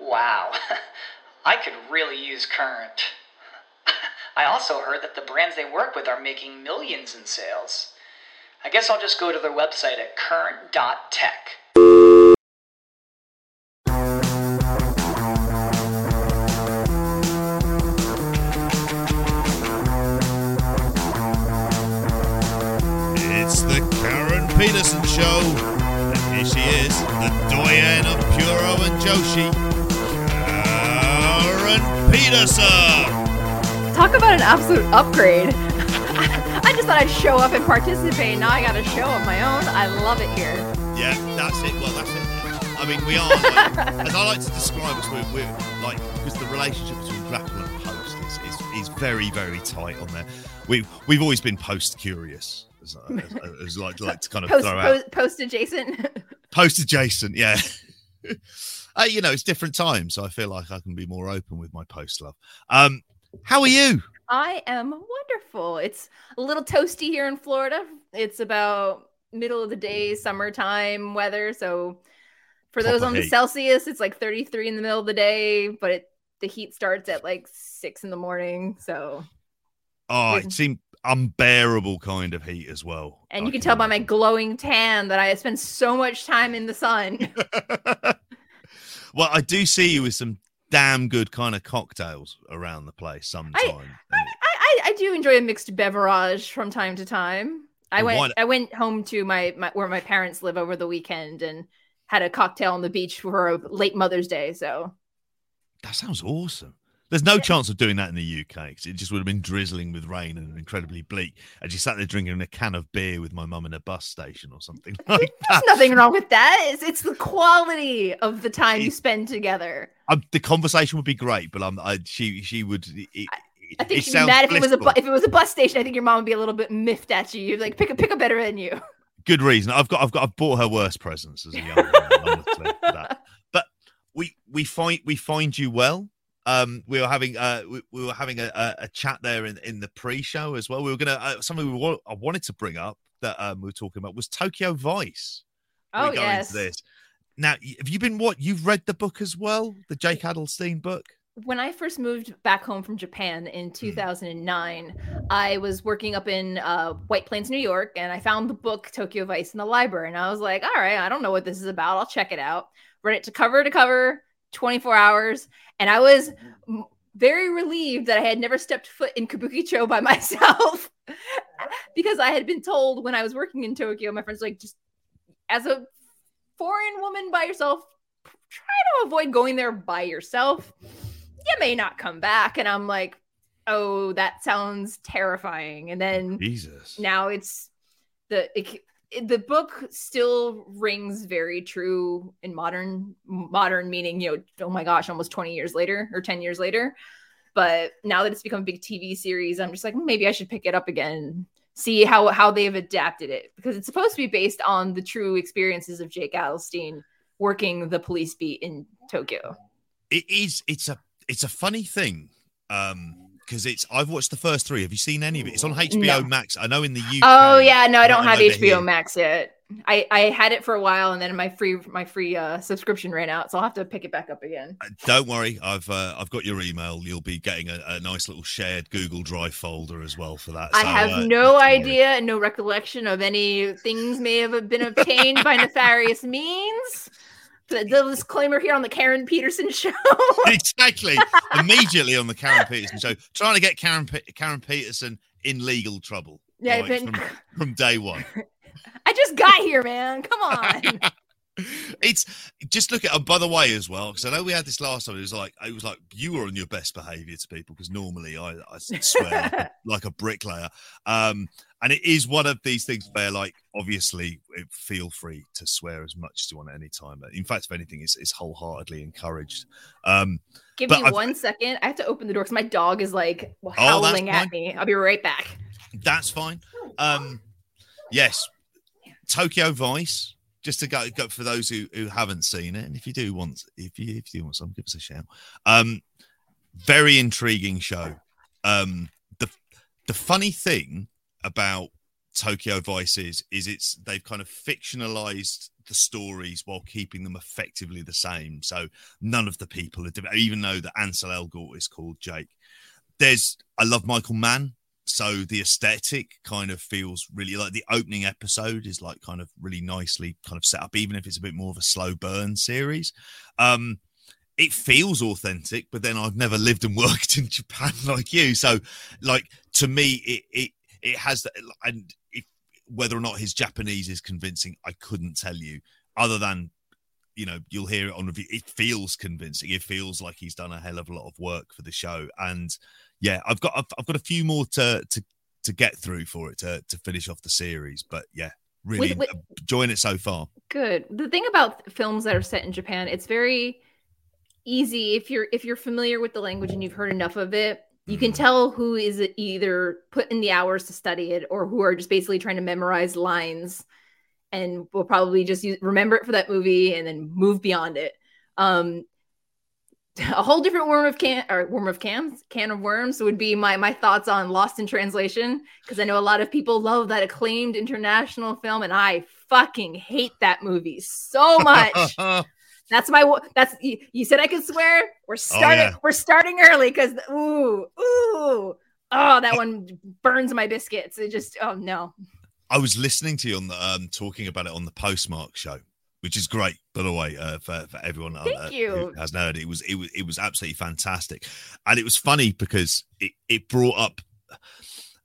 Wow, I could really use Current. I also heard that the brands they work with are making millions in sales. I guess I'll just go to their website at current.tech. It's the Karen Peterson Show. And here she is, the doyen of Puro and Joshi, Peterson. Talk about an absolute upgrade. I just thought I'd show up and participate. Now I got a show of my own. I love it here. Yeah, that's it. Well, that's it. I mean, we are, like, as I like to describe us, we're, we're like, because the relationship between Grapple and Post is, is, is very, very tight on there. We've, we've always been post curious. As, uh, as, as like, like to kind of Post, throw out post, post adjacent. post adjacent, yeah. Uh, you know, it's different times, so I feel like I can be more open with my post love. Um, how are you? I am wonderful. It's a little toasty here in Florida. It's about middle of the day, summertime weather. So for those Proper on the. Celsius, it's like 33 in the middle of the day, but it, the heat starts at like six in the morning. So, Oh, it seemed unbearable kind of heat as well. and I you can tell by my glowing tan that I spend so much time in the sun. well, I do see you with some damn good kind of cocktails around the place sometime. I, I, I do enjoy a mixed beverage from time to time. I went I went home to my, my where my parents live over the weekend and had a cocktail on the beach for a late Mother's Day. So that sounds awesome. There's no chance of doing that in the UK because it just would have been drizzling with rain and incredibly bleak. And you sat there drinking a can of beer with my mum in a bus station or something like there's that. nothing wrong with that. It's, it's the quality of the time you spend together. Um, the conversation would be great, but um, I, she she would. It, I think it she'd be mad if it was a if it was a bus station. I think your mom would be a little bit miffed at you. You'd like pick a pick a better venue. good reason. I've got I've got I've bought her worse presents as a young that. But we we find we find you well. Um, we were having uh we, we were having a, a, a chat there in, in the pre-show as well. We were gonna uh, something we wa- I wanted to bring up that um we were talking about was Tokyo Vice. Oh yes. this. Now, have you been what? You've read the book as well, the Jake Adelstein book. when I first moved back home from Japan in 2009, I was working up in uh, White Plains, New York, and I found the book Tokyo Vice in the library. And I was like, all right, I don't know what this is about. I'll check it out. Read it to cover to cover, 24 hours. And I was mm-hmm. very relieved that I had never stepped foot in Kabukicho by myself because I had been told when I was working in Tokyo, my friends were like, just as a foreign woman by yourself, try to avoid going there by yourself you may not come back. And I'm like, oh, that sounds terrifying. And then Jesus. now it's the it- the book still rings very true in modern modern meaning. You know, oh my gosh, almost 20 years later or 10 years later. But now that it's become a big TV series, I'm just like maybe I should pick it up again. See how how they've adapted it because it's supposed to be based on the true experiences of Jake Adelstein working the police beat in Tokyo. it is it's a it's a funny thing um because it's i've watched the first three have you seen any of it it's on hbo No. max i know in the uk Oh yeah, no, I don't have HBO here. Max yet. I I had it for a while, and then my free my free uh, subscription ran out, so I'll have to pick it back up again. Uh, don't worry i've uh, i've got your email you'll be getting a, a nice little shared google drive folder as well for that I have uh, no worry. idea and no recollection of any things may have been obtained by nefarious means. The, the disclaimer here on the Karen Peterson show. exactly immediately on the karen peterson show trying to get karen karen peterson in legal trouble yeah, like, but from, from day one I just got here, man. Come on. it's just look at. Oh, by the way, as well, because I know we had this last time. It was like it was like you were on your best behaviour to people because normally I, I swear like, a, like a bricklayer. Um, and it is one of these things where, like, obviously, feel free to swear as much as you want at any time. In fact, if anything, it's, it's wholeheartedly encouraged. Um, Give me I've- one second. I have to open the door because my dog is like howling Oh, fine. at me. I'll be right back. That's fine. Um, yes, Tokyo Vice. Just to go, go for those who, who haven't seen it, and if you do want, if you if you do want some, give us a shout. Um, very intriguing show. Um, the the funny thing about Tokyo Vice is is it's they've kind of fictionalized the stories while keeping them effectively the same. So none of the people are even though that Ansel Elgort is called Jake. There's I love Michael Mann so the aesthetic kind of feels really like the opening episode is like kind of really nicely kind of set up even if it's a bit more of a slow burn series um it feels authentic but then i've never lived and worked in japan like you so like to me it it it has that and if whether or not his japanese is convincing i couldn't tell you other than you know you'll hear it on review it feels convincing it feels like he's done a hell of a lot of work for the show and yeah, I've got I've, I've got a few more to to to get through for it to to finish off the series, but yeah, really With- with- uh, enjoying it so far. Good. The thing about films that are set in Japan, it's very easy if you're if you're familiar with the language and you've heard enough of it. You can tell who is either put in the hours to study it or who are just basically trying to memorize lines and will probably just use, remember it for that movie and then move beyond it. Um, a whole different worm of can or worm of cans can of worms would be my my thoughts on Lost in Translation because I know a lot of people love that acclaimed international film and I fucking hate that movie so much. that's my that's you, you said I could swear. We're starting yeah. we're starting early because ooh ooh oh that one burns my biscuits. It just oh no. I was listening to you on the um talking about it on the Postmark show, which is great, by the way, uh, for for everyone uh, Thank uh, you. who hasn't heard it. Was it was it was absolutely fantastic, and it was funny because it it brought up.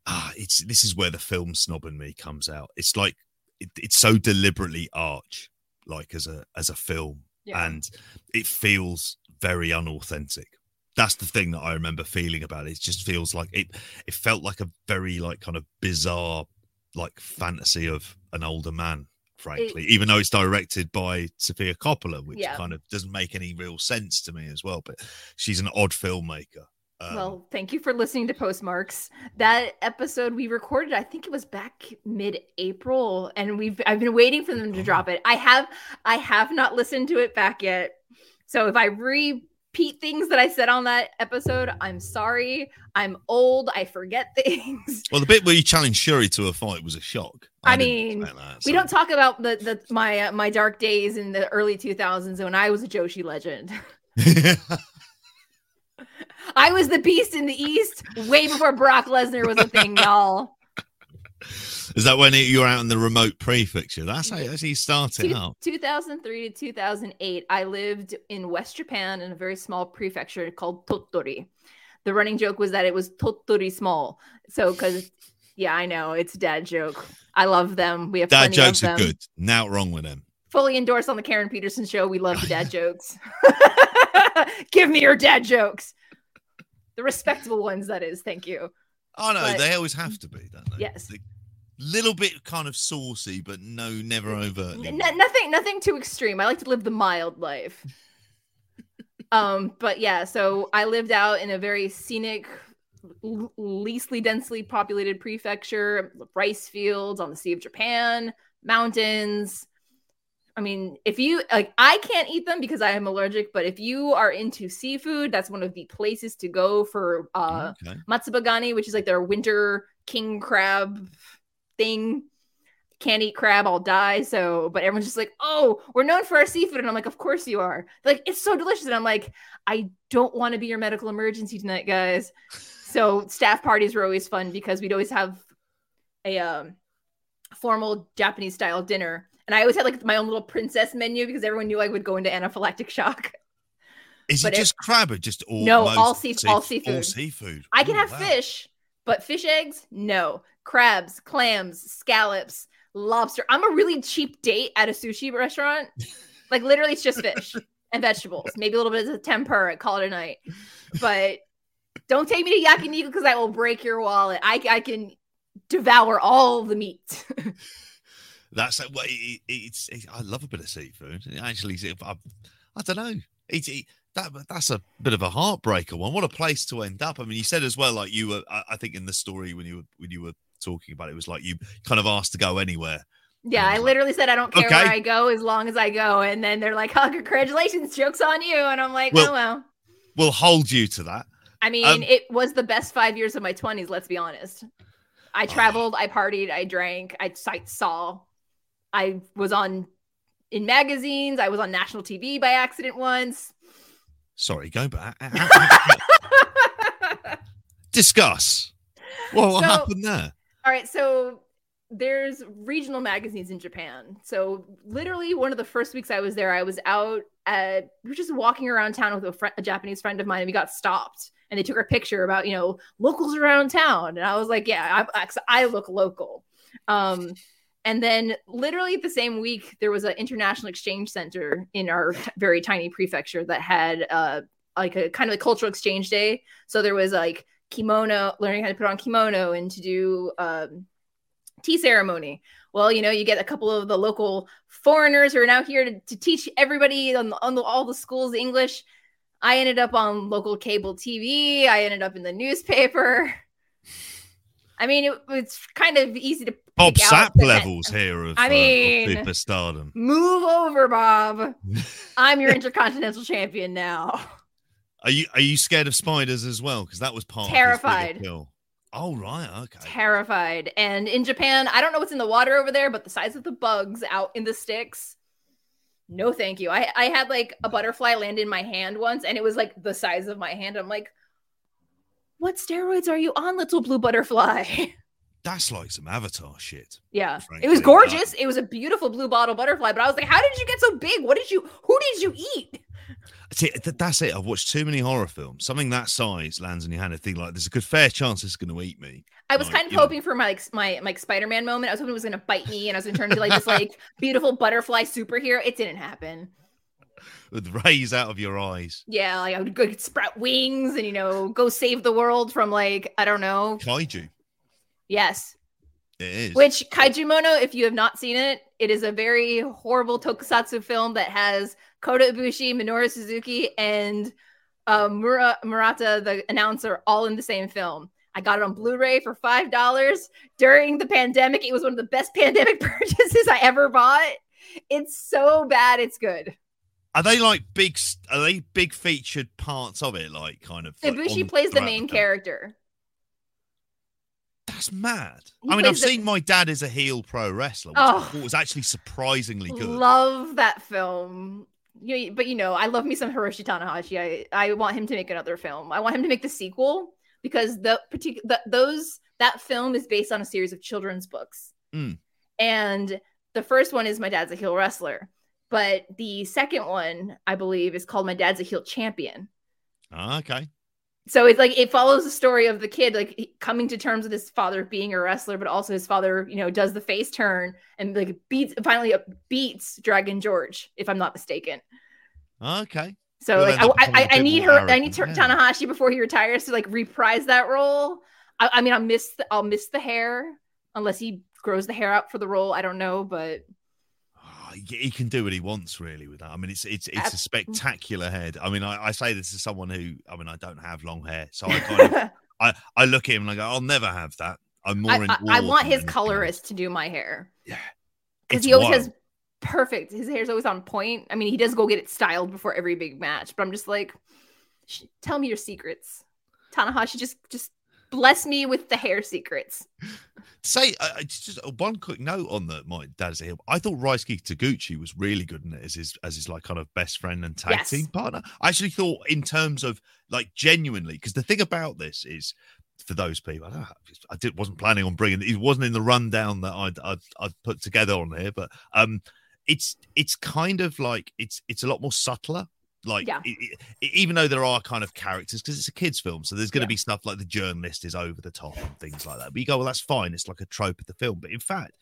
Ah, it's this is where the film snob in me comes out. It's like it, it's so deliberately arch, like as a as a film, and it feels very unauthentic. That's the thing that I remember feeling about it. It just feels like it. It felt like a very like kind of bizarre, like fantasy of an older man. Frankly, even though it's directed by Sofia Coppola, which Yeah. kind of doesn't make any real sense to me as well. But she's an odd filmmaker. Um, well, thank you for listening to Postmarks. That episode we recorded, I think it was back mid-April, and we've I've been waiting for them to drop it. I have I have not listened to it back yet. So if I repeat things that I said on that episode, I'm sorry. I'm old. I forget things. well, the bit where you challenged Syuri to a fight was a shock. I didn't mean, that, We don't talk about the, the my uh, my dark days in the early 2000s when I was a Joshi legend. I was the beast in the East way before Brock Lesnar was a thing, y'all. Is that when you were out in the remote prefecture? That's how, that's how you started Two- out. 2003 to 2008, I lived in West Japan in a very small prefecture called Tottori. The running joke was that it was Tottori small. So, because, yeah, I know it's a dad joke. I love them. We have Dad plenty jokes of are good. Now wrong with them. Fully endorsed on the Karen Peterson show. We love the dad jokes. Give me your dad jokes. The respectable ones, that is. Thank you. Oh no, But- they always have to be, don't they? Yes. The little bit kind of saucy, but no, never overtly. N- nothing nothing too extreme i like to live the mild life um but yeah so i lived out in a very scenic l- leastly densely populated prefecture rice fields on the sea of japan mountains i mean if you like i can't eat them because i am allergic but if you are into seafood that's one of the places to go for uh okay. matsubagani, which is like their winter king crab thing. Can't eat crab, I'll die. So, but everyone's just like, oh, we're known for our seafood. And I'm like, of course you are. They're like, it's so delicious. And I'm like, I don't want to be your medical emergency tonight, guys. So, staff parties were always fun because we'd always have a um, formal Japanese style dinner. And I always had like my own little princess menu because everyone knew I would go into anaphylactic shock. Is but it it- just crab or just all? No, all sea- sea- all All seafood. seafood. I can Oh, have wow. fish, but fish eggs, no. Crabs, clams, scallops, lobster. I'm a really cheap date at a sushi restaurant. Like literally, it's just fish and vegetables, maybe a little bit of tempura. Call it a night. But don't take me to yakiniku because I will break your wallet. I, I can devour all the meat. That's uh, well, it, it's, it's. I love a bit of seafood. Actually, I, I don't know. It, that that's a bit of a heartbreaker one. What a place to end up. I mean, you said as well, like you were. I, I think in the story when you were when you were talking about it, it was like you kind of asked to go anywhere. Yeah, I literally said I don't care okay. where I go as long as I go, and then they're like, "Oh, congratulations, jokes on you," and I'm like, well, "Oh well." We'll hold you to that. I mean, um, it was the best five years of my 20s. Let's be honest. I ah. traveled, I partied, I drank, I sight saw. I was on in magazines. I was on national TV by accident once. Sorry, go back. Discuss. Well, what so, happened there? All right, so there's regional magazines in Japan. So literally one of the first weeks I was there, I was out at we were just walking around town with a, friend, a Japanese friend of mine, and we got stopped. And they took our picture about you know locals around town, and I was like, yeah, I, I look local. Um, and then literally the same week, there was an international exchange center in our t- very tiny prefecture that had uh like a kind of a cultural exchange day. So there was like kimono, learning how to put on kimono and to do um tea ceremony. Well, you know, you get a couple of the local foreigners who are now here to, to teach everybody on, on the, all the schools English. I ended up on local cable TV. I ended up in the newspaper. I mean, it, it's kind of easy to Bob Sapp levels here of, I mean, uh, of superstardom. Move over, Bob. I'm your intercontinental champion now. Are you are you scared of spiders as well? Because that was part terrified. Of Oh right, okay. Terrified. And in Japan, I don't know what's in the water over there, but the size of the bugs out in the sticks. No, thank you. I I had like a butterfly land in my hand once, and it was like the size of my hand. I'm like, what steroids are you on, little blue butterfly? That's like some avatar shit. Yeah. Frankly. It was gorgeous. It was a beautiful blue bottle butterfly, but I was like, how did you get so big? What did you who did you eat? See, that's it. I've watched too many horror films. Something that size lands in your hand and think like there's a good fair chance it's going to eat me. I was like, kind of hoping know. for my like my like Spider-Man moment. I was hoping it was going to bite me and I was going to turn into like this like beautiful butterfly superhero. It didn't happen. With rays out of your eyes. Yeah, like I would go sprout wings and you know go save the world from like I don't know kaiju. Yes. It is. Which Kaiju if you have not seen it, it is a very horrible tokusatsu film that has Kota Ibushi, Minoru Suzuki, and uh, Mura, Murata, the announcer, all in the same film. I got it on Blu-ray for five dollars during the pandemic. It was one of the best pandemic purchases I ever bought. It's so bad, it's good. Are they like big? Are they big featured parts of it? Like kind of. Like Ibushi plays the main the character. That's mad. He I mean, I've seen my dad as a heel pro wrestler, which oh, was actually surprisingly good. Love that film. You but you know, I love me some Hiroshi Tanahashi. I I want him to make another film. I want him to make the sequel because the particular those that film is based on a series of children's books. Mm. And the first one is My Dad's a Heel Wrestler, but the second one, I believe, is called My Dad's a Heel Champion. Oh, okay so it's like it follows the story of the kid like coming to terms with his father being a wrestler but also his father you know does the face turn and like beats finally uh, beats dragon george if i'm not mistaken. Okay. So well, like I, I, I, need her i need yeah. tanahashi before he retires to like reprise that role. I, I mean i'll miss the, i'll miss the hair unless he grows the hair out for the role i don't know but he can do what he wants really with that. I mean, it's it's it's a mm. spectacular head. I mean, I, I say this to someone who, I mean, I don't have long hair, so I kind of, I I look at him and I go, I'll never have that. I'm more. I, I, I want his colorist to do my hair. Yeah, because he always wild. has perfect. His hair's always on point. I mean, he does go get it styled before every big match, but I'm just like, tell me your secrets, Tanahashi. Just just bless me with the hair secrets. Say uh, just one quick note on the my dad's here. I thought Ryusuke Taguchi was really good in it as his as his like kind of best friend and tag yes. team partner. I actually thought in terms of like genuinely because the thing about this is for those people, I, I did, wasn't planning on bringing it. wasn't in the rundown that I'd, I'd, I'd put together on here, but um, it's it's kind of like it's it's a lot more subtler like, yeah. it, it, even though there are kind of characters, because it's a kids' film, so there's going to yeah. be stuff like the journalist is over the top and things like that. But you go, well, that's fine. It's like a trope of the film. But in fact,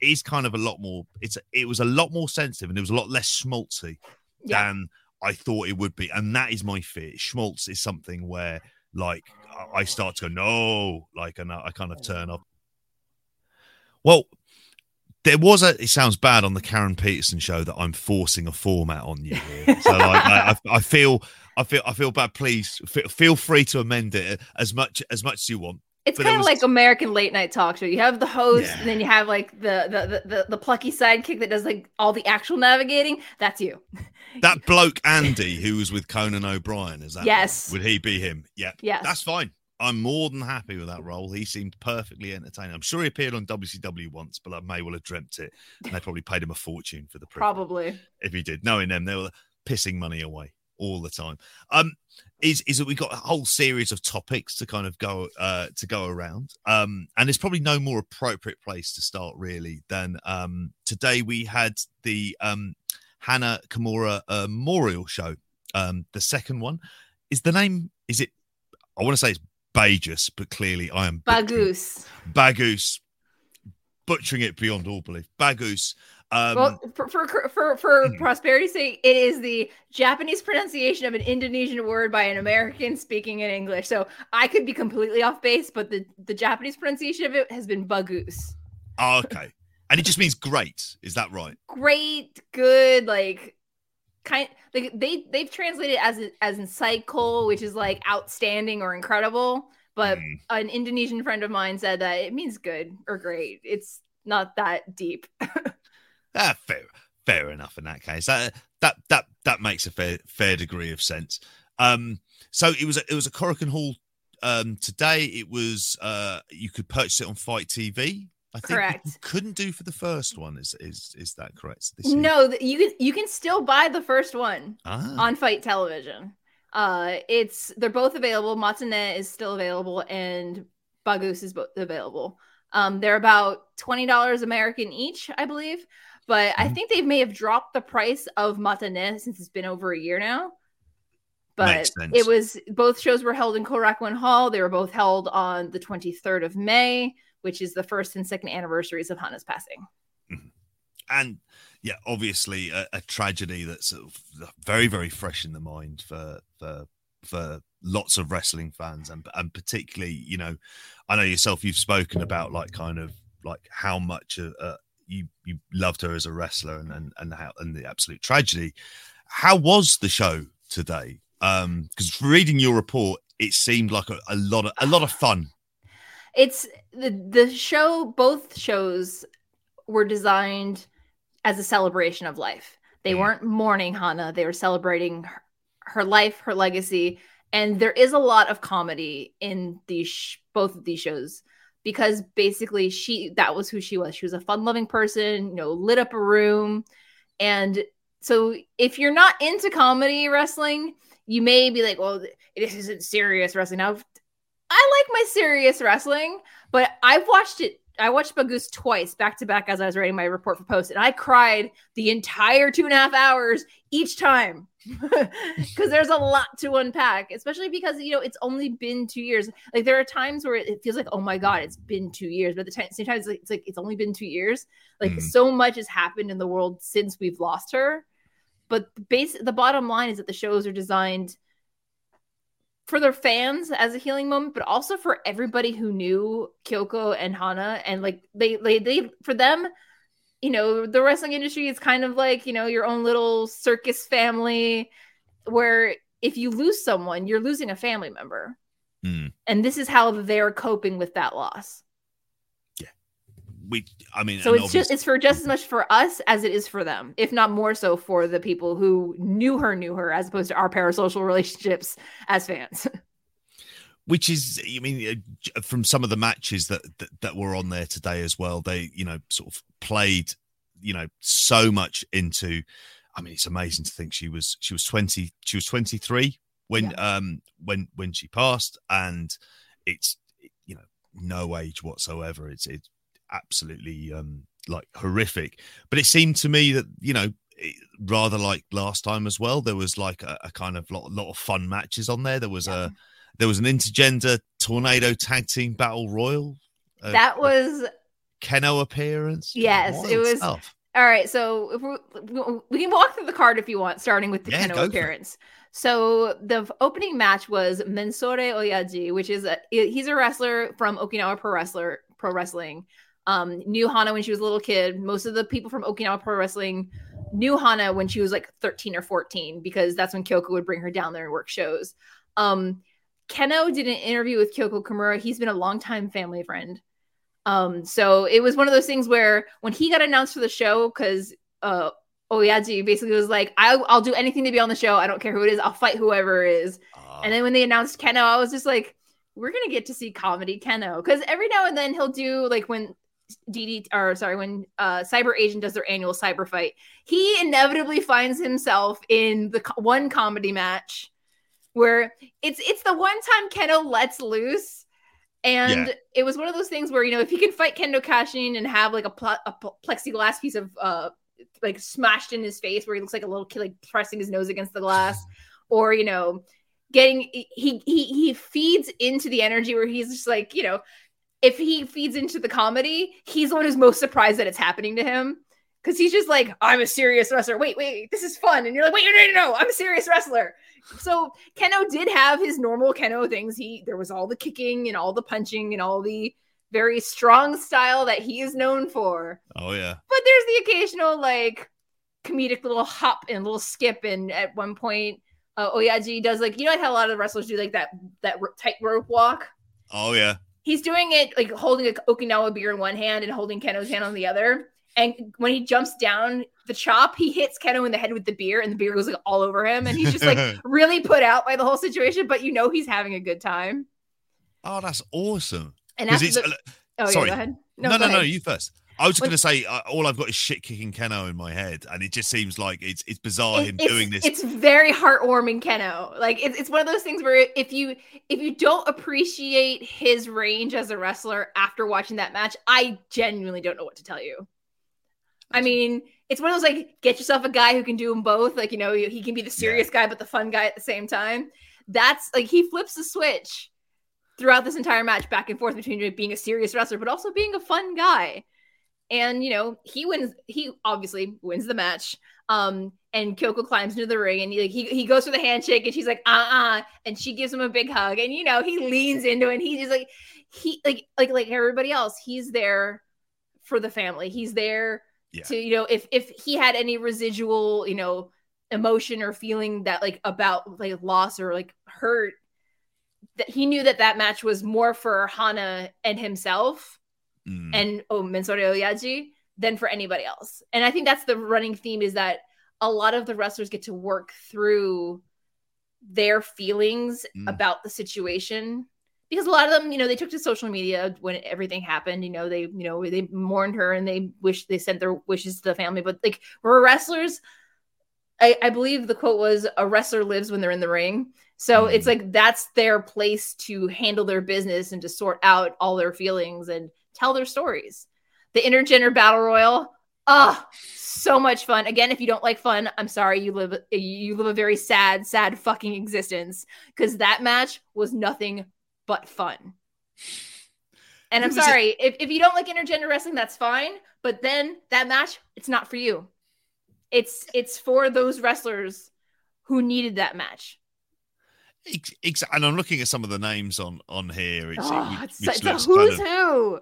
it is kind of a lot more. It's it was a lot more sensitive and it was a lot less schmaltzy yeah. than I thought it would be. And that is my fear. Schmaltz is something where like I start to go no, like and I kind of turn up. Well, there was a. It sounds bad on the Karen Peterson show that I'm forcing a format on you. Here. So like, I, I, feel, I feel, I feel bad. Please feel free to amend it as much as much as you want. It's kind of was- like American late night talk show. You have the host, Yeah. and then you have like the, the the the the plucky sidekick that does like all the actual navigating. That's you. That bloke Andy who was with Conan O'Brien is that? Yes. Would he be him? Yeah. Yes. That's fine. I'm more than happy with that role. He seemed perfectly entertaining. I'm sure he appeared on WCW once, but I may well have dreamt it. And they probably paid him a fortune for the privilege. Probably. if he did. Knowing them, they were pissing money away all the time. Um, is is that we got a whole series of topics to kind of go uh to go around. Um, and there's probably no more appropriate place to start really than um today we had the um Hana Kimura uh, Memorial Show. Um, the second one is the name. Is it? I want to say it's Bagus, but clearly I am Bagoose. Bagus, butchering it beyond all belief. Bagus. Um, well, for for for, for Hmm. prosperity's sake, it is the Japanese pronunciation of an Indonesian word by an American speaking in English. So I could be completely off base, but the the Japanese pronunciation of it has been bagoose. Oh, okay. And it just means great. Is that right? Great, good, like kind like they they've translated it as as insightful, which is like outstanding or incredible. But Mm. an Indonesian friend of mine said that it means good or great. It's not that deep. Ah, fair, fair enough. In that case, that that that that makes a fair fair degree of sense. Um, so it was a, it was a Korakuen Hall um today. It was uh you could purchase it on FITE TV. I think you Correct. couldn't do for the first one. Is is is that correct? So this no, you can you can still buy the first one. Ah, on Fight Television. Uh, it's they're both available. Matane is still available, and Bagus is both available. Um, they're about twenty dollars American each, I believe. But I Mhm. think they may have dropped the price of Matane since it's been over a year now. But it was both shows were held in Korakuen Hall. They were both held on the 23rd of May, which is the first and second anniversaries of Hana's passing. and yeah, obviously a, a tragedy that's sort of very very fresh in the mind for for for lots of wrestling fans and and particularly you know I know yourself you've spoken about like kind of like how much uh, uh, you you loved her as a wrestler and and and how and the absolute tragedy. How was the show today? Um, because reading your report, it seemed like a, a lot of a lot of fun. it's the the show both shows were designed as a celebration of life. They Mm. weren't mourning hana. They were celebrating her, her life her legacy. And there is a lot of comedy in these sh- both of these shows because basically she that was who she was. She was a fun-loving person you know lit up a room. And so if you're not into comedy wrestling you may be like well this isn't serious wrestling. Now I like my serious wrestling, but I've watched it. I watched Bagus twice back to back as I was writing my report for Post, and I cried the entire two and a half hours each time because there's a lot to unpack, especially because you know it's only been two years. Like there are times where it feels like, oh my god, it's been two years, but at the same time, it's like, it's like it's only been two years. Like Mm. so much has happened in the world since we've lost her. But the base, the bottom line is that the shows are designed for their fans as a healing moment, but also for everybody who knew Kyoko and Hana, and like they, they, they, for them, you know, the wrestling industry is kind of like you know your own little circus family, where if you lose someone, you're losing a family member, Hmm. and this is how they're coping with that loss. We, I mean, So it's just it's for just as much for us as it is for them, if not more so for the people who knew her, knew her, as opposed to our parasocial relationships as fans. which is i mean uh, from some of the matches that, that that were on there today as well they you know sort of played you know so much into i mean it's amazing to think she was she was 20 she was 23 when um when when she passed and it's you know no age whatsoever it's it's absolutely um like horrific but it seemed to me that you know it- rather like last time as well there was like a, a kind of lot, lot of fun matches on there there was a there was an intergender tornado tag team battle royal. a- that was Kenoh appearance. Yes, it was- stuff. All right, so if we we can walk through the card if you want, starting with the Yeah, Kenoh go for it. appearance. So the opening match was Mensore Oyaji, which is a he's a wrestler from Okinawa Pro Wrestler Pro Wrestling. Um, knew Hana when she was a little kid. Most of the people from Okinawa Pro Wrestling knew Hana when she was like 13 or 14 because that's when Kyoko would bring her down there and work shows. Um, Kenoh did an interview with Kyoko Kimura. He's been a longtime family friend. Um, so it was one of those things where when he got announced for the show, because uh, Oyaji basically was like, I'll, I'll do anything to be on the show. I don't care who it is. I'll fight whoever is. Ah, And then when they announced Kenoh, I was just like, we're gonna get to see comedy Kenoh because every now and then he'll do like when DD or sorry when uh Cyber Agent does their annual cyber fight, he inevitably finds himself in the co- one comedy match where it's it's the one time Kenoh lets loose. And Yeah. it was one of those things where you know if he can fight Kendo Kashin and have like a, pl- a pl- plexiglass piece of uh like smashed in his face where he looks like a little kid like pressing his nose against the glass, or you know getting he he he feeds into the energy where he's just like you know if he feeds into the comedy he's the one who's most surprised that it's happening to him. Because he's just like i'm a serious wrestler. Wait wait this is fun. And you're like wait no no no i'm a serious wrestler. So Kenoh did have his normal Kenoh things. He there was all the kicking and all the punching and all the very strong style that he is known for. Oh yeah. but there's the occasional like comedic little hop and little skip. And at one point uh, Oyaji does like you know how a lot of wrestlers do like that that tight rope walk. Oh yeah. He's doing it like holding a Okinawa beer in one hand and holding Kenoh's hand on the other. And when he jumps down the chop, he hits Kenoh in the head with the beer, and the beer goes like all over him, and he's just like really put out by the whole situation. But you know he's having a good time. oh, that's awesome. And after the, uh, oh sorry. yeah, go ahead. No, go no, no, you first. I was When- going to say uh, all I've got is shit kicking Kenoh in my head, and it just seems like it's it's bizarre It- him it's, doing this. It's very heartwarming, Kenoh. Like it's, it's one of those things where if you if you don't appreciate his range as a wrestler after watching that match, I genuinely don't know what to tell you. I mean, it's one of those like get yourself a guy who can do them both. Like you know, he can be the serious guy but the fun guy at the same time. That's like he flips the switch throughout this entire match, back and forth between being a serious wrestler but also being a fun guy. And you know, he wins. He obviously wins the match. Um, and Kyoko climbs into the ring and he like he, he goes for the handshake and she's like, uh-uh, and she gives him a big hug. And you know, he leans into it and he's just like he like like like everybody else, he's there for the family. He's there Yeah. to, you know, if if he had any residual, you know, emotion or feeling that like about like loss or like hurt, that he knew that that match was more for Hana and himself Mm. and oh Mensore Oyaji than for anybody else. And I think that's the running theme is that a lot of the wrestlers get to work through their feelings Mm. about the situation because a lot of them, you know, they took to social media when everything happened. You know, they, you know, they mourned her and they wish they sent their wishes to the family. But like we're wrestlers, I, I believe the quote was a wrestler lives when they're in the ring. So Mm. it's like that's their place to handle their business and to sort out all their feelings and tell their stories. The intergender battle royal, ah, so much fun. Again, if you don't like fun, I'm sorry, you live you live a very sad, sad fucking existence because that match was nothing but fun. And I'm sorry, if, if you don't like intergender wrestling, that's fine. But then that match, it's not for you. It's it's for those wrestlers who needed that match. Ex- and I'm looking at some of the names on on here. It's, Oh, which, it's, which it's a who's kind of- who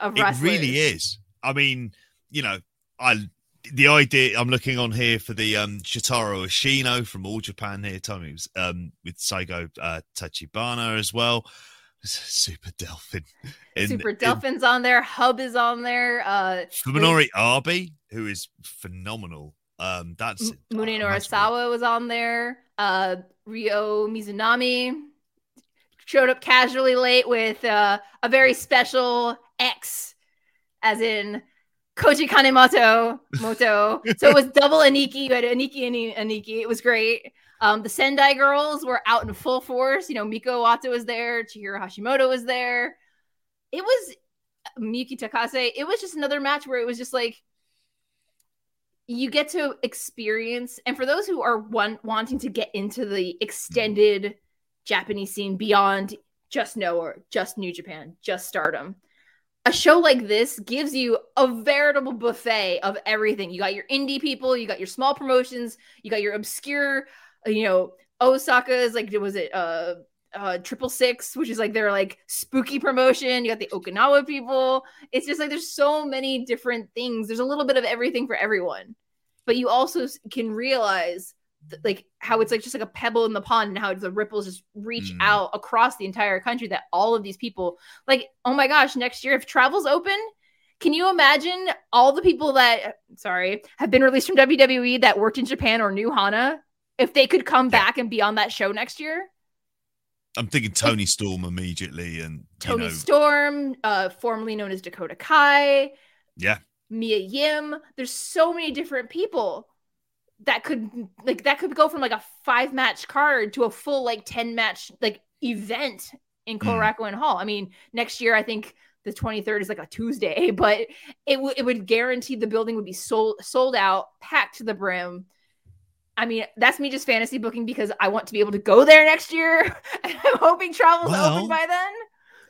It really is. I mean, you know, I the idea I'm looking on here for the um Shotaro Ashino from All Japan here, Tommy was um with Saigo uh, Tachibana as well. Super Delphin. In, Super in- Delphin's on there. Hub is on there. Uh, Fuminori Abe, who is phenomenal. Um, that's M- Munenori Sawa was on there. Uh, Ryo Mizunami showed up casually late with uh, a very special X, as in Koji Kanemoto Moto. so it was double Aniki. You had Aniki and Aniki. It was great. Um, the Sendai girls were out in full force. You know, Miko Wato was there. Chihiro Hashimoto was there. It was Miyuki Takase. It was just another match where it was just like you get to experience and for those who are one wanting to get into the extended japanese scene beyond just Noah, just new japan just stardom a show like this gives you a veritable buffet of everything. You got your indie people you got your small promotions you got your obscure uh, you know osaka is like was it uh uh triple six which is like their like spooky promotion. You got the okinawa people. It's just like there's so many different things. There's a little bit of everything for everyone. But you also can realize like how it's like just like a pebble in the pond and how the ripples just reach Mm. out across the entire country that all of these people like oh my gosh next year if travel's open can you imagine all the people that sorry have been released from WWE that worked in Japan or knew Hana if they could come Yeah. back and be on that show next year? I'm thinking Toni Storm immediately, and Toni know, Storm, uh, formerly known as Dakota Kai, yeah, Mia Yim. There's so many different people that could like that could go from like a five match card to a full like 10 match like event in Mm. Korakuen Hall. I mean, next year I think the 23rd is like a Tuesday, but it, w- it would guarantee the building would be sold sold out, packed to the brim. I mean, that's me just fantasy booking because I want to be able to go there next year. and I'm hoping travel's Well, open by then.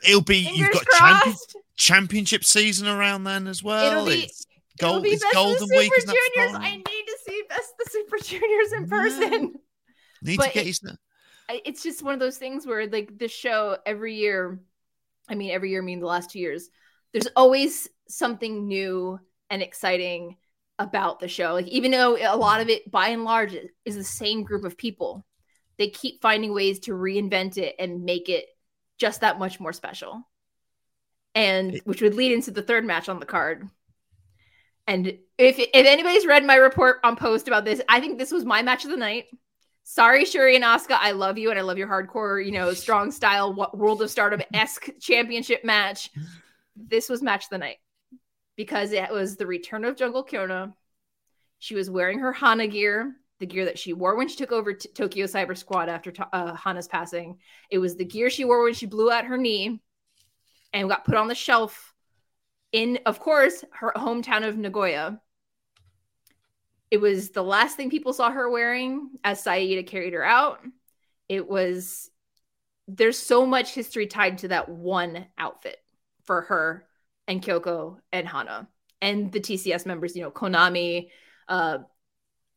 it'll be Fingers you've got champion, championship season around then as well. It'll be- it's It'll be it's best of golden week. Juniors. I need see best the Super Juniors in person. Need but to get it- it's just one of those things where like this show every year i mean every year I mean the last two years there's always something new and exciting about the show. Like even though a lot of it by and large is the same group of people they keep finding ways to reinvent it and make it just that much more special. And which would lead into the third match on the card and if if anybody's read my report on post about this i think this was my match of the night Sorry, Syuri and Asuka. I love you and I love your hardcore, you know, strong style World of Stardom esque championship match. This was match of the night because it was the return of Jungle Kyona. She was wearing her Hana gear, the gear that she wore when she took over t- Tokyo Cyber Squad after to- uh, Hana's passing. It was the gear she wore when she blew out her knee and got put on the shelf in, of course, her hometown of Nagoya. It was the last thing people saw her wearing as Saida carried her out. It was there's so much history tied to that one outfit for her and Kyoko and Hana and the TCS members, you know, Konami, uh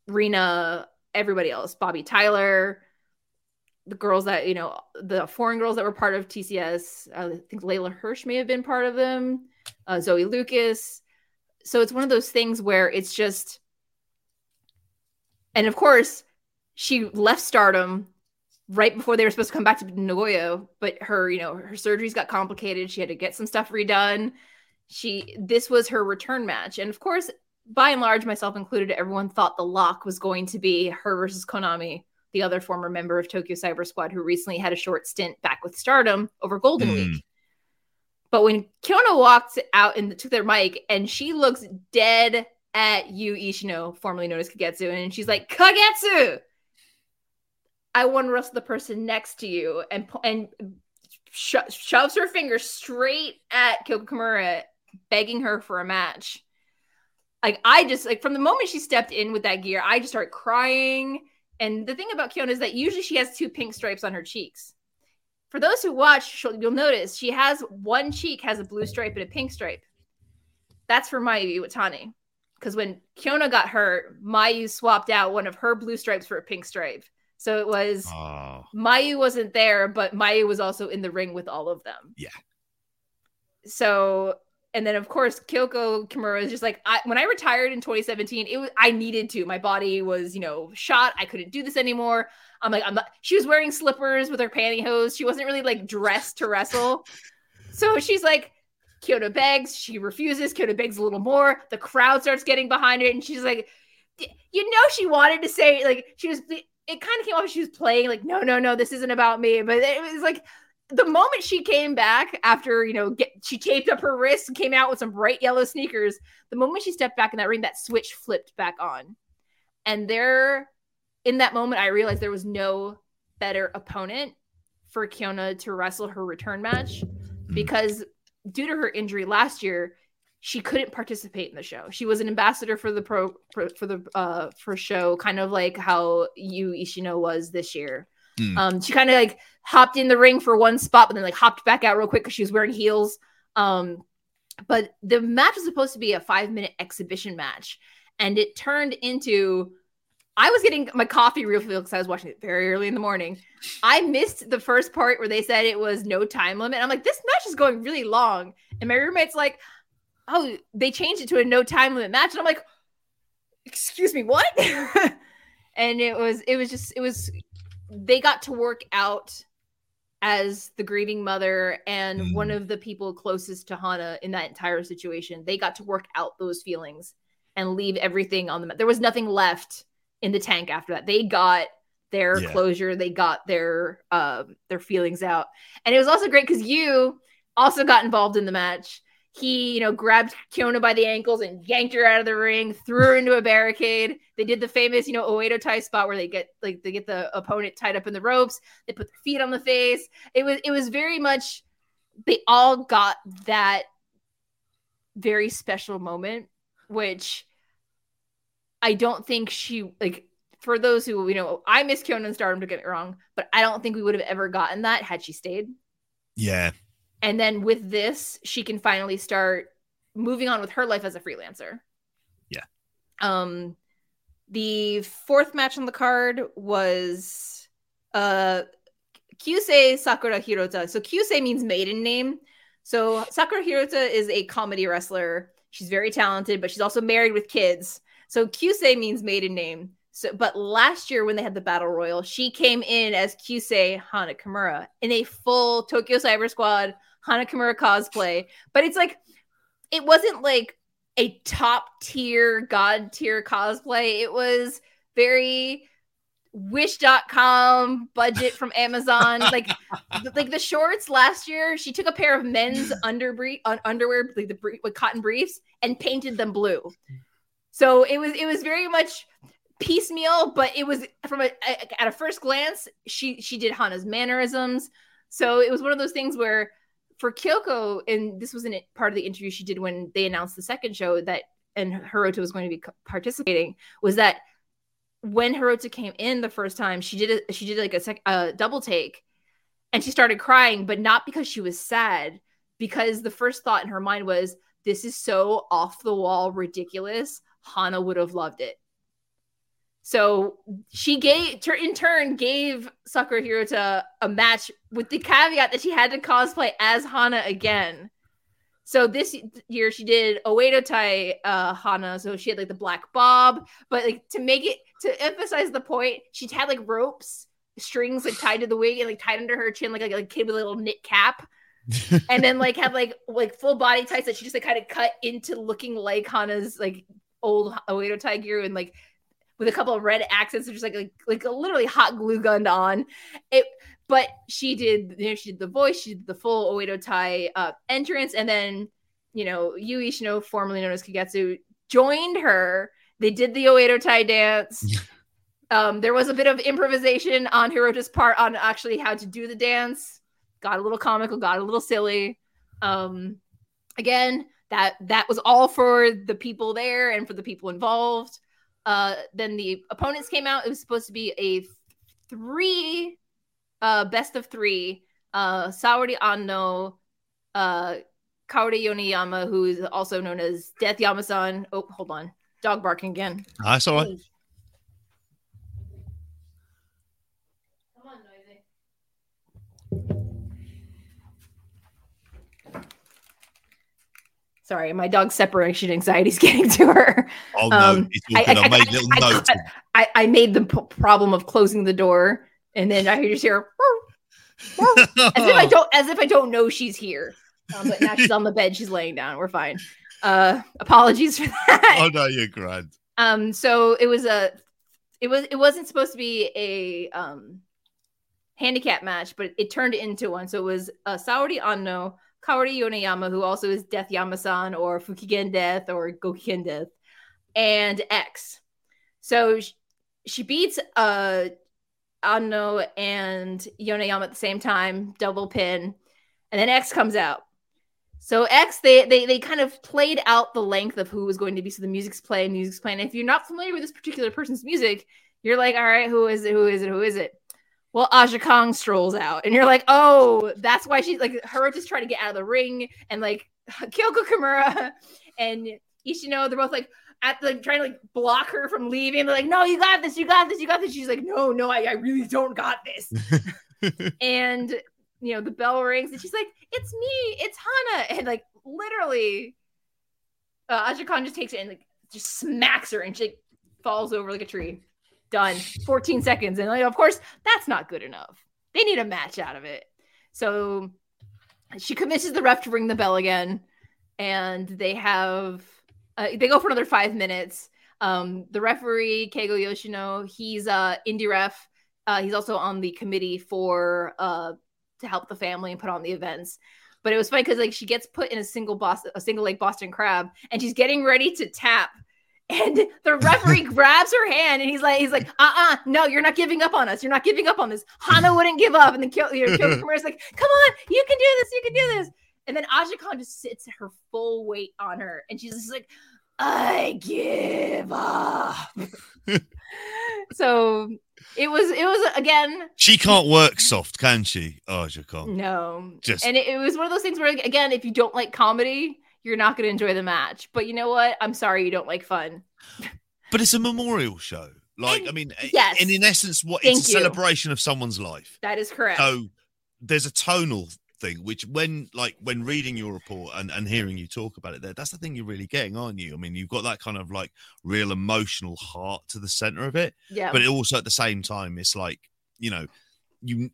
Rena, everybody else, Bobbi Tyler, the girls that, you know, the foreign girls that were part of TCS. I think Leyla Hirsch may have been part of them, uh, Zoe Lucas. So it's one of those things where it's just and of course, she left Stardom right before they were supposed to come back to Nagoya, but her, you know, her surgeries got complicated. She had to get some stuff redone. She this was her return match. And of course, by and large, myself included, everyone thought the lock was going to be her versus Konami, the other former member of Tokyo Cyber Squad who recently had a short stint back with Stardom over Golden Hmm. Week. But when Kyona walked out and took their mic, and she looks dead at Yu, Ishino, formerly known as Kagetsu, and she's like, Kagetsu! I want to wrestle the person next to you, and and sho- shoves her finger straight at Kyoko Kimura, begging her for a match. Like I just like from the moment she stepped in with that gear, I just started crying. And the thing about Kyona is that usually she has two pink stripes on her cheeks. For those who watch, you'll notice she has one cheek has a blue stripe and a pink stripe. That's for Mayu Iwatani. Because when Kyona got hurt, Mayu swapped out one of her blue stripes for a pink stripe. So it was Oh, Mayu wasn't there, but Mayu was also in the ring with all of them. Yeah. So, and then of course Kyoko Kimura is just like, I, when I retired in 2017, it was I needed to. My body was, you know, shot. I couldn't do this anymore. I'm like, I'm not. She was wearing slippers with her pantyhose. She wasn't really like dressed to wrestle. So she's like, Kyona begs. She refuses. Kyona begs a little more. The crowd starts getting behind it, and she's like, you know, she wanted to say like she was. It kind of came off. She was playing like, no, no, no, this isn't about me. But it was like the moment she came back after you know get she taped up her wrist and came out with some bright yellow sneakers. The moment she stepped back in that ring, that switch flipped back on, and there, in that moment, I realized there was no better opponent for Kyona to wrestle her return match because due to her injury last year, she couldn't participate in the show. She was an ambassador for the pro, pro for the uh for show, kind of like how Yu Ishino was this year. Hmm. Um, she kind of like hopped in the ring for one spot, but then like hopped back out real quick because she was wearing heels. Um, but the match was supposed to be a five minute exhibition match, and it turned into I was getting my coffee real feel because I was watching it very early in the morning. I missed the first part where they said it was no time limit. I'm like, this match is going really long. And my roommate's like, oh, they changed it to a no time limit match. And I'm like, excuse me, what? and it was, it was just, it was, they got to work out as the grieving mother and Mm. one of the people closest to Hana in that entire situation. They got to work out those feelings and leave everything on the. mat. There was nothing left in the tank after that. They got their Yeah. closure. They got their um their feelings out, and it was also great because you also got involved in the match. He, you know, grabbed Kyona by the ankles and yanked her out of the ring, threw her into a barricade. They did the famous, you know, Oedo Tai spot where they get like they get the opponent tied up in the ropes. They put their feet on the face. It was it was very much they all got that very special moment, which I don't think she like for those who you know I miss Kyonan Stardom to get it wrong, but I don't think we would have ever gotten that had she stayed. Yeah. And then with this, she can finally start moving on with her life as a freelancer. Yeah. Um the fourth match on the card was uh Kyusei Sakura Hirota. So Kyusei means maiden name. So Sakura Hirota is a comedy wrestler. She's very talented, but she's also married with kids. So Kyusei means maiden name. So, but last year when they had the battle royal, she came in as Kyusei Hana Kimura in a full Tokyo Cyber Squad Hana Kimura cosplay. But it's like it wasn't like a top tier god tier cosplay. It was very wish.com budget from Amazon. like like the shorts last year, she took a pair of men's underbrief underwear, like the brie- with cotton briefs, and painted them blue. So it was it was very much piecemeal, but it was from a, a- at a first glance, she she did Hana's mannerisms. So it was one of those things where for Kyoko, and this was in part of the interview she did when they announced the second show that and Hirota was going to be participating, was that when Hirota came in the first time, she did a, she did like a, sec, a double take, and she started crying, but not because she was sad, because the first thought in her mind was, "This is so off the wall ridiculous. Hana would have loved it." So she gave, in turn, gave Sakura Hirota a match with the caveat that she had to cosplay as Hana again. So this year she did Oedo Tai uh, Hana, so she had like the black bob, but like to make it to emphasize the point, she had like ropes, strings like tied to the wig and like tied under her chin, like like a kid with a little knit cap, and then like had like like full body tights that she just like kind of cut into looking like Hana's like old Oedo Tai gear and like with a couple of red accents, just like like like a literally hot glue gunned on it. But she did, you know, she did the voice, she did the full Oedo Tai uh, entrance, and then you know Yui Ishino, formerly known as Kagetsu, joined her. They did the Oedo Tai dance. um, there was a bit of improvisation on Hirota's part on actually how to do the dance. Got a little comical, got a little silly. Um, again, that that was all for the people there and for the people involved. Uh, then the opponents came out. It was supposed to be a three, uh, best of three. Uh, Saori Anno, uh, Kaori Yoneyama, who is also known as Death Yamasan. Oh, hold on, dog barking again. I saw right. Sorry, my dog's separation anxiety is getting to her. Oh no, Um. I, made little notes. I, made the p- problem of closing the door, and then I just hear as if I don't as if I don't know she's here. Um, but now she's on the bed. She's laying down. We're fine. Uh, apologies for that. oh no, you're grand. Um, so it was a, it was it wasn't supposed to be a um handicap match, but it turned into one. So it was uh, Saori Anno, Kaori Yoneyama, who also is Death Yamasan or Fukigen Death or Gokigen Death, and X. So sh- she beats uh Anno and Yoneyama at the same time, double pin, and then X comes out. So X, they they they kind of played out the length of who was going to be. So the music's playing, music's playing. If you're not familiar with this particular person's music, you're like, all right, who is it? Who is it? Who is it? Well, Aja Kong strolls out, and you're like, oh, that's why she's like her just trying to get out of the ring, and like Kyoko Kimura and Ishino, they're both like, at the trying to like block her from leaving. They're like, no, you got this, you got this, you got this. She's like, no, no, I, I really don't got this. and you know, the bell rings and she's like, it's me, it's Hana. And like literally, uh, Aja Kong just takes it and like just smacks her and she like, falls over like a tree. Done. 14 seconds. And like, of course, that's not good enough. They need a match out of it. So she convinces the ref to ring the bell again. And they have uh, they go for another five minutes. Um, the referee, Keigo Yoshino, he's uh indie ref. Uh, he's also on the committee for uh to help the family and put on the events. But it was funny because like she gets put in a single boss a single leg Boston crab and she's getting ready to tap. And the referee grabs her hand and he's like, he's like, uh-uh, no, you're not giving up on us. You're not giving up on this. Hana wouldn't give up. And then Kyo, you know, Kyo Kimura's like, come on, you can do this, you can do this. And then Aja Kong just sits her full weight on her, and she's just like, I give up. so it was it was again She can't work soft, can she? Oh, she can't. no Just and it, it was one of those things where again if you don't like comedy you're not going to enjoy the match but you know what i'm sorry you don't like fun but it's a memorial show. Like, And- I mean, yes. and in essence, what Thank it's a you. celebration of someone's life. that is correct So there's a tonal thing, which when like when reading your report and, and hearing you talk about it there, that's the thing you're really getting, aren't you? I mean, you've got that kind of like real emotional heart to the center of it, yeah but it also at the same time, it's like, you know, you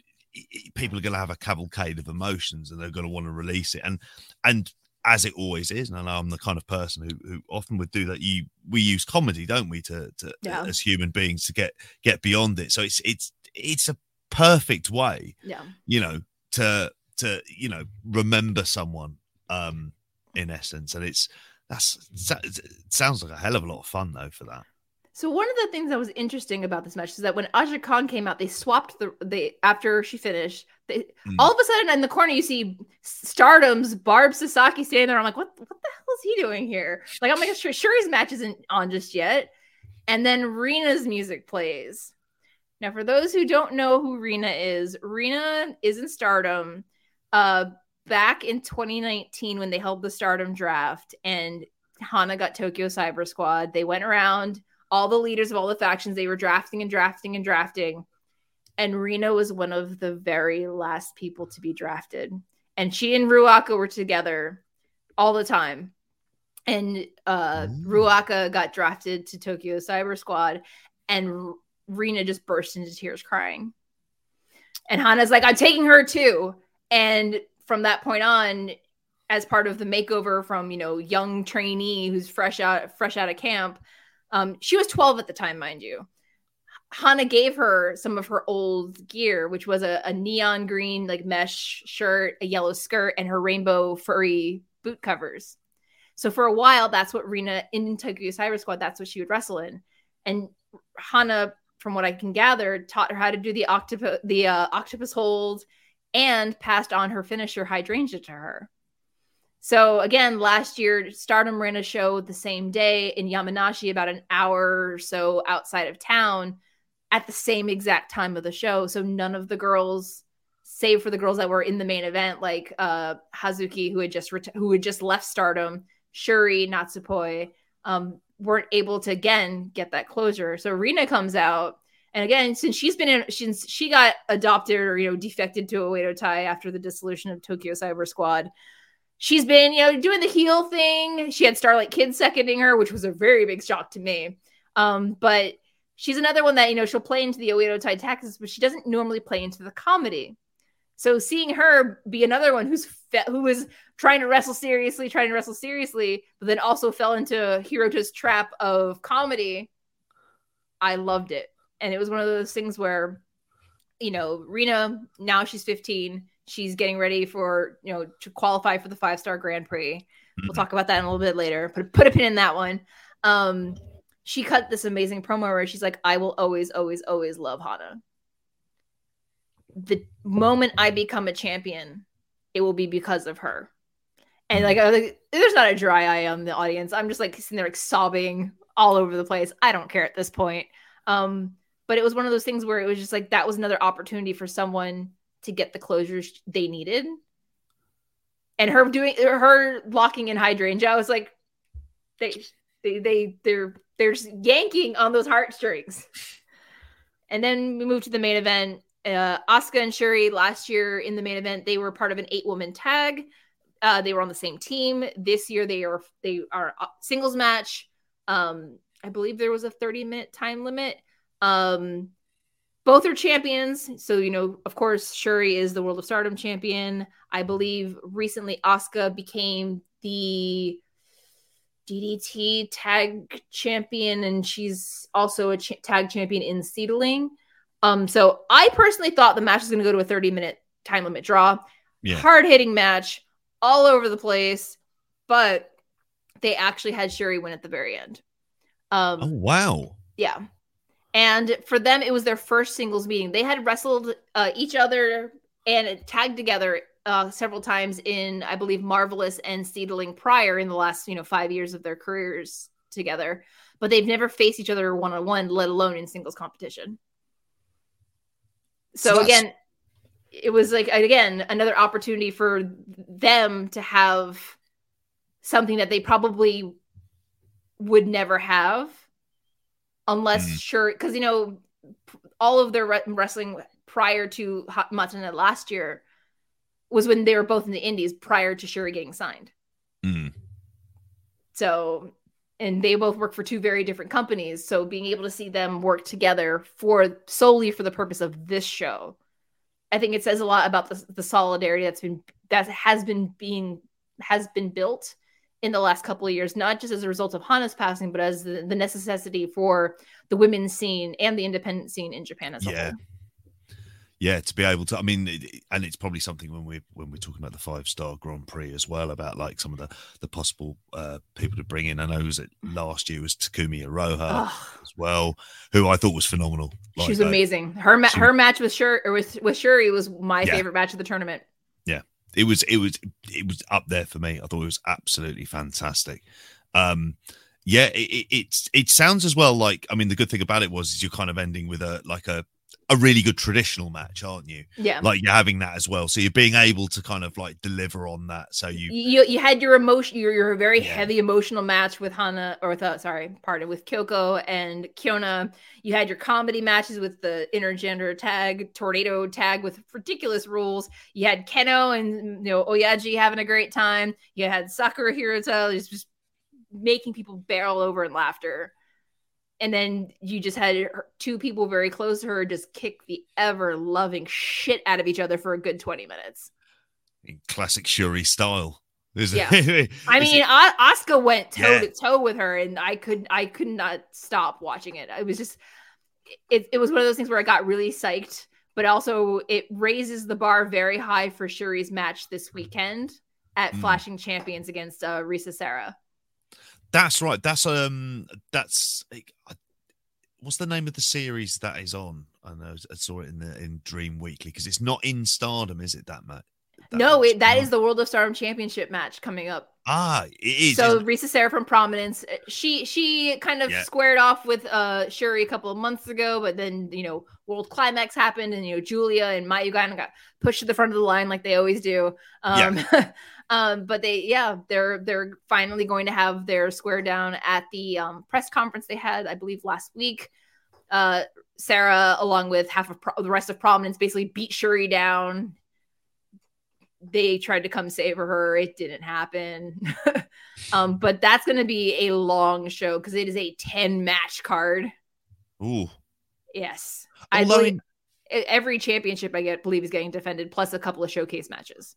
people are going to have a cavalcade of emotions and they're going to want to release it and and as it always is and I know i'm the kind of person who, who often would do that you we use comedy don't we to, to Yeah. as human beings to get get beyond it so it's it's it's a perfect way yeah you know to to you know remember someone um in essence and it's that's it sounds like a hell of a lot of fun though for that So one of the things that was interesting about this match is that when Aja Kong came out, they swapped the they after she finished. They, Mm. All of a sudden, in the corner, you see Stardom's Barb Sasaki standing there. I'm like, what? What the hell is he doing here? Like, I'm like, sure, Syuri's match isn't on just yet. And then Rina's music plays. Now, for those who don't know who Rina is, Rina is in Stardom. Uh, back in 2019 when they held the Stardom draft and Hana got Tokyo Cyber Squad, they went around all the leaders of all the factions. They were drafting and drafting and drafting. And Rina was one of the very last people to be drafted. And she and Ruaka were together all the time. And uh, Ooh. Ruaka got drafted to Tokyo Cyber Squad, and Rina just burst into tears crying. And Hana's like, I'm taking her too. And from that point on, as part of the makeover from you know young trainee who's fresh out fresh out of camp, um, she was 12 at the time, mind you. Hana gave her some of her old gear, which was a, a neon green like mesh shirt, a yellow skirt, and her rainbow furry boot covers. So for a while, that's what Rina in Tokyo Cyber Squad, that's what she would wrestle in. And Hana, from what I can gather, taught her how to do the octopus the uh, octopus hold and passed on her finisher hydrangea to her. So again, last year, Stardom ran a show the same day in Yamanashi, about an hour or so outside of town, at the same exact time of the show. So none of the girls, save for the girls that were in the main event, like uh, Hazuki, who had just ret- who had just left Stardom, Syuri, Natsupoi, um, weren't able to again get that closure. So Rina comes out. And again, since she's been in, since she got adopted or you know defected to Oedo Tai after the dissolution of Tokyo Cyber Squad, she's been you know doing the heel thing. She had Starlight Kid seconding her, which was a very big shock to me. Um, but she's another one that you know she'll play into the Oedo Tai tactics, but she doesn't normally play into the comedy. So seeing her be another one who's fe- who was trying to wrestle seriously, trying to wrestle seriously, but then also fell into Hirota's trap of comedy, I loved it. And it was one of those things where, you know, Rina now she's 15, she's getting ready for you know to qualify for the five star Grand Prix. We'll Mhm. talk about that in a little bit later. Put put a pin in that one. Um, she cut this amazing promo where she's like, "I will always, always, always love Hana." The moment I become a champion, it will be because of her. And like, I was like, there's not a dry eye on the audience. I'm just like sitting there like sobbing all over the place. I don't care at this point. Um, but it was one of those things where it was just like that was another opportunity for someone to get the closures they needed. And her doing her locking in hydrangea, I was like, they They they they're they're yanking on those heartstrings. And then we move to the main event. Uh, Asuka and Syuri last year in the main event, they were part of an eight woman tag. Uh, they were on the same team. This year, they are they are singles match. Um, I believe there was a 30 minute time limit. Um, both are champions. So, you know, of course, Syuri is the World of Stardom champion. I believe recently Asuka became the DDT tag champion, and she's also a ch- tag champion in Seadlinnng. Um, so I personally thought the match was going to go to a 30 minute time limit draw. Yeah. Hard hitting match all over the place, but they actually had Syuri win at the very end. Um, Oh wow. yeah. And for them, it was their first singles meeting. They had wrestled uh, each other and tagged together uh, several times in, I believe, Marvelous and Seadlinnng prior in the last, you know, five years of their careers together. But they've never faced each other one on one, let alone in singles competition. So So again, it was like again another opportunity for them to have something that they probably would never have unless Mm. sure because you know all of their re- wrestling prior to Hot Matana last year was when they were both in the indies prior to Shuri getting signed Mm. so and they both work for two very different companies so being able to see them work together for solely for the purpose of this show i think it says a lot about the, the solidarity that's been that has been being has been built in the last couple of years not just as a result of hana's passing but as the, the necessity for the women's scene and the independent scene in japan as a Yeah. whole yeah to be able to i mean it, it- and it's probably something when we're when we're talking about the five star grand prix as well about like some of the the possible uh people to bring in. I know it was it last year was Takumi Iroha Ugh, as well who i thought was phenomenal. She was uh, amazing. Her ma- she- her match with Syuri or with, with Syuri was my Yeah. favorite match of the tournament. Yeah, it was it was it was up there for me. I thought it was absolutely fantastic. Um yeah it, it it's it sounds as well like i mean the good thing about it was is you're kind of ending with a like a a really good traditional match aren't you? Yeah. Like you're having that as well. So you're being able to kind of like deliver on that so you you you had your emotion your, your very Yeah. heavy emotional match with Hana or with uh, sorry pardon with Kyoko and Kyona. You had your comedy matches with the intergender tag tornado tag with ridiculous rules. You had Kenoh and you know Oyaji having a great time. You had Sakura Hirota just, just making people barrel over in laughter and then you just had her- two people very close to her just kick the ever loving shit out of each other for a good 20 minutes in classic Syuri style Is Yeah. it- I mean, it- A- went toe Yeah. to toe with her, and I could I could not stop watching it. It was just it, it was one of those things where I got really psyched, but also it raises the bar very high for Syuri's match this weekend at Mm. Flashing Champions against uh, Risa Sera. That's right that's um that's what's the name of the series that is on i know i saw it in the in dream weekly because it's not in stardom is it that match That no, match? it, that No. is the World of Stardom Championship match coming up. ah it is so? Risa Sera from Prominence, uh, she she kind of Yeah. squared off with uh Syuri a couple of months ago, but then you know World Climax happened, and you know Julia and Mayu got pushed to the front of the line like they always do. Um, um, but they yeah they're they're finally going to have their square down at the um, press conference they had I believe last week. Uh, Sera, along with half of Pro- the rest of Prominence, basically beat Syuri down. They tried to come save her. It didn't happen. um, but that's going to be a long show because it is a 10 match card. Ooh. Yes. I believe every championship I get believe is getting defended, plus a couple of showcase matches.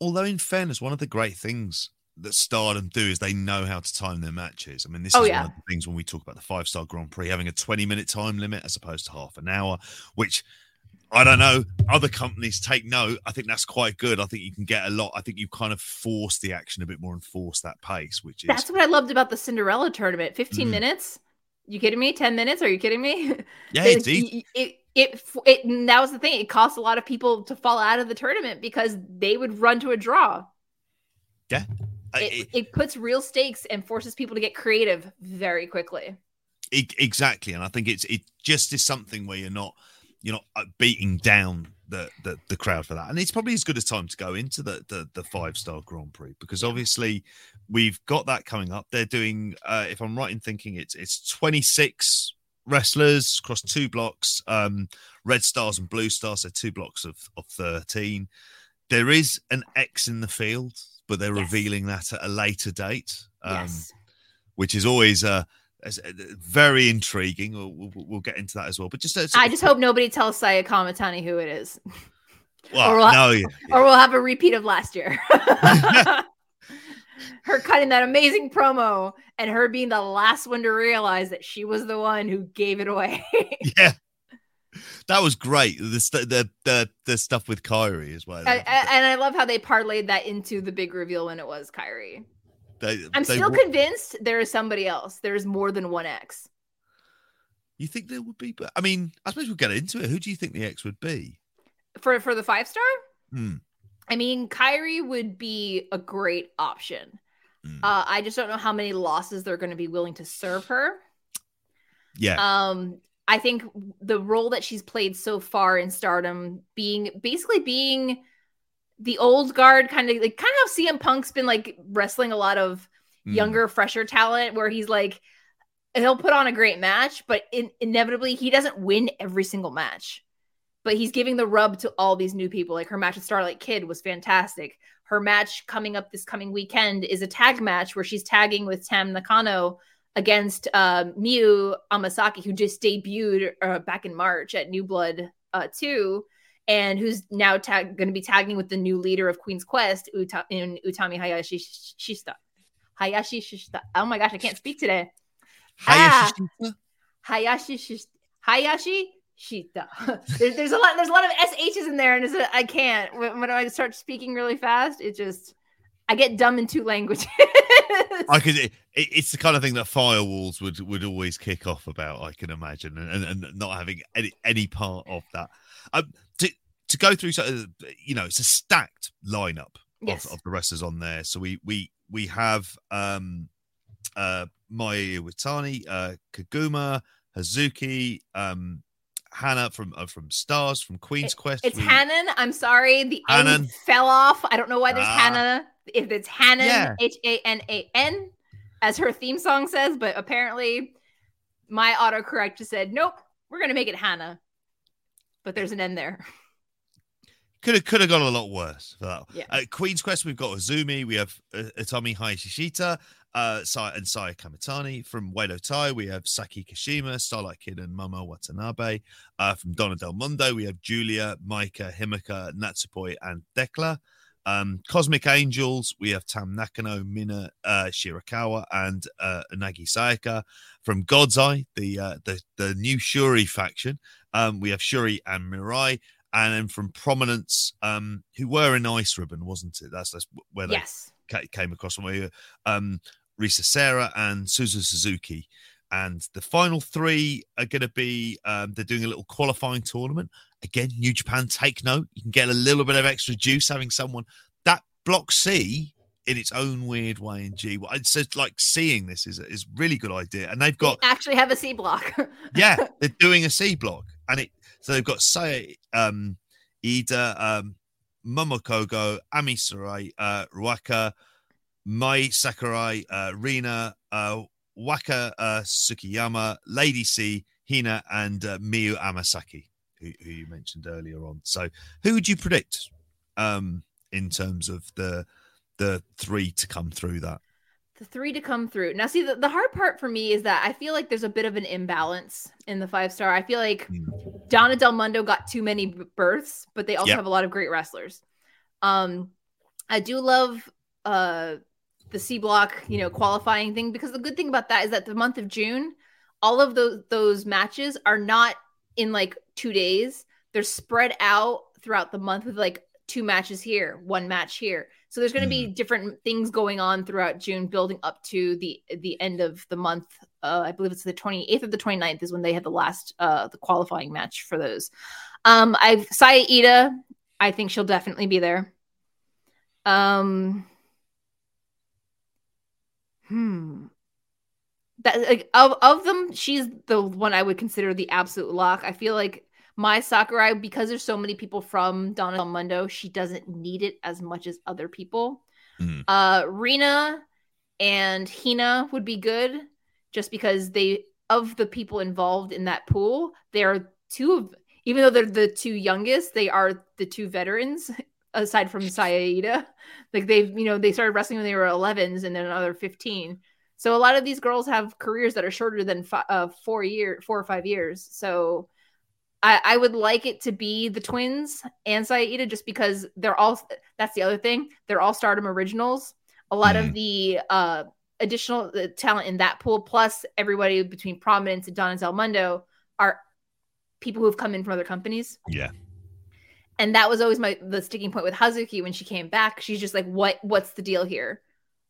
Although in fairness, one of the great things that Stardom do is they know how to time their matches. I mean, this Oh, is yeah. one of the things when we talk about the five star Grand Prix having a 20 minute time limit as opposed to half an hour, which I don't know. Other companies take note. I think that's quite good. I think you can get a lot. I think you kind of force the action a bit more and force that pace, which is That's what I loved about the Cinderella tournament. 15 Mm. minutes? You kidding me? 10 minutes? Are you kidding me? yeah, It- it's it, it, it, it, that was the thing. It cost a lot of people to fall out of the tournament because they would run to a draw. I- It, it- it puts real stakes and forces people to get creative very quickly. E- exactly and i think it's it just is something where you're not you're not uh, beating down the, the the crowd for that, and it's probably as good a time to go into the the, the five star Grand Prix because obviously we've got that coming up. They're doing, uh, if I'm right in thinking, it's it's 26 wrestlers across two blocks, um, red stars and blue stars, so two blocks of of 13. There is an X in the field, but they're Yes. revealing that at a later date, um, yes. which is always uh, uh, very intriguing. We'll, we'll, we'll get into that as well. But just, uh, I just hope nobody tells Saya Kamitani who it is, well, or we'll- no, yeah, yeah. or we'll have a repeat of last year. her cutting that amazing promo and her being the last one to realize that she was the one who gave it away. yeah. That was great. The, the the the stuff with Kairi as well. I- I- and I love how they parlayed that into the big reveal when it was Kairi. They- I'm they still wa- convinced there is somebody else. There's more than one X. You think there would be? But I mean, I suppose we'll get into it. Who do you think the X would be? For for the five star? Hmm. I mean, Kairi would be a great option. Hmm. Uh, I just don't know how many losses they're going to be willing to serve her. Yeah. Um, I think the role that she's played so far in Stardom, being basically being the old guard, kind of like kind of how CM Punk's been like wrestling a lot of Hmm. younger, fresher talent, where he's like he'll put on a great match, but in- inevitably he doesn't win every single match. But he's giving the rub to all these new people. Like her match with Starlight Kid was fantastic. Her match coming up this coming weekend is a tag match where she's tagging with Tam Nakano against uh, Miyu Amasaki, who just debuted uh, back in March at New Blood uh, 2, and who's now tag- going to be tagging with the new leader of Queen's Quest, Uta- in Utami Hayashi Shista. Hayashi Shista. Oh my gosh, I can't speak today. ah. Hayashi Hayashi Shista. Hayashi Shita. there's, there's a lot. There's a lot of sh's in there, and it's a, I can't. When, when I start speaking really fast, it just I get dumb in two languages. I could. It, it's the kind of thing that firewalls would would always kick off about. I can imagine, and, and, and not having any any part of that. Um, to to go through, so you know, it's a stacked lineup Yes. of, of the wrestlers on there. So we we we have um uh Mayu Iwatani, uh Koguma, Hazuki, um Hannah from uh, from Stars from Queen's Quest. It's we- Hanan. I'm sorry. The N fell off. I don't know why there's Ah. Hannah. If it's Hanan. H A N A N, as her theme song says, but apparently my autocorrect just said, nope, we're going to make it Hannah. But there's an N there. Could have could have gone a lot worse for that. Yeah. At Queen's Quest, we've got Azumi, we have uh, Utami Hayashishita, uh, Sai and Saya Kamitani. From Oedo Tai, we have Saki Kashima, Starlight Kid, and Momo Watanabe. Uh, from Donna Del Mundo, we have Julia, Maika, Himeka, Natsupoi, and Thekla. Um, Cosmic Angels, we have Tam Nakano, Mina uh, Shirakawa, and uh, Nagi Sayaka. From God's Eye, the uh, the the new Syuri faction, um, we have Syuri and Mirai and then from prominence um who were in ice ribbon wasn't it that's that's where they Yes. ca- came across from where um risa sera and suzu suzuki. And the final three are going to be um they're doing a little qualifying tournament. Again new japan take note you can get a little bit of extra juice having someone that block c in its own weird way in g well it's just like seeing this is is really good idea. And they've got We actually have a C block. yeah, they're doing a C block, and it so they've got say um, Iida, um, Momo Kohgo, Ami Sohrei, uh, Ruaka, Mai Sakurai, uh, Rina, uh, Waka uh, Tsukiyama, Lady C, Hina, and uh, Miyu Amasaki, who, who you mentioned earlier on. So, who would you predict um, in terms of the the three to come through that? the three to come through. Now, see, the, the hard part for me is that I feel like there's a bit of an imbalance in the five star. I feel like Hmm. Donna Del Mundo got too many berths, but they also Yep. have a lot of great wrestlers. Um, I do love uh the C block, you know, qualifying thing because the good thing about that is that the month of June, all of those those matches are not in like two days. They're spread out throughout the month with like two matches here, one match here. So there's going to be different things going on throughout June, building up to the the end of the month. Uh, I believe it's the 28th or the 29th is when they had the last uh the qualifying match for those. Um, I've Saya Iida. I think she'll definitely be there. Um, hmm. That like of of them, she's the one I would consider the absolute lock. I feel like Mai Sakurai, because there's so many people from Donna Del Mundo, she doesn't need it as much as other people. Mm. Uh, Rina and Hina would be good, just because they of the people involved in that pool, they are two of even though they're the two youngest, they are the two veterans aside from Sayaida. Like they've, you know, they started wrestling when they were 11s and then another 15. So a lot of these girls have careers that are shorter than fi- uh, four year, four or five years. So I, I would like it to be the twins and Sayaida just because they're all. That's the other thing. They're all Stardom originals. A lot of Mhm. the uh, additional talent in that pool, plus everybody between Prominence and Don and Del Mundo, are people who have come in from other companies Yeah. And that was always my the sticking point with Hazuki when she came back. She's just like, what what's the deal here?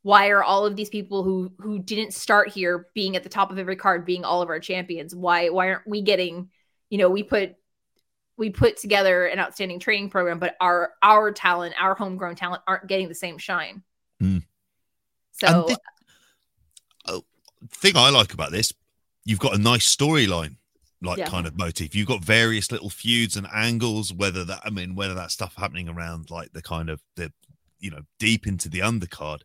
Why are all of these people who who didn't start here being at the top of every card, being all of our champions? Why why aren't we getting, you know, we put we put together an outstanding training program, but our our talent, our homegrown talent aren't getting the same shine. Mm. So thi- oh, thing I like about this, you've got a nice storyline, like Yeah. kind of motif. You've got various little feuds and angles. Whether that, I mean, whether that stuff happening around like the kind of the, you know, deep into the undercard.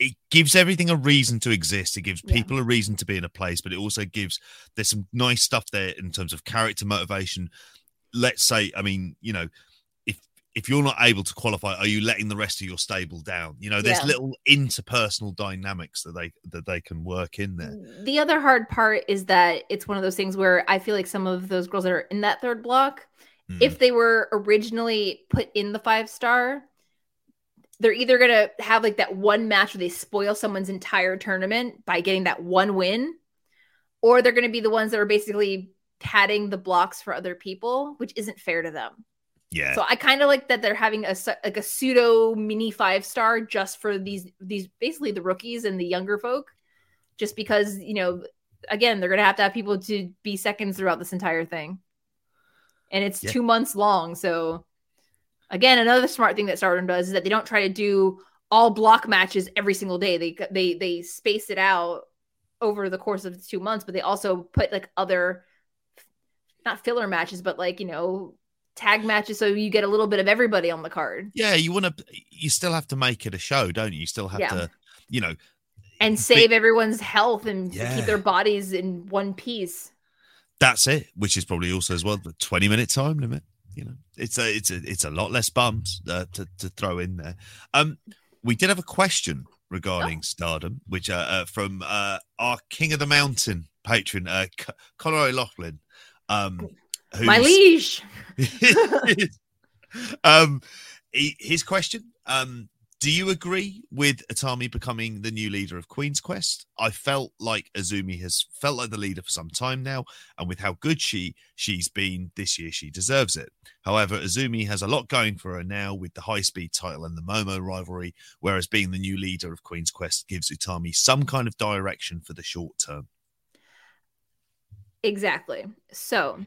It gives everything a reason to exist. It gives Yeah. people a reason to be in a place, but it also gives there's some nice stuff there in terms of character motivation. Let's say, I mean, you know, if you're not able to qualify, are you letting the rest of your stable down? You know, there's Yeah. little interpersonal dynamics that they that they can work in there. The other hard part is that it's one of those things where I feel like some of those girls that are in that third block, Mm. if they were originally put in the five star, they're either gonna have like that one match where they spoil someone's entire tournament by getting that one win, or they're gonna be the ones that are basically padding the blocks for other people, which isn't fair to them. Yeah, So I kind of like that they're having a like a pseudo mini five star just for these these basically the rookies and the younger folk, just because you know again they're gonna have to have people to be seconds throughout this entire thing, and it's Yeah. two months long. So again, another smart thing that Stardom does is that they don't try to do all block matches every single day. They they they space it out over the course of the two months, but they also put like other not filler matches, but like you know tag matches so you get a little bit of everybody on the card yeah. You want to, you still have to make it a show, don't you? You still have Yeah. to, you know, and save everyone's health and Yeah. keep their bodies in one piece. that's it. Which is probably also as well the twenty minute time limit. You know, it's a it's a it's a lot less bumps uh, to to throw in there. Um, we did have a question regarding Stardom, which uh, uh from uh our King of the Mountain patron, uh, C- Conor O'Loughlin. Um, My liege. um, his question: um, Do you agree with Atami becoming the new leader of Queen's Quest? I felt like Azumi has felt like the leader for some time now, and with how good she she's been this year, she deserves it. However, Azumi has a lot going for her now with the high speed title and the Momo rivalry, whereas being the new leader of Queen's Quest gives Utami some kind of direction for the short term. Exactly. So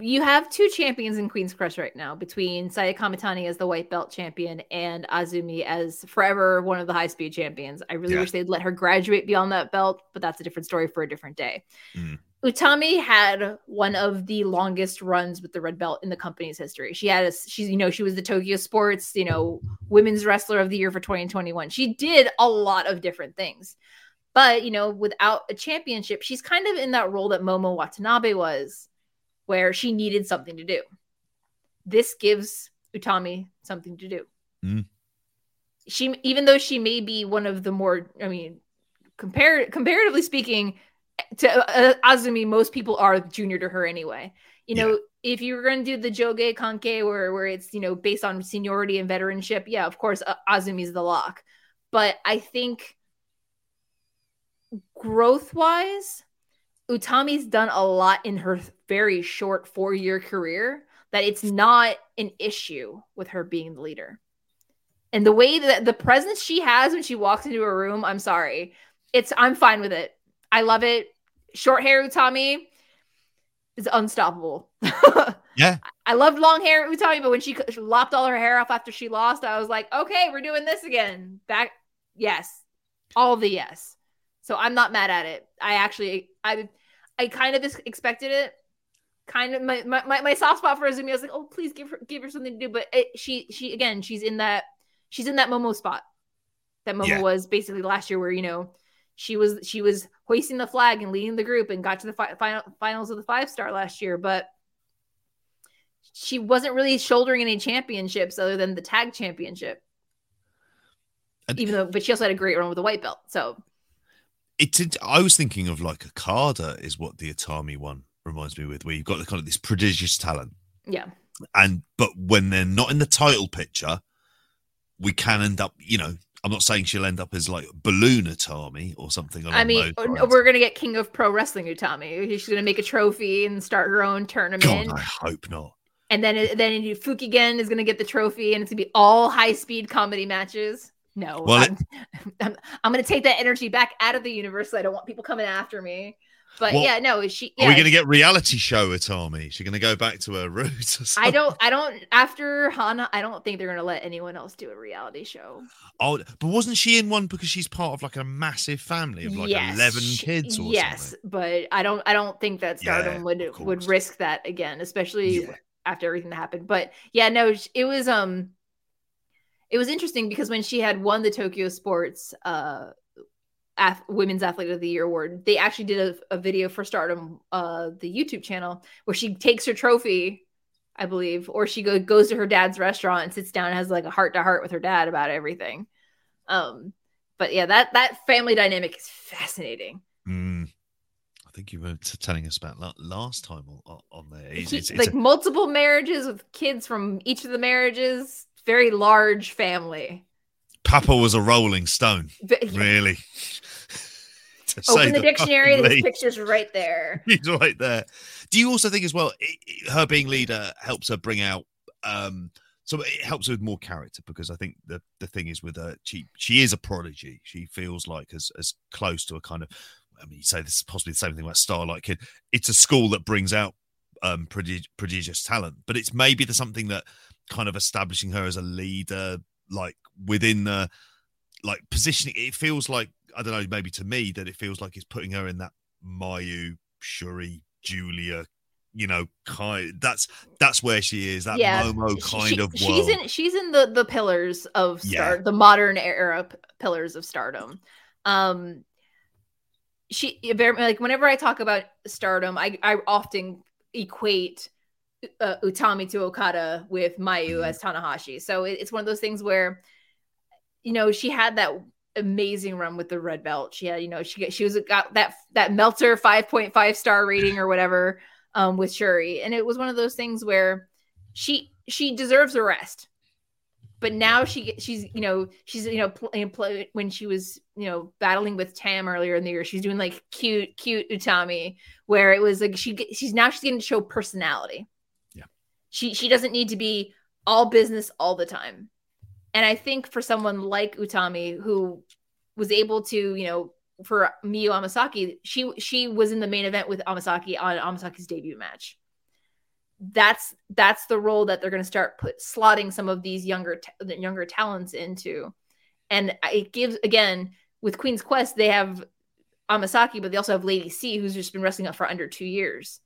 you have two champions in Queen's Quest right now between Saya Kamitani as the white belt champion and Azumi as forever one of the high speed champions. I really Yeah. wish they'd let her graduate beyond that belt, but that's a different story for a different day. Mm. Utami had one of the longest runs with the red belt in the company's history. She had a she's you know she was the Tokyo Sports, you know, women's wrestler of the year for 2021. She did a lot of different things. But, you know, without a championship, she's kind of in that role that Momo Watanabe was where she needed something to do. This gives Utami something to do. Mm. She even though she may be one of the more I mean compar- comparatively speaking to uh, Azumi most people are junior to her anyway. You know, if you were going to do the Joge Kankei where where it's, you know, based on seniority and veteranship, yeah, of course uh, Azumi's the lock. But I think growth wise, Utami's done a lot in her very short four year career that it's not an issue with her being the leader. And the way that the presence she has when she walks into a room, I'm sorry. It's I'm fine with it. I love it. Short hair Utami is unstoppable. Yeah. I loved long hair Utami, but when she, she lopped all her hair off after she lost, I was like, okay, we're doing this again. Back, yes, all the yes. So I'm not mad at it. I actually, I, I kind of expected it, kind of my, my my soft spot for Azumi. I was like, oh, please give her give her something to do. But it, she she again, she's in that she's in that Momo spot. That Momo Yeah. was basically last year, where you know she was she was hoisting the flag and leading the group and got to the fi- final finals of the five star last year, but she wasn't really shouldering any championships other than the tag championship. And- Even though, but she also had a great run with the white belt. So It's. int- I was thinking of like Okada is what the Atami one reminds me with, where you've got the kind of this prodigious talent, yeah, and but when they're not in the title picture, we can end up. You know, I'm not saying she'll end up as like balloon Atami or something. I mean, we're gonna get King of Pro Wrestling Utami. She's gonna make a trophy and start her own tournament. God, I hope not. And then then Fukigen is gonna get the trophy, and it's gonna be all high speed comedy matches. No, Well, I'm, I'm, I'm gonna take that energy back out of the universe. I don't want people coming after me. But Well, yeah, no, is she. Are we going to get reality show Atami? Is she going to go back to her roots? Or I don't. I don't. After Hana, I don't think they're gonna let anyone else do a reality show. Oh, but wasn't she in one because she's part of like a massive family of like Yes, eleven kids or something? yes, something? but I don't. I don't think that Yeah, Stardom would would risk that again, especially Yeah. after everything that happened. But yeah, no, it was um, it was interesting because when she had won the Tokyo Sports uh, ath- Women's Athlete of the Year award, they actually did a, a video for Stardom, uh, the YouTube channel, where she takes her trophy. I believe, or she go, goes to her dad's restaurant and sits down and has like a heart to heart with her dad about everything. Um, but yeah, that that family dynamic is fascinating. Mm. I think you were telling us about last time on, on there. It's, it's, it's like a- multiple marriages with kids from each of the marriages. Very large family. Papa was a Rolling Stone, Ve- really. Open the the dictionary. least. pictures right there. He's right there. Do you also think as well, it, it- her being leader helps her bring out, um, so it helps her with more character because I think the the thing is with her, she she is a prodigy. She feels like as as close to a kind of, I mean, you say this is possibly the same thing about Starlight Kid. It's a school that brings out um prodig- prodigious talent, but it's maybe the something that kind of establishing her as a leader, like within the like positioning. It feels like I don't know, maybe to me that it feels like it's putting her in that Mayu, Syuri, Julia, you know, kind. That's that's where she is. That Yeah, Momo kind she- of world. She's in. She's in the the pillars of star, Yeah. the modern era p- pillars of stardom. Um, she very like whenever I talk about stardom, I I often equate uh, Utami to Okada with Mayu Mhm. as Tanahashi. So it, it's one of those things where, you know, she had that amazing run with the red belt. She had, you know, she she was got that that Meltzer five point five star rating or whatever um, with Syuri, and it was one of those things where she she deserves a rest. But now she she's you know she's you know pl- in play, when she was you know battling with Tam earlier in the year she's doing like cute cute Utami where it was like she she's now she's getting to show personality. She she doesn't need to be all business all the time. And I think for someone like Utami who was able to, you know, for Miyu Amasaki, she she was in the main event with Amasaki on Amasaki's debut match. That's that's the role that they're going to start put slotting some of these younger the younger talents into, and it gives again with Queen's Quest they have Amasaki, but they also have Lady C who's just been wrestling up for under two years,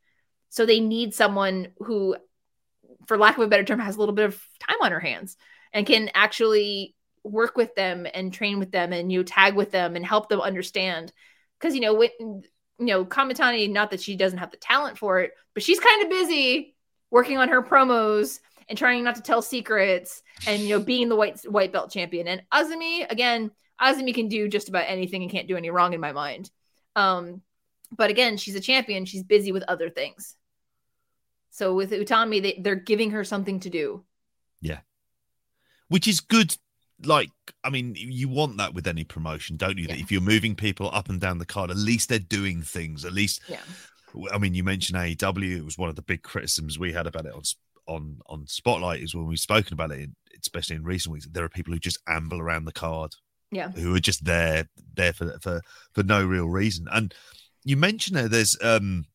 so they need someone who, for lack of a better term, has a little bit of time on her hands and can actually work with them and train with them and you know, tag with them and help them understand. Because you know when you know Kamitani not that she doesn't have the talent for it but she's kind of busy working on her promos and trying not to tell secrets and you know being the white white belt champion. And Azumi again Azumi can do just about anything and can't do any wrong in my mind. Um but again she's a champion. She's busy with other things so with Utami they, they're giving her something to do Yeah. which is good. Like, I mean, you want that with any promotion, don't you? That if you're moving people up and down the card, at least they're doing things. At least, yeah I mean, you mentioned AEW. It was one of the big criticisms we had about it on on on Spotlight. Is when we've spoken about it, especially in recent weeks. There are people who just amble around the card, yeah who are just there there for for for no real reason. And you mentioned there, there's um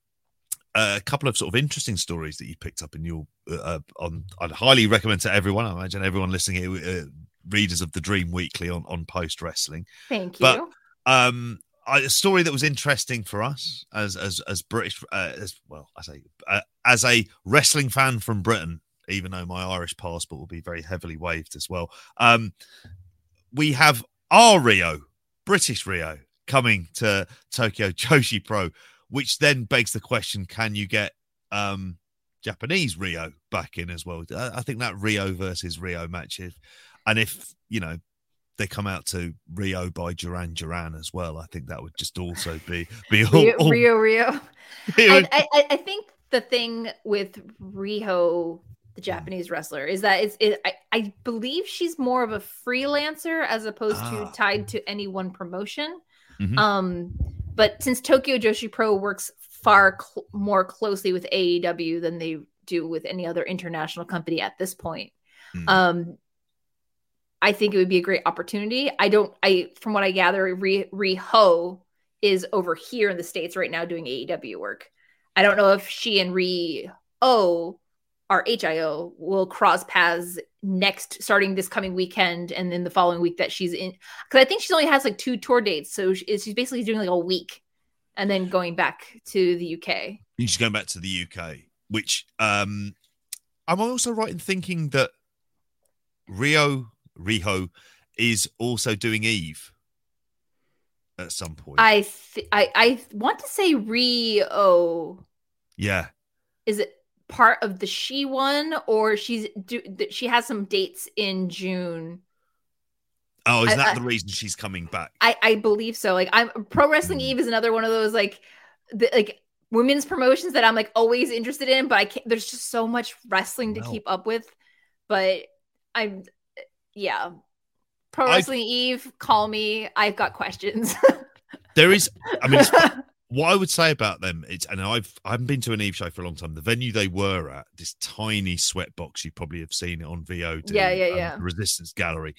a couple of sort of interesting stories that you picked up in your uh, on. I'd highly recommend to everyone. I imagine everyone listening here, uh, readers of the Dream Weekly on on Post Wrestling. thank you But- Um, I, a story that was interesting for us as as as British uh, as well, I say uh, as a wrestling fan from Britain, even though my Irish passport will be very heavily waved as well, um, we have our Rio, British Rio, coming to Tokyo Joshi Pro, which then begs the question: Can you get um, Japanese Rio back in as well? I, think that Rio versus Rio match, if, and if you know they come out to Rio by Duran Duran as well, I think that would just also be be all, Rio, all- Rio, Rio. I, I, I think the thing with Rio the Japanese wrestler, is that it's. It, I, I believe she's more of a freelancer as opposed Ah. to tied to any one promotion. Mhm. Um, but since Tokyo Joshi Pro works far cl- more closely with AEW than they do with any other international company at this point, Mm. um, I think it would be a great opportunity. I don't. I from what I gather, Ri- Riho is over here in the states right now doing AEW work. I don't know if she and Rhio our HIO will cross paths next starting this coming weekend and then the following week that she's in because I think she only has like two tour dates so she's basically doing like a week and then going back to the UK. She's going back to the UK, which um I'm also right in thinking that Rio Riho is also doing Eve at some point. I th- I I want to say Rio yeah. is it part of the she one or she's do she has some dates in June. Oh, is that I- the reason she's coming back? I I believe so. Like I'm Pro Wrestling Mm. Eve is another one of those like the, like women's promotions that I'm like always interested in, but I can't. There's just so much wrestling to Well. keep up with. But I'm yeah. Pro Wrestling Eve, call me. I've got questions. There is I mean it's, what I would say about them it's and I've I haven't been to an Eve show for a long time. The venue they were at, this tiny sweat box, you probably have seen it on VOD. Yeah, yeah, um, yeah. the Resistance Gallery.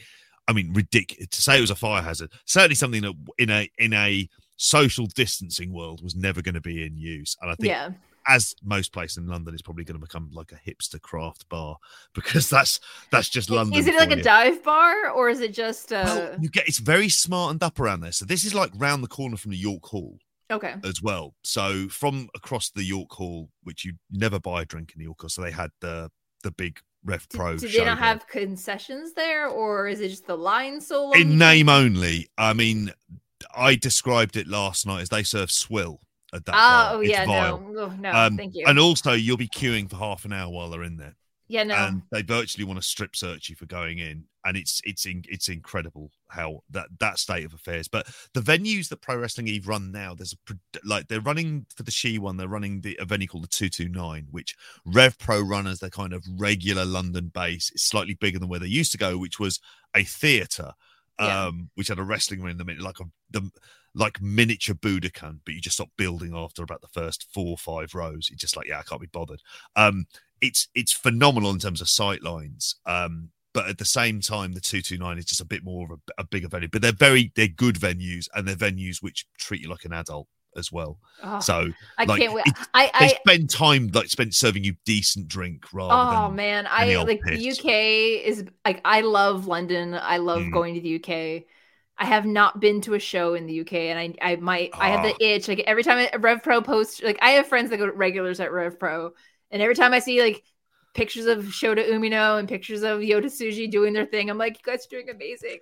I mean, ridiculous to say it was a fire hazard. Certainly something that in a in a social distancing world was never going to be in use. And I think yeah. as most places in London is probably going to become like a hipster craft bar because that's that's just London. Is it like for a dive bar or is it just uh Well, you get it's very smartened up around there. So this is like round the corner from the York Hall okay? as well. So from across the York Hall, which you never buy a drink in the York Hall, so they had the the big Rev Do, Pro. do show they not there. have concessions there, or is it just the line so long? in name only? I mean, I described it last night as they serve swill at that. Ah, oh yeah, vile. no, oh, no, Um, thank you. And also, you'll be queuing for half an hour while they're in there. yeah, no, and they virtually want to strip search you for going in and it's it's in, it's incredible how that that state of affairs but the venues that pro wrestling eve run now there's a like they're running for the she one they're running the a venue called the 229 which rev pro run as their kind of regular london base it's slightly bigger than where they used to go which was a theater Yeah. um which had a wrestling ring in the middle like a the like miniature Budokan, but you just stop building after about the first four or five rows. It's just like, yeah, I can't be bothered. Um, it's it's phenomenal in terms of sight lines. Um, but at the same time, the two two nine is just a bit more of a, a bigger venue. But they're very they're good venues, and they're venues which treat you like an adult as well. Oh, So I like, can't wait. it- I, they I, spend time like spent serving you decent drink rather oh than man, I like piss. the UK is like I love London. I love Mm. going to the UK. I have not been to a show in the UK, and I I might I have the Ah. itch. Like every time I, Rev Pro posts, like I have friends that go to regulars at Rev Pro, and every time I see like pictures of Shota Umino and pictures of Yota Tsuji doing their thing, I'm like, you guys are doing amazing.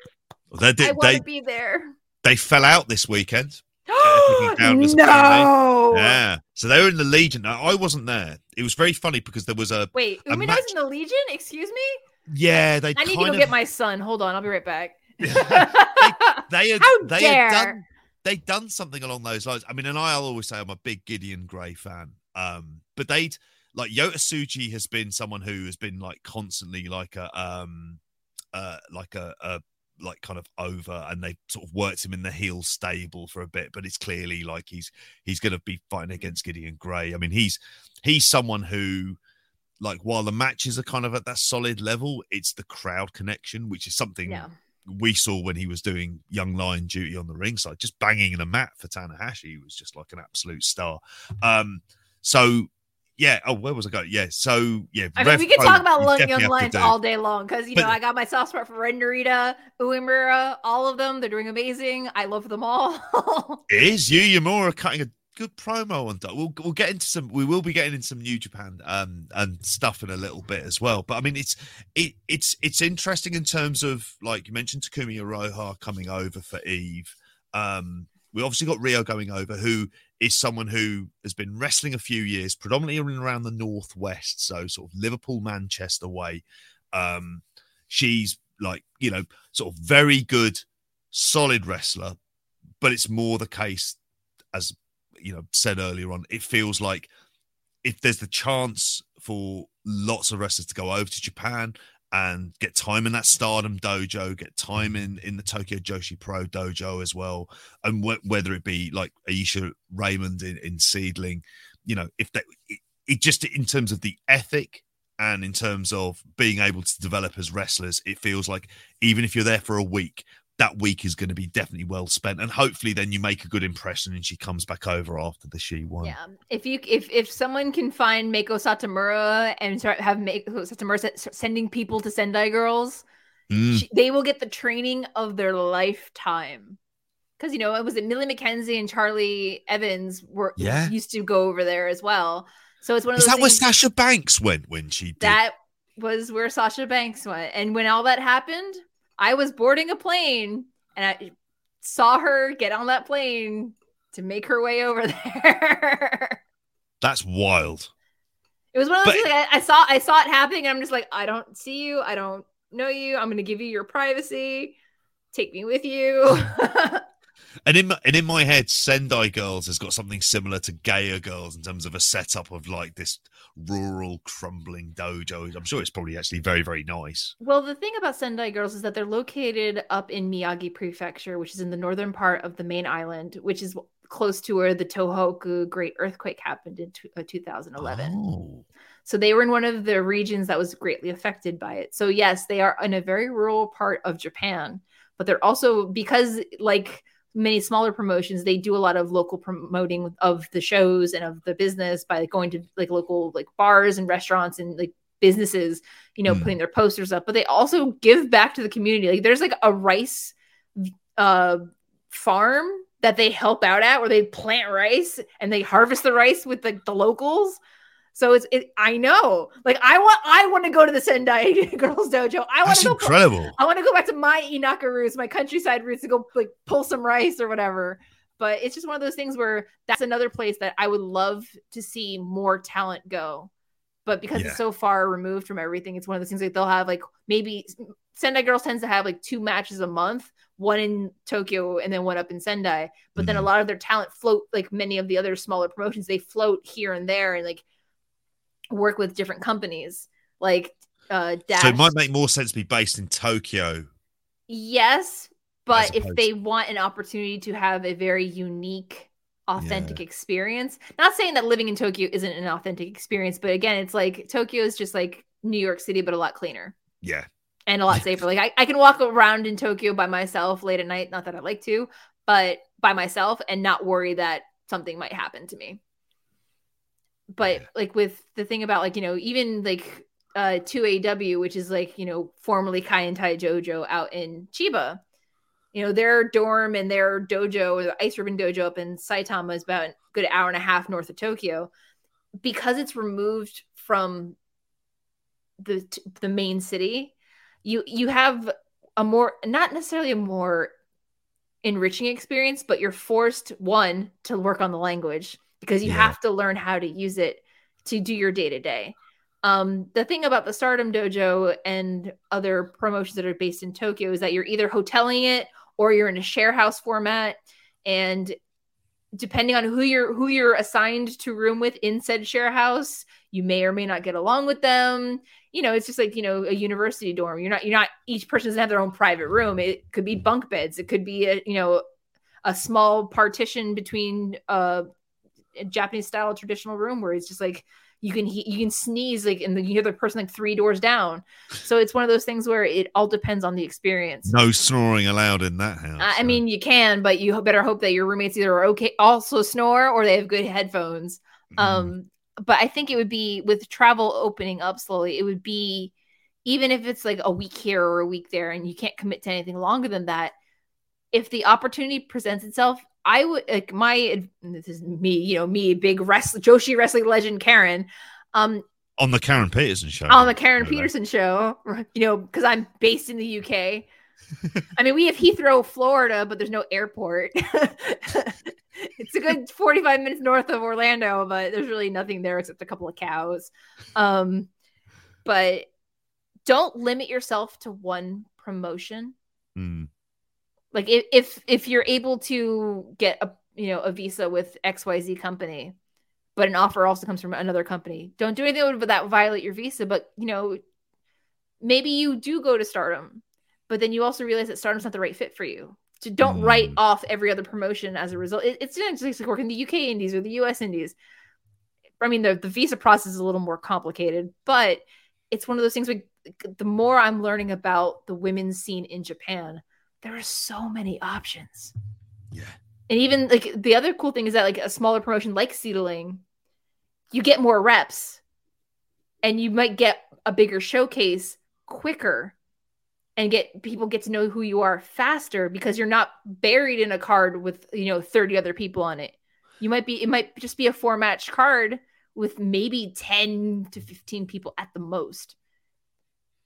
they I did, want they to be there. they fell out this weekend. Epic no. Yeah, so they were in the Legion. Now, I wasn't there. It was very funny because there was a Wait, A Umino's match- in the Legion? Excuse me? yeah. They I need to go of get my son. Hold on, I'll be right back. they had How they dare. had done they'd done something along those lines. I mean, and I'll always say I'm a big Gideon Grey fan. Um, but they'd like Yota Tsuji has been someone who has been like constantly like a um uh like a, a like kind of over and they sort of worked him in the heel stable for a bit but it's clearly like he's he's going to be fighting against Gideon Grey I mean he's he's someone who like while the matches are kind of at that solid level it's the crowd connection which is something yeah. we saw when he was doing young lion duty on the ringside, just banging in a mat for Tanahashi. He was just like an absolute star. Um, so yeah. Oh, where was I going? Yeah. So yeah. I mean, we could talk about Lung- Young have to Lions do. all day long because, you But- know, I got my soft spot for Ren Narita, Uemura, all of them. They're doing amazing. I love them all. It is you. Yamura cutting a good promo on. We'll we'll get into some. We will be getting into some New Japan um and stuff in a little bit as well. But I mean, it's it it's it's interesting in terms of like you mentioned Takumi Iroha coming over for Eve. Um, we obviously got Rhio going over, who is someone who has been wrestling a few years, predominantly in around the northwest, so sort of Liverpool, Manchester way. Um, she's like you know sort of very good, solid wrestler, but it's more the case as you know said earlier on. It feels like if there's the chance for lots of wrestlers to go over to Japan and get time in that Stardom dojo, get time in in the Tokyo Joshi Pro dojo as well, and wh- whether it be like Aisha Raymond in, in Seadlinnng, you know, if that it, it just in terms of the ethic and in terms of being able to develop as wrestlers, it feels like even if you're there for a week, that week is going to be definitely well spent, and hopefully then you make a good impression and she comes back over after the she won Yeah, if you if if someone can find Meiko Satomura and start have Meiko Satomura sending people to Sendai Girls, Mm. she, they will get the training of their lifetime. Because you know, it was it Millie McKenzie and Charli Evans were Yeah. used to go over there as well. So it's one of Is that where Sasha Banks went when she did? that was where Sasha Banks went. And when all that happened, I was boarding a plane and I saw her get on that plane to make her way over there. That's wild. it was one of those But- things like, I, I saw I saw it happening and I'm just like, I don't see you, I don't know you. I'm gonna give you your privacy. Take me with you. And in my, and in my head, Sendai Girls has got something similar to Gaea Girls in terms of a setup of like this rural crumbling dojo. I'm sure it's probably actually very very nice. Well, the thing about Sendai Girls is that they're located up in Miyagi Prefecture, which is in the northern part of the main island, which is close to where the Tohoku Great Earthquake happened in t- uh, 2011. Oh. So they were in one of the regions that was greatly affected by it. So yes, they are in a very rural part of Japan, but they're also because like many smaller promotions, they do a lot of local promoting of the shows and of the business by like, going to like local like bars and restaurants and like businesses, you know, Mm. putting their posters up. But they also give back to the community. Like there's like a rice uh farm that they help out at where they plant rice and they harvest the rice with the, the locals. So it's it, I know. Like I want I want to go to the Sendai Girls Dojo. I want to go incredible. I want to go back to my Inaka roots, my countryside roots to go like pull some rice or whatever. But it's just one of those things where that's another place that I would love to see more talent go. But because Yeah. it's so far removed from everything, it's one of those things like they'll have like maybe Sendai Girls tends to have like two matches a month, one in Tokyo and then one up in Sendai. But then a Mhm. lot of their talent float like many of the other smaller promotions, they float here and there and like work with different companies. Like uh Dash. So it might make more sense to be based in Tokyo. Yes, but if they want an opportunity to have a very unique, authentic experience, not saying that living in Tokyo isn't an authentic experience, but again, it's like Tokyo is just like New York City, but a lot cleaner Yeah. and a lot safer. like I, I can walk around in Tokyo by myself late at night, not that I like to, but by myself and not worry that something might happen to me. But like with the thing about like, you know, even like uh 2AW, which is like, you know, formerly Kaientai Dojo out in Chiba. You know, their dorm and their dojo the Ice Ribbon Dojo up in Saitama is about a good hour and a half north of Tokyo. Because it's removed from the the main city, you you have a more not necessarily a more enriching experience, but you're forced one to work on the language because you Yeah. have to learn how to use it to do your day to day. Um, the thing about the Stardom Dojo and other promotions that are based in Tokyo is that you're either hoteling it or you're in a share house format, and depending on who you're who you're assigned to room with in said share house, you may or may not get along with them. You know, it's just like you know a university dorm. You're not you're not each person doesn't have their own private room. It could be bunk beds. It could be a you know a small partition between uh, Japanese style traditional room where it's just like you can you can sneeze like and you hear the person like three doors down. So it's one of those things where it all depends on the experience. No snoring allowed in that house. I I mean, you can, but you better hope that your roommates either are okay, also snore, or they have good headphones. Mhm. Um, but I think it would be with travel opening up slowly. It would be even if it's like a week here or a week there, and you can't commit to anything longer than that. If the opportunity presents itself, I would like my this is me, you know, me, big wrestling Joshi wrestling legend Karen. Um, on the Karen Peterson show. On the Karen Peterson show, you know, because I'm based in the UK. I mean, we have Heathrow, Florida, but there's no airport. it's a good 45 minutes north of Orlando, but there's really nothing there except a couple of cows. Um, but don't limit yourself to one promotion. Mm. Like if, if if you're able to get a you know a visa with XYZ company, but an offer also comes from another company, don't do anything that that violate your visa. But you know, maybe you do go to Stardom, but then you also realize that Stardom's not the right fit for you. So don't mm. write off every other promotion as a result. It, it's not just like working the UK Indies or the US Indies. I mean, the, the visa process is a little more complicated, but it's one of those things where the more I'm learning about the women's scene in Japan, there are so many options. Yeah. And even like the other cool thing is that like a smaller promotion like Seadlinnng, you get more reps and you might get a bigger showcase quicker and get people get to know who you are faster because you're not buried in a card with you know 30 other people on it. You might be it might just be a four match card with maybe 10 to 15 people at the most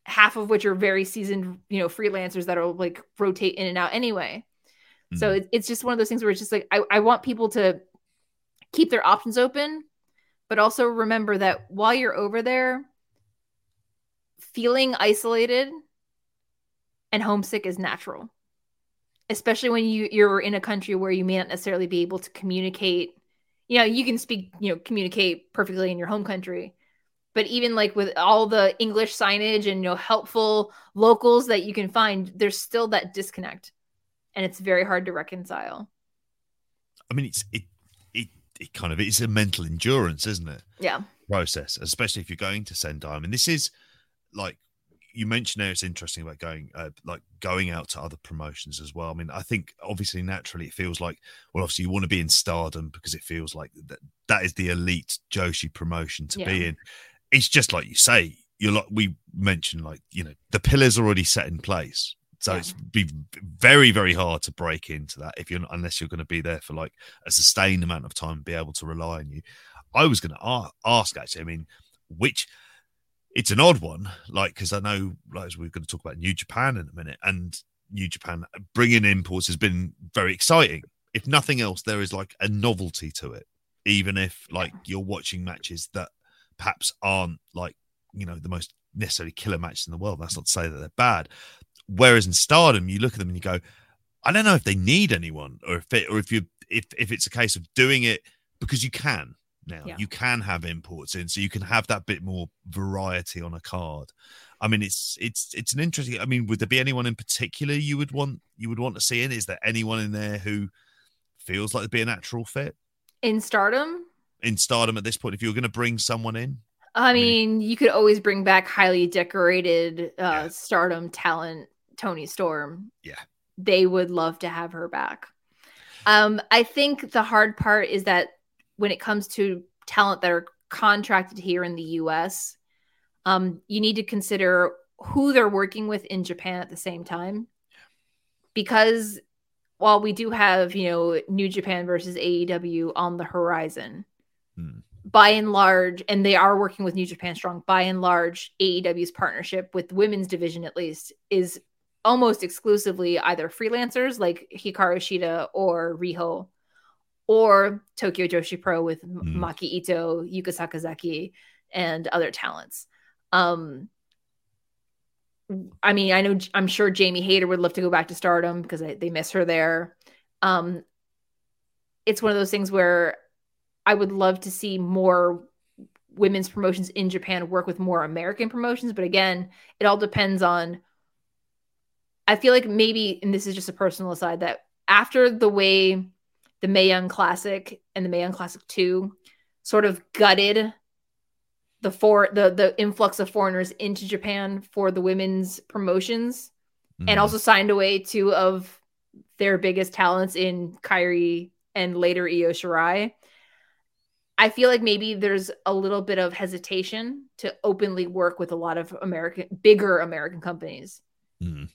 half of which are very seasoned, you know, freelancers that are like rotate in and out anyway. Mm-hmm. So it, it's just one of those things where it's just like I, I want people to keep their options open, but also remember that while you're over there, feeling isolated and homesick is natural. Especially when you, you're in a country where you may not necessarily be able to communicate. You know, you can speak, you know, communicate perfectly in your home country, but even like with all the english signage and you know helpful locals that you can find there's still that disconnect and it's very hard to reconcile. I mean it's it it, it kind of it's a mental endurance isn't it? Yeah. Process especially if you're going to sendai. I mean this is like you mentioned there it's interesting about going uh, like going out to other promotions as well. I mean i think obviously naturally it feels like well obviously you want to be in stardom because it feels like that that is the elite joshi promotion to yeah. be in it's just like you say. You're like we mentioned, like you know, the pillars already set in place. So yeah. it's be very, very hard to break into that if you're not, unless you're going to be there for like a sustained amount of time, and be able to rely on you. I was going to ask actually. I mean, which it's an odd one, like because I know, like we're going to talk about New Japan in a minute, and New Japan bringing imports has been very exciting. If nothing else, there is like a novelty to it, even if like you're watching matches that perhaps aren't like you know the most necessarily killer matches in the world. That's not to say that they're bad. Whereas in Stardom, you look at them and you go, I don't know if they need anyone, or if it, or if you if if it's a case of doing it because you can now, yeah. you can have imports in, so you can have that bit more variety on a card. I mean, it's it's it's an interesting. I mean, would there be anyone in particular you would want you would want to see in? Is there anyone in there who feels like to be a natural fit in Stardom? In stardom at this point if you were going to bring someone in? I mean, you could always bring back highly decorated uh, yeah. stardom talent, Toni Storm. Yeah. They would love to have her back. Um, I think the hard part is that when it comes to talent that are contracted here in the US, um, you need to consider who they're working with in Japan at the same time. Because while we do have, you know, New Japan versus AEW on the horizon, Hmm. By and large, and they are working with New Japan Strong, by and large, AEW's partnership with the women's division, at least, is almost exclusively either freelancers like Hikaru Shida or Riho, or Tokyo Joshi Pro with mm. Maki Ito, Yuka Sakazaki, and other talents. Um, I mean, I know I'm sure Jamie Hayter would love to go back to Stardom because they, they miss her there. Um, it's one of those things where I would love to see more women's promotions in Japan work with more American promotions. But again, it all depends on. I feel like maybe, and this is just a personal aside, that after the way the Mae Young Classic and the Mae Young Classic 2 sort of gutted the for the the influx of foreigners into Japan for the women's promotions mm-hmm. and also signed away two of their biggest talents in Kairi and later Io Shirai. I feel like maybe there's a little bit of hesitation to openly work with a lot of American, bigger American companies. Mm.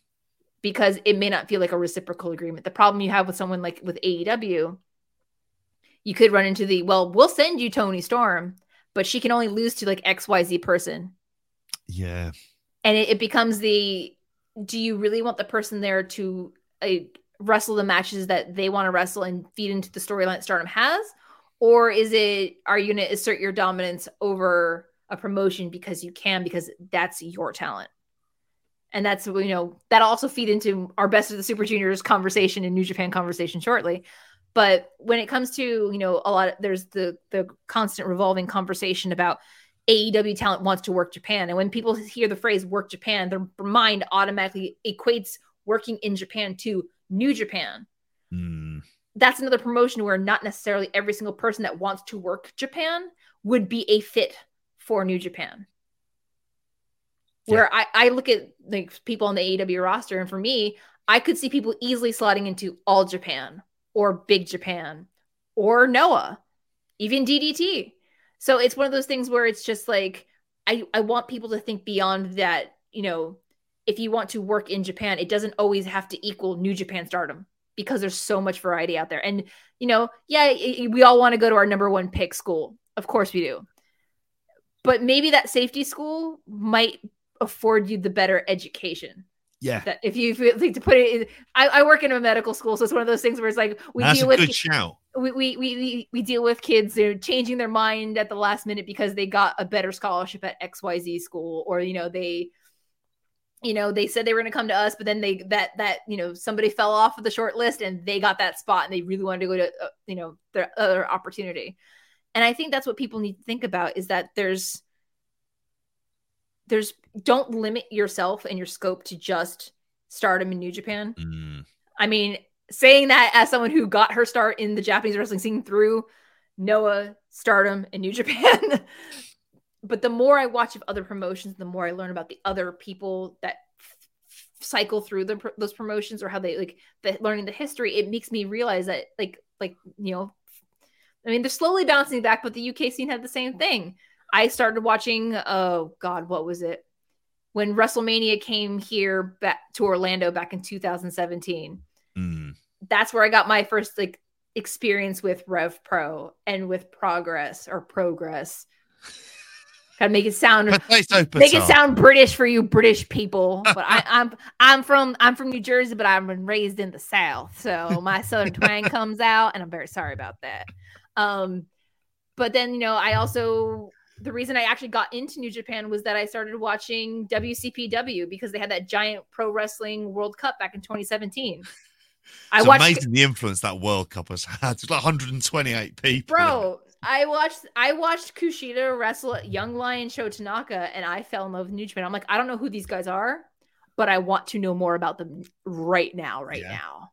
because it may not feel like a reciprocal agreement. The problem you have with someone like with AEW, you could run into the well, we'll send you Toni Storm, but she can only lose to like XYZ person. Yeah. And it, it becomes the do you really want the person there to uh, wrestle the matches that they want to wrestle and feed into the storyline Stardom has? Or is it, are you going to assert your dominance over a promotion because you can, because that's your talent? And that's, you know, that'll also feed into our best of the Super Juniors conversation and New Japan conversation shortly. But when it comes to, you know, a lot of, there's the, the constant revolving conversation about AEW talent wants to work Japan. And when people hear the phrase work Japan, their mind automatically equates working in Japan to New Japan. Mm. That's another promotion where not necessarily every single person that wants to work Japan would be a fit for New Japan. Yeah. Where I, I look at like people on the AEW roster, and for me, I could see people easily slotting into All Japan or Big Japan or Noah, even DDT. So it's one of those things where it's just like I, I want people to think beyond that, you know, if you want to work in Japan, it doesn't always have to equal New Japan stardom because there's so much variety out there. And, you know, yeah, we all want to go to our number one pick school. Of course we do. But maybe that safety school might afford you the better education. Yeah. That if you feel like to put it in, I, I work in a medical school, so it's one of those things where it's like we That's deal with good shout. we, we, we, we deal with kids they're changing their mind at the last minute because they got a better scholarship at xyz school or you know they you know they said they were going to come to us but then they that that you know somebody fell off of the short list and they got that spot and they really wanted to go to uh, you know their other opportunity and i think that's what people need to think about is that there's there's don't limit yourself and your scope to just stardom in new japan Mm. I mean, saying that as someone who got her start in the Japanese wrestling scene through Noah, Stardom, and New Japan. but the more I watch of other promotions, the more I learn about the other people that f- cycle through the, those promotions or how they like the, learning the history. It makes me realize that, like, like you know, I mean, they're slowly bouncing back, but the UK scene had the same thing. I started watching. Oh God, what was it? When WrestleMania came here back to Orlando back in 2017 Mm. that's where I got my first like experience with Rev Pro and with Progress or Progress. Gotta make it sound make it sound British for you British people. But I, I'm I'm from I'm from New Jersey, but I've been raised in the South, so my Southern twang comes out, and I'm very sorry about that. Um, but then you know I also the reason I actually got into New Japan was that I started watching WCPW because they had that giant pro wrestling World Cup back in 2017. I It's watched amazing the influence that World Cup has had. It's like 128 people. Bro, I watched I watched Kushida wrestle Young Lion Show Tanaka and I fell in love with New Japan. I'm like, I don't know who these guys are, but I want to know more about them right now, right Yeah. now.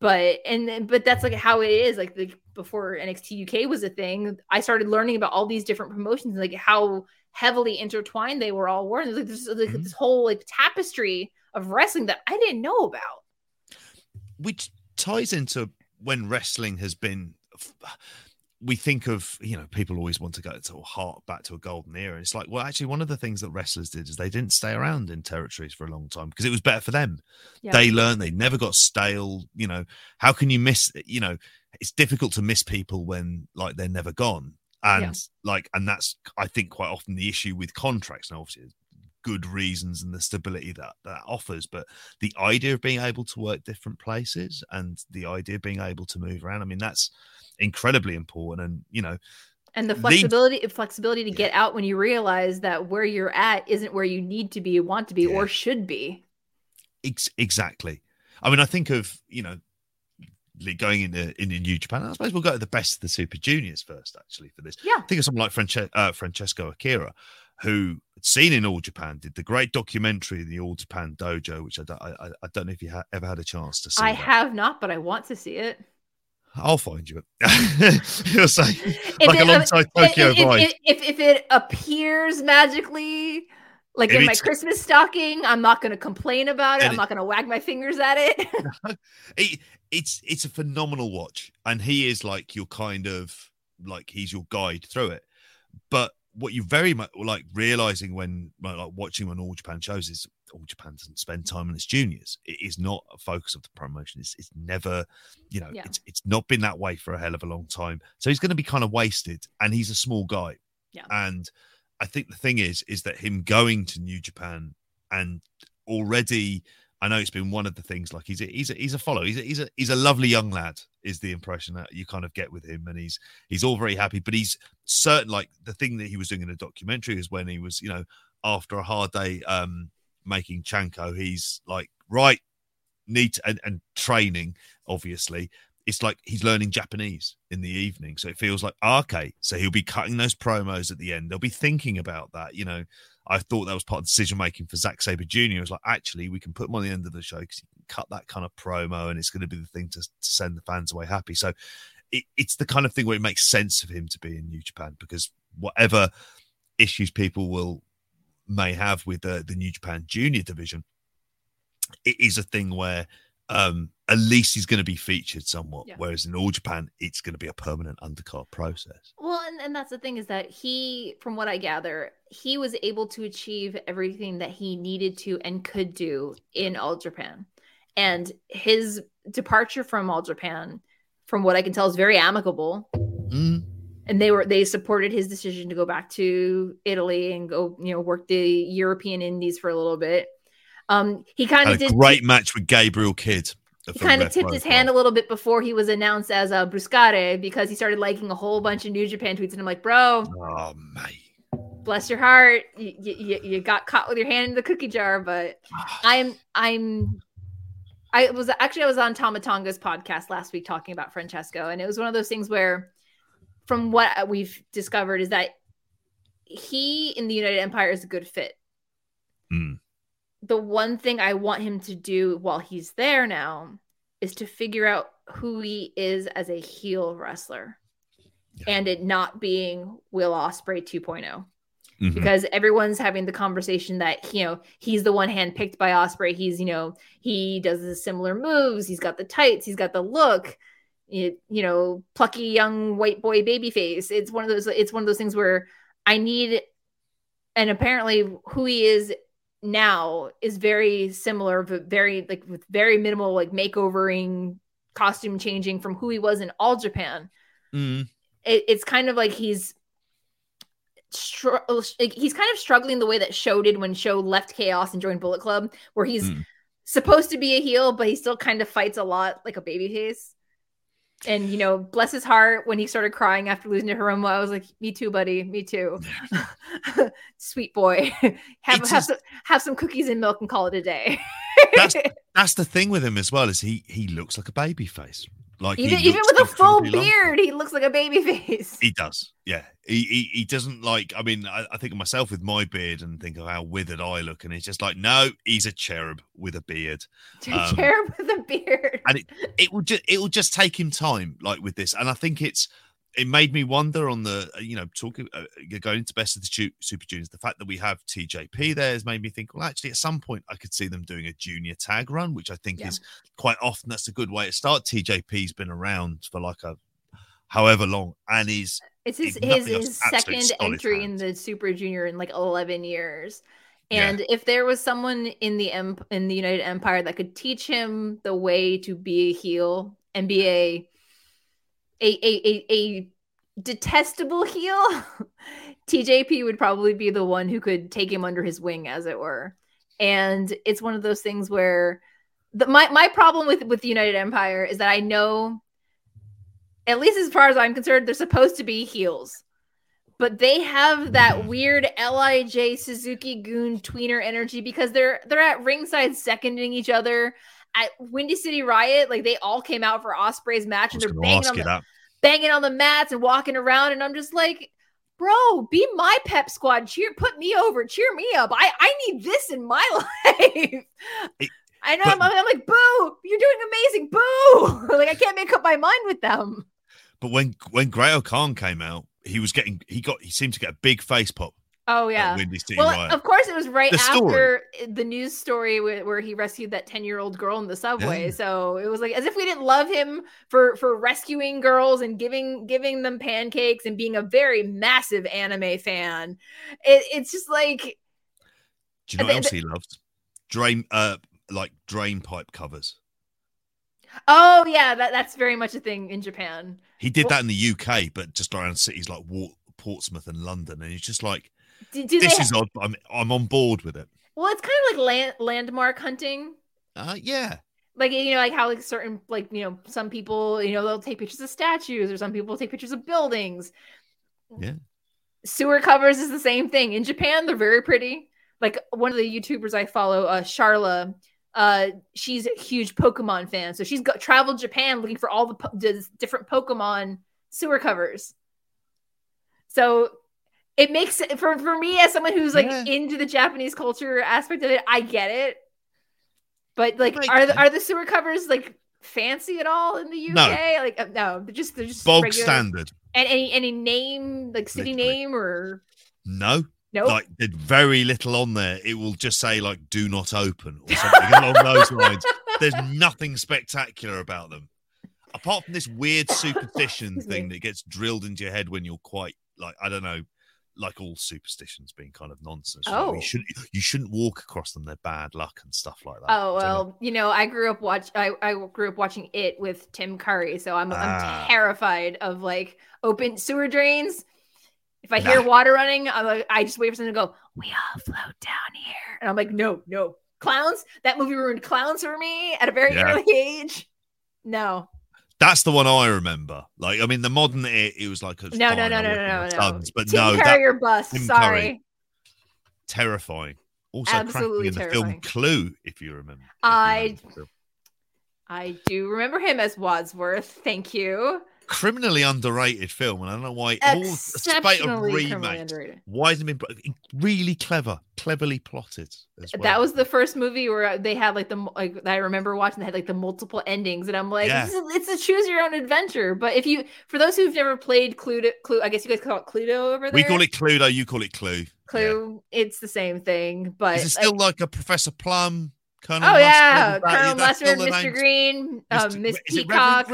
But and then- but that's like how it is. Like the before NXT UK was a thing, I started learning about all these different promotions, like how heavily intertwined they were all were. And there's like this, like Mhm. this whole like tapestry of wrestling that I didn't know about. which ties into when wrestling has been we think of you know people always want to go to heart back to a golden era it's like well actually one of the things that wrestlers did is they didn't stay around in territories for a long time because it was better for them. They learned they never got stale you know. How can you miss you know it's difficult to miss people when like they're never gone. And Yeah. like and that's i think quite often the issue with contracts. And obviously good reasons and the stability that that offers but the idea of being able to work different places and the idea of being able to move around i mean that's incredibly important and you know and the The- flexibility flexibility to Yeah. get out when you realize that where you're at isn't where you need to be want to be Yeah. or should be ex- exactly i mean i think of you know going into into new japan i suppose we'll go to the best of the super juniors first actually for this Yeah. think of someone like Franche- uh, francesco akira who seen in all japan did the great documentary the all japan dojo which i don't, I, I- don't know if you ha- ever had a chance to see i that. have not but i want to see it. I'll find you. You'll say If like it- alongside if, tokyo if, vibe if, if, if it appears magically like in my christmas stocking i'm not going to complain about it. I'm it- not going to wag my fingers at it. It, it's it's a phenomenal watch and he is like your kind of like he's your guide through it. But what you very much like realizing when like watching on all japan shows is all Japan doesn't spend time on its juniors. It is not a focus of the promotion. It's, it's never, you know, Yeah. it's it's not been that way for a hell of a long time. So he's going to be kind of wasted, and he's a small guy. Yeah. And I think the thing is, is that him going to New Japan and already, I know it's been one of the things. Like he's a, he's a, he's a follow. He's a, he's a he's a lovely young lad. Is the impression that you kind of get with him, and he's he's all very happy. But he's certain like the thing that he was doing in a documentary is when he was, you know, after a hard day um making Chanko, he's like, right, need to, and, and training, obviously. It's like he's learning Japanese in the evening. So it feels like, okay, so he'll be cutting those promos at the end. They'll be thinking about that. You know, I thought that was part of decision making for Zack Sabre Jr. It was like, actually, we can put him on the end of the show because he can cut that kind of promo and it's going to be the thing to, to send the fans away happy. So it, it's the kind of thing where it makes sense of him to be in New Japan because whatever issues people will may have with the, the New Japan Junior division, it is a thing where um, at least he's going to be featured somewhat. Yeah. Whereas in All Japan, it's going to be a permanent undercard process. Well, and, and that's the thing is that he, from what I gather, he was able to achieve everything that he needed to and could do in All Japan. And his departure from All Japan, from what I can tell, is very amicable. Mm. And they were they supported his decision to go back to Italy and go, you know, work the European Indies for a little bit. Um, he kind of Had a did great match with Gabriel Kidd. he kind of tipped his hand a little bit before he was announced as a Bruscare because he started liking a whole bunch of New Japan tweets, and I'm like, bro, Oh, mate. bless your heart, you, you, you got caught with your hand in the cookie jar. But I'm I'm I was actually I was on Tama Tonga's podcast last week talking about Francesco, and it was one of those things where, from what we've discovered, is that he in the United Empire is a good fit. Mm. The one thing I want him to do while he's there now is to figure out who he is as a heel wrestler, Yeah. and it not being Will Ospreay 2.0 Mhm. because everyone's having the conversation that you know he's the one hand picked by Ospreay. He's you know he does the similar moves. He's got the tights. He's got the look. It, you know, plucky young white boy baby face. It's one of those. It's one of those things where I need, and apparently who he is now is very similar, but very like with very minimal like makeovering, costume changing from who he was in All Japan Mm. it, it's kind of like he's str- like he's kind of struggling the way that Show did when Show left Chaos and joined Bullet Club, where he's Mm. supposed to be a heel, but he still kind of fights a lot like a babyface. And you know, bless his heart, when he started crying after losing to Hiromu, I was like, "Me too, buddy. Me too. Sweet boy. have It's have just- some, have some cookies and milk and call it a day." That's that's the thing with him as well. Is he he looks like a baby face. Like even even with a full long. beard, he looks like a baby face. He does, yeah. He, he he doesn't like. I mean, I, I think of myself with my beard and think of how withered I look, and it's just like, no, he's a cherub with a beard. um, Cherub with a beard. and it it will just it will just take him time, like with this. And I think it's it made me wonder on the uh, you know talking uh, going into best of the Ju- Super Juniors. The fact that we have TJP there has made me think. Well, actually, at some point, I could see them doing a junior tag run, which I think Yeah. is quite often that's a good way to start. TJP's been around for like a however long, and he's It's his his, his second entry in the Super Junior in like eleven years. Yeah. And if there was someone in the em- in the United Empire that could teach him the way to be a heel and be a a a, a, a detestable heel, TJP would probably be the one who could take him under his wing, as it were. And it's one of those things where the, my my problem with with the United Empire is that I know, at least as far as I'm concerned, they're supposed to be heels, but they have that weird Lij Suzuki-gun tweener energy because they're they're at ringside seconding each other. At Windy City Riot, like they all came out for Ospreay's match and they're banging on the banging on the mats and walking around and i'm just like bro be my pep squad. Cheer put me over. Cheer me up. I i need this in my life. It- i know but- I'm, I'm like boo you're doing amazing. Boo. Like i can't make up my mind with them. But when when Great O-Khan came out, he was getting he got he seemed to get a big face pop. Oh yeah Windy City well, Riot. of course, it was right The story. after the news story where, where he rescued that ten-year-old girl in the subway. Yeah. So it was like as if we didn't love him for for rescuing girls and giving giving them pancakes and being a very massive anime fan. It, it's just like Do you know what else he loves? drain uh like drain pipe covers. Oh yeah, that, that's very much a thing in Japan. He did Well- that in the UK, but just around cities like Wa- Portsmouth and London, and he's just like, Do, do "This they? is odd, but I'm I'm on board with it." well, it's kind of like land, landmark hunting. Uh, yeah, Like you know, like how like certain like you know some people you know they'll take pictures of statues or some people take pictures of buildings. Yeah. Sewer covers is the same thing in Japan. They're very pretty. Like one of the YouTubers I follow, uh, Charla. Uh, she's a huge Pokemon fan, so she's got traveled Japan looking for all the, po- the different Pokemon sewer covers. So it makes it for for me as someone who's like Yeah. into the Japanese culture aspect of it. I get it, but like, makes are the, are the sewer covers like fancy at all in the UK? No. Like, uh, no, they're just they're just bog regular- standard. And any any name like city Literally. name or No, no? like there's very little on there. It will just say like "Do not open" or something along those lines. There's nothing spectacular about them, apart from this weird superstition thing that gets drilled into your head when you're quite like I don't know, like all superstitions being kind of nonsense. you know, Oh. you shouldn't you shouldn't walk across them. They're bad luck and stuff like that. Oh well, you know, I grew up watch. I, I grew up watching it with Tim Curry, so I'm Ah. I'm terrified of like open sewer drains. If I hear water running, I'm like, I just wait for someone to go. We all float down here, and I'm like, no, no, clowns. That movie ruined clowns for me at a very Yeah. early age. No, That's the one I remember. Like, I mean, the modern it, it was like a no, no, no, no, no, no, no. Sons, but Tim no, Curry that or bust. Tim Sorry. Curry. terrifying. Also, Absolutely in the terrifying. film Clue, if you remember. if you I- remember. I do remember him as Wadsworth. Thank you. Criminally underrated film, and I don't know why. All a spate of Exceptionally criminally remakes. underrated. Why hasn't it been really clever, cleverly plotted? As well. That was the first movie where they had like the like I remember watching. They had like the multiple endings, and I'm like, Yeah. this is, it's a choose your own adventure. But if you, for those who've never played Cluedo, Clue, I guess you guys call it Cluedo over there. we call it Cluedo. You call it Clue. Yeah. Clue. It's the same thing, but Is it still like a Professor Plum? Colonel oh Mustard? yeah, Colonel Mustard, the Mr. Green, um, Mr. Miss is it Peacock.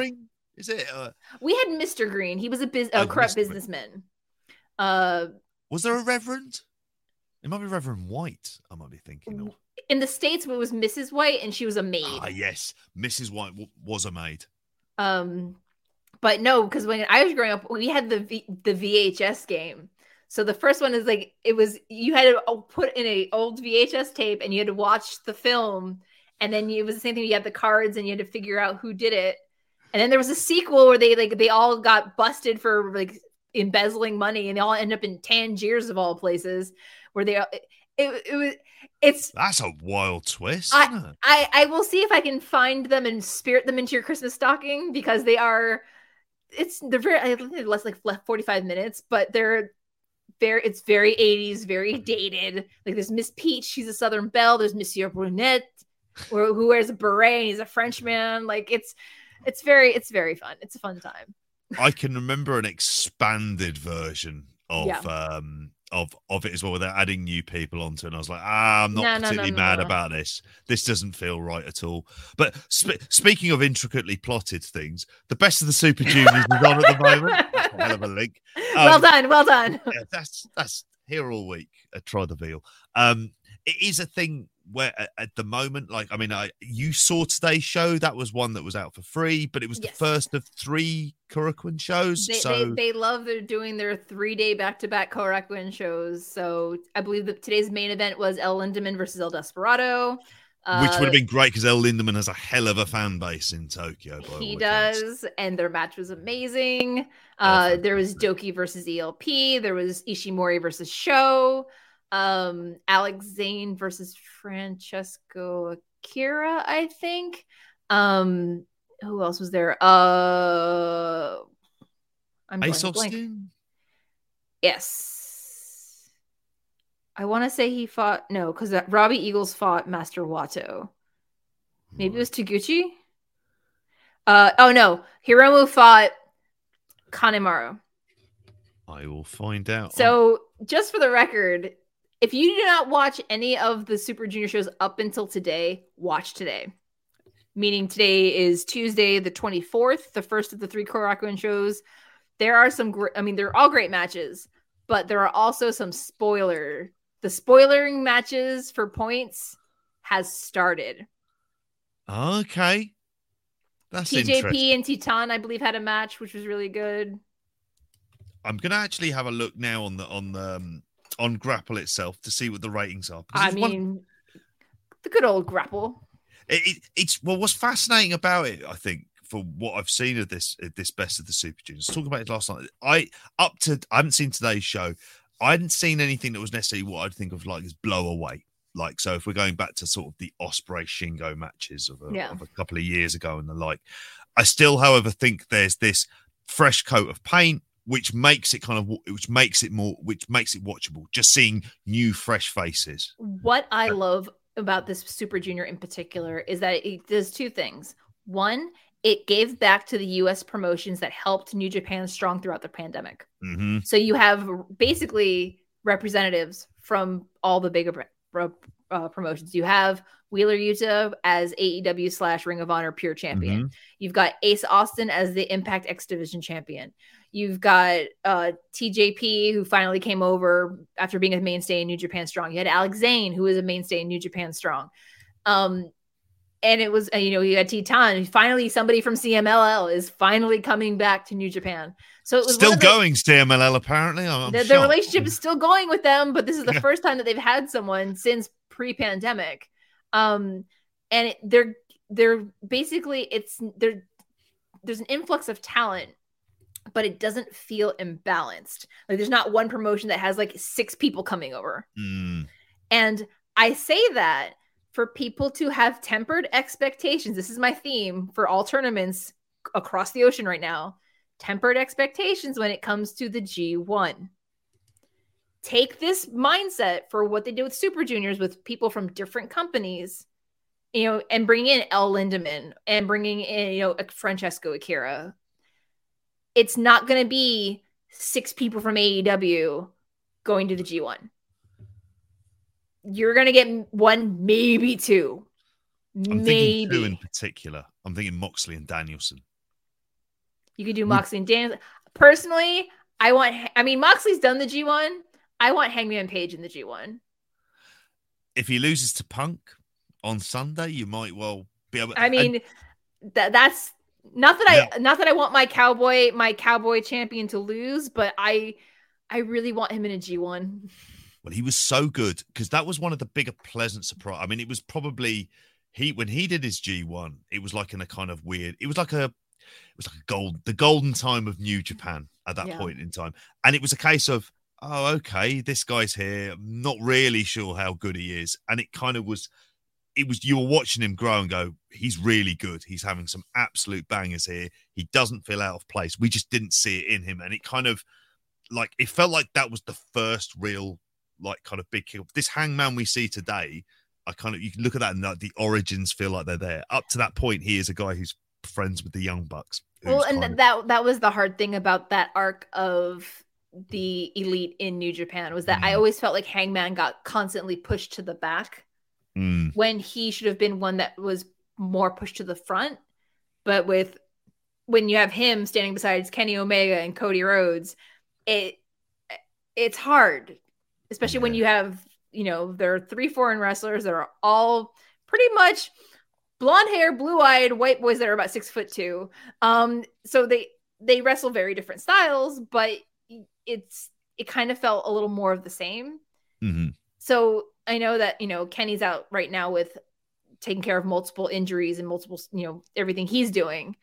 Is it? Uh, We had Mr. Green. He was a biz- Oh, a corrupt Mr. Businessman. Uh, was there a Reverend? It might be Reverend White. I might be thinking of. in the states, it was Mrs. White, and she was a maid. Ah, yes, Mrs. White w- was a maid. Um, but no, because when I was growing up, we had the v- the VHS game. So the first one is like it was you had to uh, put in a old VHS tape and you had to watch the film, and then it was the same thing. You had the cards and you had to figure out who did it. And then there was a sequel where they like they all got busted for like embezzling money, and they all end up in Tangiers of all places, where they it, it, it was it's That's a wild twist. I- I I will see if I can find them and spirit them into your Christmas stocking because they are. It's they're very I think less like forty five minutes, but they're very it's very eighties, very mm-hmm. dated. Like there's Miss Peach, she's a Southern belle. There's Monsieur Brunette, who wears a beret and he's a Frenchman. Like it's it's very it's very fun. It's a fun time. I can remember an expanded version of Yeah. um of of it as well without adding new people onto it. And I was like, ah, I'm not No, no, no, particularly no, mad about this. This doesn't feel right at all. But sp- speaking of intricately plotted things, the best of the Super Juniors is on at the moment. A hell of a link. well Um, done, well done. Yeah, that's that's here all week. Uh, try the veal. Um, it is a thing where at, the moment, like I mean, I you saw today's show. That was one that was out for free, but it was Yes. the first of three Korakuen shows. They, so they, they love they're doing their three day back to back Korakuen shows. So I believe that today's main event was El Lindaman versus El Desperado. which would Uh, have been great because El Lindaman has a hell of a fan base in Tokyo. By he does, and their match was amazing. Uh, there was. Douki versus ELP. There was Ishimori versus Show. Um, Alex Zayne versus Francesco Akira, I think. Um, who else was there? Uh, I'm Ace drawing a blank. Yes. I want to say he fought no, because Robbie Eagles fought Master Wato. Maybe it was Taguchi. Uh oh no, Hiromu fought Kanemaru. I will find out. So just for the record, if you do not watch any of the Super Junior shows up until today, watch today. Meaning today is Tuesday, the 24th, the first of the three Korakuen shows. There are some great, I mean, they're all great matches, but there are also some spoiler. The spoilering matches for points has started. Okay. That's interesting. TJP and Titan, I believe, had a match, which was really good. I'm gonna actually have a look now on the on the um, on Grapple itself to see what the ratings are. because I it's one- mean, the good old grapple. it, it, it's well, what's fascinating about it, I think, for what I've seen of this uh, this best of the Super Juniors. Talking about it last night, I up to I haven't seen today's show. I hadn't seen anything that was necessarily what I'd think of like as blow away. Like so, if we're going back to sort of the Ospreay Shingo matches of a, Yeah. of a couple of years ago and the like, I still, however, think there's this fresh coat of paint which makes it kind of which makes it more which makes it watchable. Just seeing new, fresh faces. What I love about this Super Junior in particular is that it does two things. One, it gave back to the US promotions that helped New Japan strong throughout the pandemic. hmm So you have basically representatives from all the bigger uh, promotions. You have Wheeler Yuta as AEW slash Ring of Honor Pure Champion. You've got Ace Austin as the Impact X Division Champion. You've got uh, TJP who finally came over after being a mainstay in New Japan Strong. You had Alex Zayne who was a mainstay in New Japan Strong. Um, and it was, uh, you know, you had Titan. Finally, somebody from CMLL is finally coming back to New Japan. So it was Still the- going, CMLL. Apparently, I'm, the, the relationship is still going with them, but this is the Yeah. first time that they've had someone since pre-pandemic. Um, and it, they're they're basically it's there. There's an influx of talent, but it doesn't feel imbalanced. Like there's not one promotion that has like six people coming over. Mm. And I say that for people to have tempered expectations. This is my theme for all tournaments across the ocean right now. Tempered expectations when it comes to the G1. Take this mindset for what they did with Super Juniors with people from different companies, you know, and bring in El Lindaman and bringing in, you know, Francesco Akira. It's not going to be six people from AEW going to the G1 you're gonna get one, maybe two, I'm maybe thinking two in particular. I'm thinking Moxley and Danielson. you could do Moxley and Daniel. Personally, I want. I mean, Moxley's done the G1. I want Hangman Page in the G1. If he loses to Punk on Sunday, you might well be able. I and- mean, that that's not that I not that I want my cowboy my cowboy champion to lose, but I I really want him in a G1. Well, he was so good because that was one of the bigger pleasant surprise. I mean, it was probably he when he did his G one. It was like in a kind of weird. It was like a, it was like a gold, the golden time of New Japan at that Yeah. point in time, and it was a case of oh, okay, this guy's here. I'm not really sure how good he is, and it kind of was. It was you were watching him grow and go. He's really good. He's having some absolute bangers here. He doesn't feel out of place. We just didn't see it in him, and it kind of like it felt like that was the first real like kind of big kick. This hangman we see today, I kind of you can look at that and like, the origins feel like they're there. Up to that point, he is a guy who's friends with the young bucks. Well, and of- that that was the hard thing about that arc of the elite in New Japan was that I Mhm. always felt like Hangman got constantly pushed to the back Mm, when he should have been one that was more pushed to the front. But with when you have him standing beside Kenny Omega and Cody Rhodes, it it's hard, especially when you have you know there are three foreign wrestlers that are all pretty much blonde hair, blue eyed white boys that are about six foot two. Um, so they they wrestle very different styles, but it's it kind of felt a little more of the same. mhm. So I know that you know Kenny's out right now with taking care of multiple injuries and multiple, you know, everything he's doing.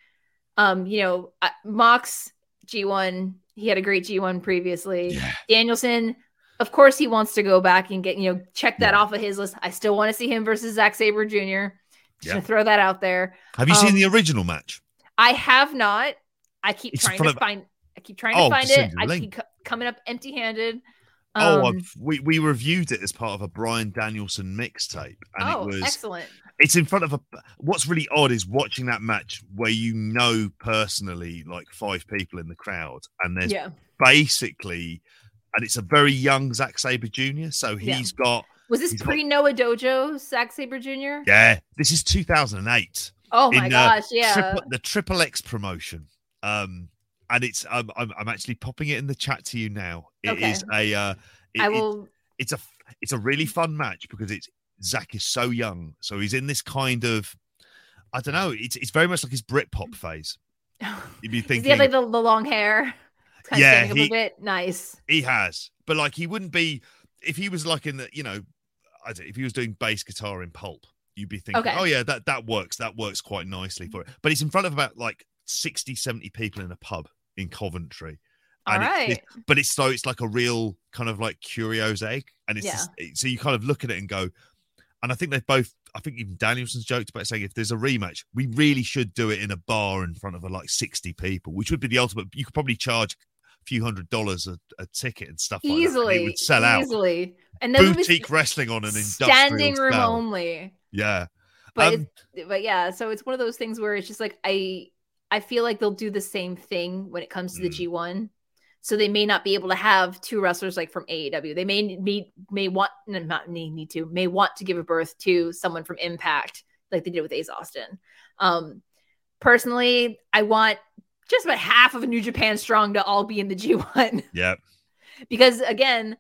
Um, you know, Mox G1, he had a great G1 previously. Yeah. Danielson, of course, he wants to go back and get, you know, check that Yeah. off of his list. I still want to see him versus Zack Sabre Jr. Just Yeah. to throw that out there. Have you seen Um, the original match? I have not. I keep It's trying to of- find. I keep trying Oh, to find it. I keep co- coming up empty-handed. Oh, Um, I've, we we reviewed it as part of a Bryan Danielson mixtape, and oh, it was excellent. it's in front of a. What's really odd is watching that match where you know personally like five people in the crowd, and there's Yeah. basically, and it's a very young Zack Sabre Jr. So Yeah. he's got Was this pre Noah Dojo, Zack Sabre Jr.? yeah. This is 2008. Oh my in, uh, gosh, yeah. Triple, the Triple X promotion. Um, and it's um, I'm I'm actually popping it in the chat to you now. It is Okay. a uh, it- I it- will. it's a it's a really fun match because it's Zach is so young, so he's in this kind of, I don't know. It's it's very much like his Britpop phase. You'd be thinking, he like the, the long hair? Kind Yeah, of he- a bit. Nice. He has, but like he wouldn't be if he was like in the you know, I don't, if he was doing bass guitar in Pulp, you'd be thinking, Okay. oh yeah, that that works. That works quite nicely for it. But he's in front of about like 60, 70 people in a pub in Coventry. And it's- right. it's- but it's so it's like a real kind of like curio's egg, and it's Yeah. just, it- so you kind of look at it and go, and I think they've both. I think even Danielson's joked about saying if there's a rematch, we really should do it in a bar in front of like sixty people, which would be the ultimate. You could probably charge a few hundred dollars a, a ticket and stuff like and easily. it would sell out. Easily. And then Boutique wrestling on an industrial standing room scale. only. Yeah, But Um, it's, but yeah, so it's one of those things where it's just like I I feel like they'll do the same thing when it comes to the Mm. G1. So they may not be able to have two wrestlers like from AEW. They may may may want not need, need to may want to give a birth to someone from Impact like they did with Ace Austin. Um personally, I want just about half of New Japan Strong to all be in the G1 Yep. because again,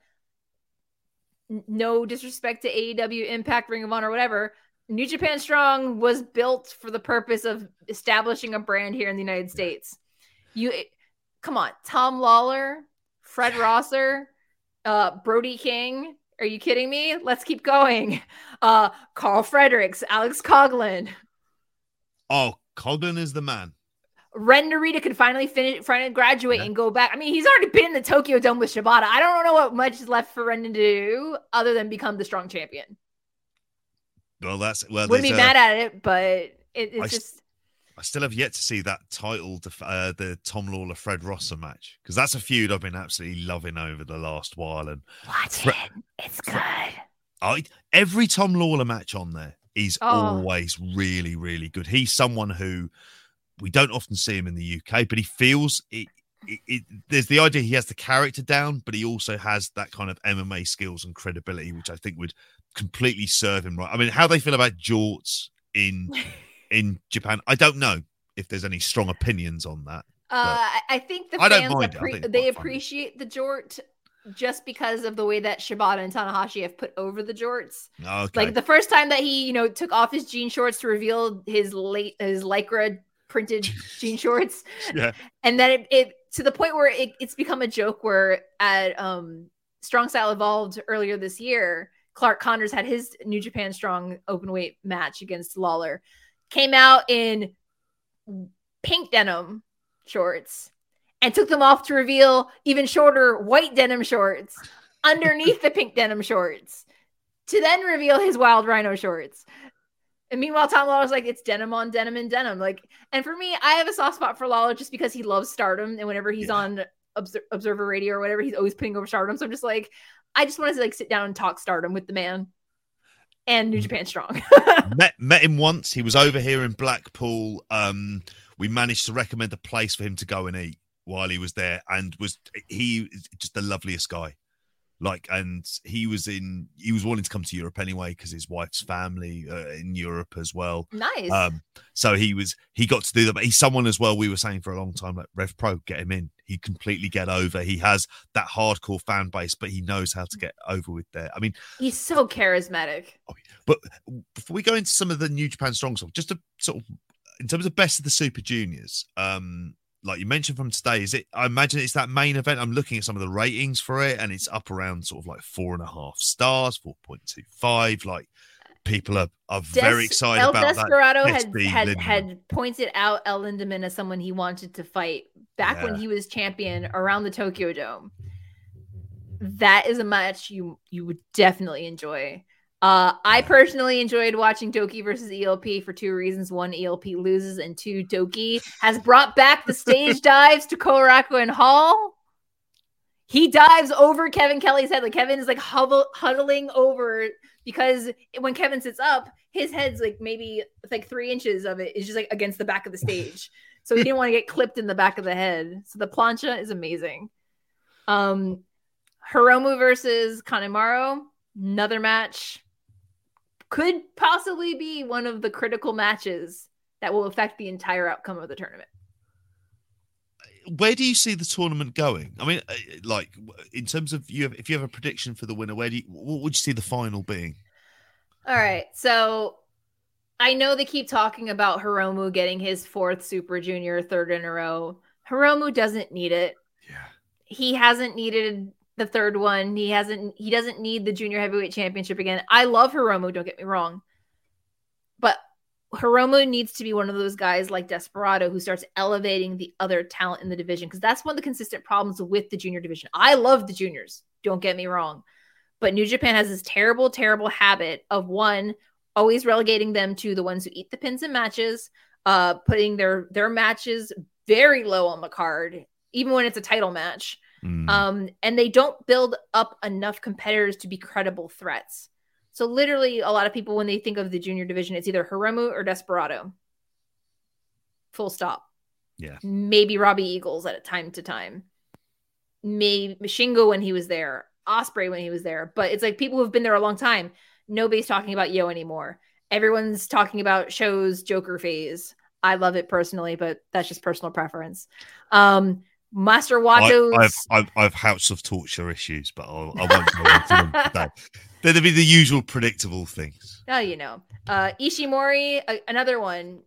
no disrespect to AEW, Impact, Ring of Honor, whatever. New Japan Strong was built for the purpose of establishing a brand here in the United States. You come on, Tom Lawlor, Fred Rosser, uh, Brody King. Are you kidding me? Let's keep going. Uh, Karl Fredericks, Alex Coughlin. Oh, Coughlin is the man. Ren Narita could finally finish, finally graduate Yeah. and go back. I mean, he's already been in the Tokyo Dome with Shibata. I don't know what much is left for Ren to do other than become the strong champion. Well, that's well. Wouldn't be a- mad at it, but it, it's s- just I still have yet to see that title, def- uh, the Tom Lawlor Fred Rosser match, because that's a feud I've been absolutely loving over the last while. And watch Fre- it. It's good. I every Tom Lawlor match on there is Oh. always really, really good. He's someone who we don't often see him in the UK, but he feels it, it, it. There's the idea he has the character down, but he also has that kind of MMA skills and credibility, which I think would completely serve him right. I mean, how they feel about jorts in in Japan, I don't know if there's any strong opinions on that. Uh, I- think the I fans it. I think they funny. appreciate the jort just because of the way that Shibata and Tanahashi have put over the jorts. Okay, Like the first time that he, you know, took off his jean shorts to reveal his late his lycra printed jean shorts. Yeah. And then it, it to the point where it, it's become a joke where at um Strong Style Evolved earlier this year, Clark Connors had his New Japan Strong open weight match against Lawlor. Came out in pink denim shorts and took them off to reveal even shorter white denim shorts underneath the pink denim shorts to then reveal his wild rhino shorts. And meanwhile, Tom Lawlor's like, it's denim on denim and denim. Like, and for me, I have a soft spot for Lawlor just because he loves stardom. And whenever he's Yeah. on Obser- Observer Radio or whatever, he's always putting over stardom. So I'm just like, I just want to like sit down and talk stardom with the man and New Japan Strong. met met him once. He was over here in Blackpool. Um, we managed to recommend a place for him to go and eat while he was there, and was he just the loveliest guy. Like, and he was in. He was wanting to come to Europe anyway because his wife's family uh, in Europe as well. nice. Um, so he was he got to do that. But he's someone as well. We were saying for a long time, like Rev Pro, get him in. He completely get over. He has that hardcore fan base, but he knows how to get over with there. I mean, he's so charismatic. but before we go into some of the New Japan Strong stuff, just to sort of in terms of best of the Super Juniors, um, like you mentioned from today, is it? I imagine it's that main event. I'm looking at some of the ratings for it, and it's up around sort of like four and a half stars, four point two five. Like people are are very excited El about Desperado that. had SB had, had pointed out El Lindaman as someone he wanted to fight back when he was champion around the Tokyo Dome. That is a match you you would definitely enjoy. Uh, I personally enjoyed watching Douki versus ELP for two reasons. One, ELP loses, and two, Douki has brought back the stage dives to Korakuen Hall. He dives over Kevin Kelly's head. Like Kevin is like hubble, huddling over because when Kevin sits up, his head's like maybe like three inches of it is just like against the back of the stage. So he didn't want to get clipped in the back of the head. So the plancha is amazing. Um Hiromu versus Kanemaru, another match. Could possibly be one of the critical matches that will affect the entire outcome of the tournament. Where do you see the tournament going? I mean, uh, like in terms of you, have, if you have a prediction for the winner, where do you, what would you see the final being? All right. So I know they keep talking about Hiromu getting his fourth Super Junior, third in a row. Hiromu doesn't need it. Yeah. He hasn't needed the third one. He hasn't. He doesn't need the Junior Heavyweight Championship again. I love Hiromu. Don't get me wrong, but Hiromu needs to be one of those guys like Desperado who starts elevating the other talent in the division because that's one of the consistent problems with the junior division. I love the juniors. Don't get me wrong. But New Japan has this terrible, terrible habit of one always relegating them to the ones who eat the pins and matches, uh, putting their their matches very low on the card, even when it's a title match. Mm. Um, and they don't build up enough competitors to be credible threats. So literally, a lot of people when they think of the junior division, it's either Hiromu or Desperado. Full stop. Yeah. Maybe Robbie Eagles at a time to time. Maybe Shingo when he was there, Ospreay when he was there. But it's like people who've been there a long time. Nobody's talking about Yo anymore. Everyone's talking about Sho's Joker phase. I love it personally, but that's just personal preference. Um, Master I, Wato's I've, I've I've House of Torture issues, but I'll, I won't go into them today. There'd be the usual predictable things. Oh, you know, uh, Ishimori, another one.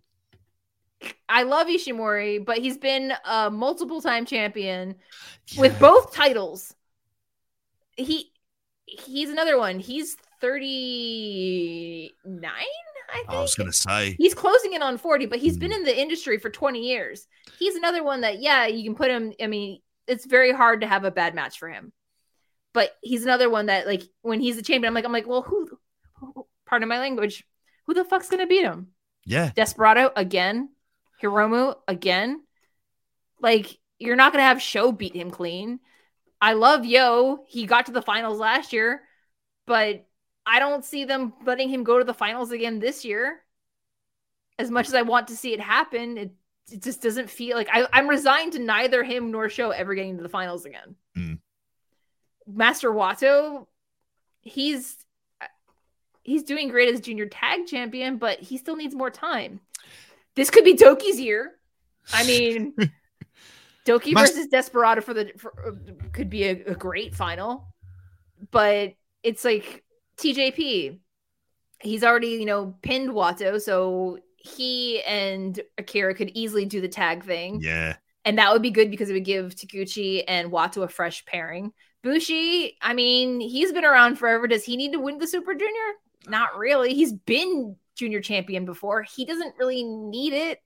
I love Ishimori, but he's been a multiple time champion with both titles. He he's another one. He's 39, I. I was going to say, He's closing in on 40, but he's been Mm. in the industry for 20 years. He's another one that, yeah, you can put him. I mean, it's very hard to have a bad match for him. But he's another one that, like, when he's a champion, I'm like, I'm like, well, who, who pardon my language, who the fuck's gonna beat him? yeah, Desperado again, Hiromu again. Like, you're not gonna have Sho beat him clean. I love Yo. He got to the finals last year, but I don't see them letting him go to the finals again this year. As much as I want to see it happen, it, it just doesn't feel like I, I'm resigned to neither him nor Sho ever getting to the finals again. Mm. Master Wato, he's he's doing great as junior tag champion, but he still needs more time. This could be Douki's year. I mean, Douki Mas- versus Desperado for the for, could be a, a great final, but it's like TJP. He's already you know pinned Wato, so he and Akira could easily do the tag thing, yeah, and that would be good because it would give Taguchi and Wato a fresh pairing. Bushi, I mean, he's been around forever. Does he need to win the Super Junior? Not really. He's been junior champion before. He doesn't really need it.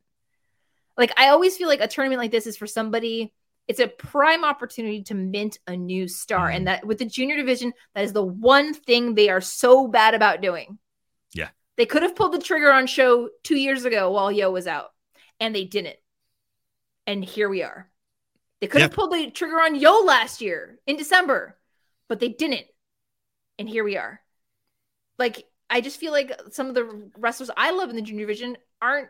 Like I always feel like a tournament like this is for somebody. It's a prime opportunity to mint a new star, and mm-hmm. that with the junior division, that is the one thing they are so bad about doing. Yeah. they could have pulled the trigger on Sho two years ago while Yo was out, and they didn't. And here we are. They could have pulled the trigger on Yo last year in December, but they didn't. And here we are. Like, I just feel like some of the wrestlers I love in the junior division aren't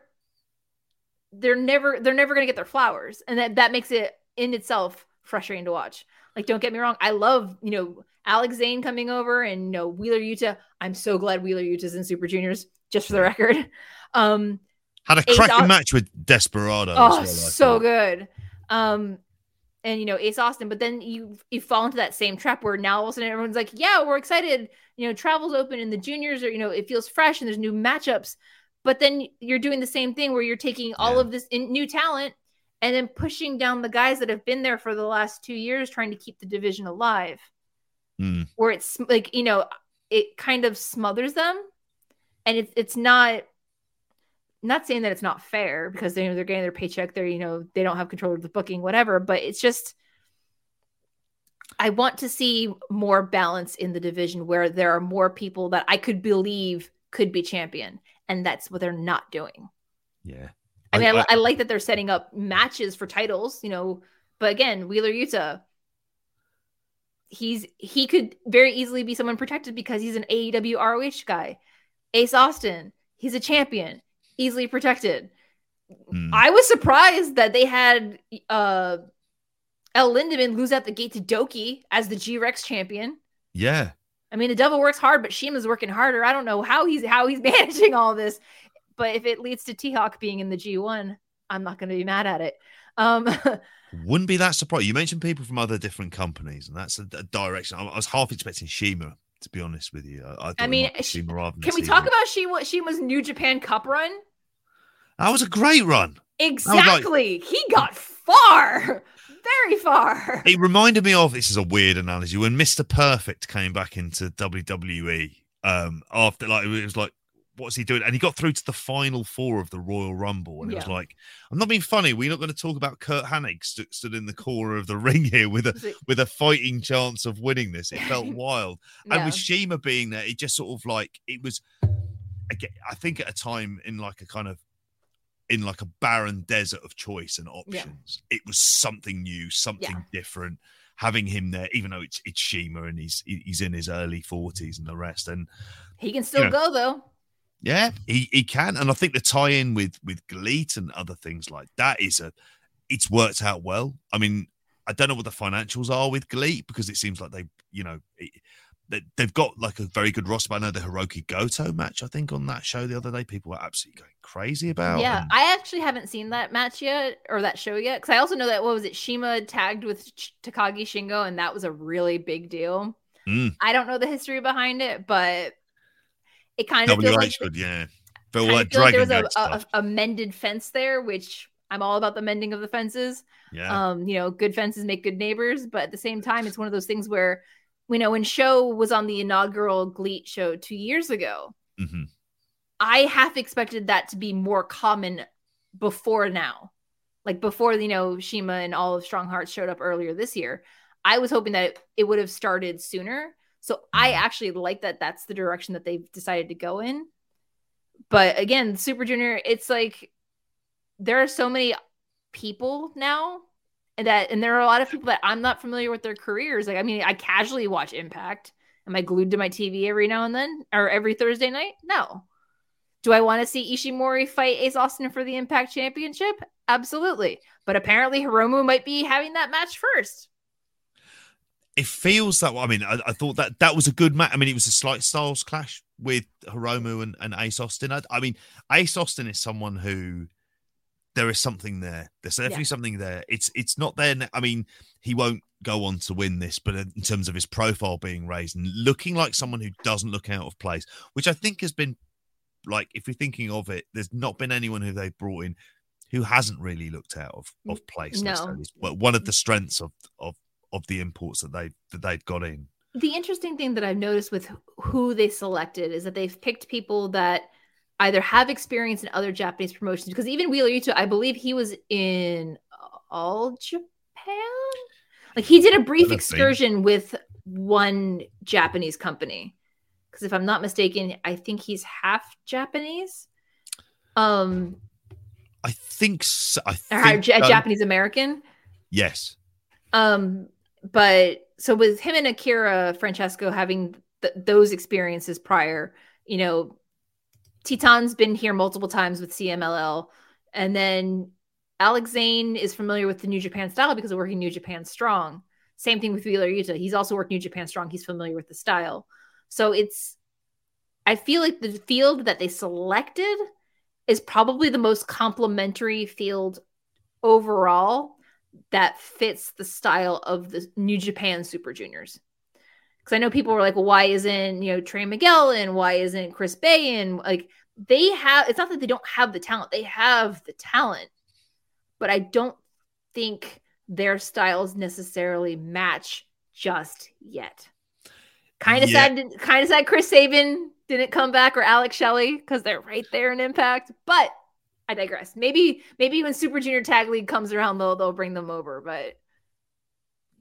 they're never they're never gonna get their flowers. And that, that makes it in itself frustrating to watch. Like, don't get me wrong, I love, you know, Alex Zayne coming over and you know Wheeler Yuta. I'm so glad Wheeler Yuta's in Super Juniors, just for the record. Um, had a cracking match with Desperado. Oh, well, so good. Um, and you know Ace Austin, but then you you fall into that same trap where now all of a sudden everyone's like, yeah, we're excited. You know, travel's open and the juniors are, you know, it feels fresh and there's new matchups. But then you're doing the same thing where you're taking all Yeah. of this in, new talent and then pushing down the guys that have been there for the last two years, trying to keep the division alive. Mm. Where it's like you know, it kind of smothers them, and it's it's not not saying that it's not fair because they, they're getting their paycheck they're you know they don't have control of the booking whatever but it's just i want to see more balance in the division where there are more people that i could believe could be champion and that's what they're not doing Yeah, i mean I, I- I like that they're setting up matches for titles you know but again wheeler yuta he's he could very easily be someone protected because he's an aew roh guy ace austin he's a champion easily protected Mm. I was surprised that they had uh El Lindaman lose out the gate to Douki as the G Rex champion. yeah. I mean, the devil works hard, but CIMA's working harder. I don't know how he's how he's managing all this, but if it leads to T Hawk being in the G1, I'm not going to be mad at it. Um, Wouldn't be that surprised. You mentioned people from other different companies, and that's a, a direction. I, I was half expecting CIMA To be honest with you, I, I, I mean, she, can we talk about she was New Japan Cup run? That was a great run. Exactly. Like, he got far, very far. It reminded me of this is a weird analogy when Mr. Perfect came back into WWE. Um, after like it was like what's he doing? And he got through to the final four of the Royal Rumble, and yeah. it was like, I'm not being funny. We're not going to talk about Curt Hennig st- stood in the corner of the ring here with a with a fighting chance of winning this. It felt wild, yeah. and with CIMA being there, it just sort of like it was. Again, I think at a time in like a kind of in like a barren desert of choice and options. Yeah. It was something new, something different. Having him there, even though it's it's CIMA and he's he's in his early forties and the rest, and he can still you know, go though. Yeah, he, he can, and I think the tie-in with with GLEAT and other things like that is a it's worked out well. I mean, I don't know what the financials are with GLEAT because it seems like they, you know, it, they've got like a very good roster. I know the Hiroki Goto match, I think, on that show the other day, people were absolutely going crazy about. Yeah, and... I actually haven't seen that match yet or that show yet because I also know that what was it, CIMA tagged with Takagi Shingo, and that was a really big deal. Mm. I don't know the history behind it, but it kind of feels like yeah. Feel like, there was a, a, a, mended fence there, which I'm all about the mending of the fences. Yeah. Um, you know, good fences make good neighbors, but at the same time, it's one of those things where you know, when Sho was on the inaugural GLEAT show two years ago, mm-hmm. I half expected that to be more common before now. Like before, you know, CIMA and all of Strong Hearts showed up earlier this year. I was hoping that it, it would have started sooner. So I mm-hmm. actually like that that's the direction that they've decided to go in. But again, Super Junior, it's like there are so many people now and that and there are a lot of people that I'm not familiar with their careers. Like I mean, I casually watch Impact. Am I glued to my TV every now and then or every Thursday night? No. Do I want to see Ishimori fight Ace Austin for the Impact Championship? Absolutely. But apparently Hiromu might be having that match first. It feels that I mean, I, I thought that that was a good match. I mean, it was a slight styles clash with Hiromu and, and Ace Austin. I, I mean, Ace Austin is someone who there is something there. There's definitely yeah. something there. It's it's not there. I mean, he won't go on to win this, but in terms of his profile being raised and looking like someone who doesn't look out of place, which I think has been like, if you're thinking of it, there's not been anyone who they've brought in who hasn't really looked out of, of place. No. But one of the strengths of of of the imports that they that they've got in. The interesting thing that I've noticed with who they selected is that they've picked people that either have experience in other Japanese promotions because even Wheeler Yuta, I believe he was in all Japan. Like he did a brief excursion with one Japanese company. Because if I'm not mistaken, I think he's half Japanese. Um, I think so. I think, a um, Japanese American. Yes. Um, but so with him and Akira Francesco having th- those experiences prior, you know, Titan's been here multiple times with CMLL. And then Alex Zayne is familiar with the New Japan style because of working New Japan Strong. Same thing with Wheeler Yuta. He's also worked New Japan Strong. He's familiar with the style. So it's, I feel like the field that they selected is probably the most complementary field overall that fits the style of the New Japan Super Juniors because I know people were like, well, why isn't you know Trey Miguel and why isn't Chris Bey and like they have? It's not that they don't have the talent; they have the talent, but I don't think their styles necessarily match just yet. Kind of yeah. sad. Kind of sad. Chris Sabin didn't come back or Alex Shelley because they're right there in Impact, but. I digress. Maybe maybe when Super Junior Tag League comes around, they'll they'll bring them over. But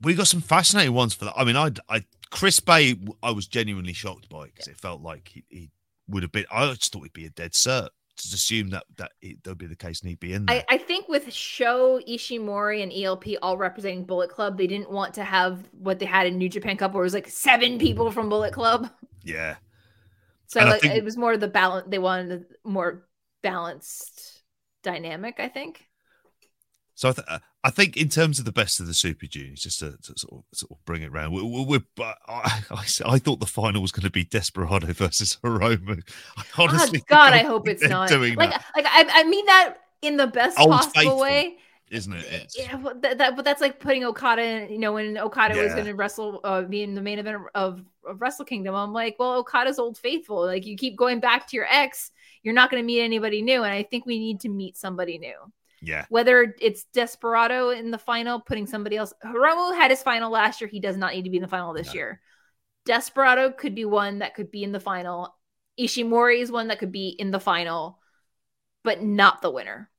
we got some fascinating ones for that. I mean, I I Chris Bey, I was genuinely shocked by because it felt like he, he, would have been. I just thought he'd be a dead cert. To assume that that it, would be the case and he'd be in there. I, I, think with Sho Ishimori and ELP all representing Bullet Club, they didn't want to have what they had in New Japan Cup, where it was like seven people from Bullet Club. Yeah. So like, think, it was more the balance. They wanted a more balanced dynamic. I think. So I, th- I think in terms of the best of the Super Juniors, just to, to sort, of, sort of bring it around, we, we, I, I, I, thought the final was going to be Desperado versus Hiromu. I honestly, oh, God, I hope it's not. Doing like, that. like I, I mean that in the best Old possible faithful. way. Isn't it? It's, Yeah, well, that, that, but that's like putting Okada. in- You know, when Okada was going to wrestle, uh, be in the main event of, of Wrestle Kingdom, I'm like, well, Okada's old faithful. Like you keep going back to your ex, you're not going to meet anybody new, and I think we need to meet somebody new. yeah, Whether it's Desperado in the final, putting somebody else. Hiromu had his final last year. He does not need to be in the final this year. Desperado could be one that could be in the final. Ishimori is one that could be in the final, but not the winner.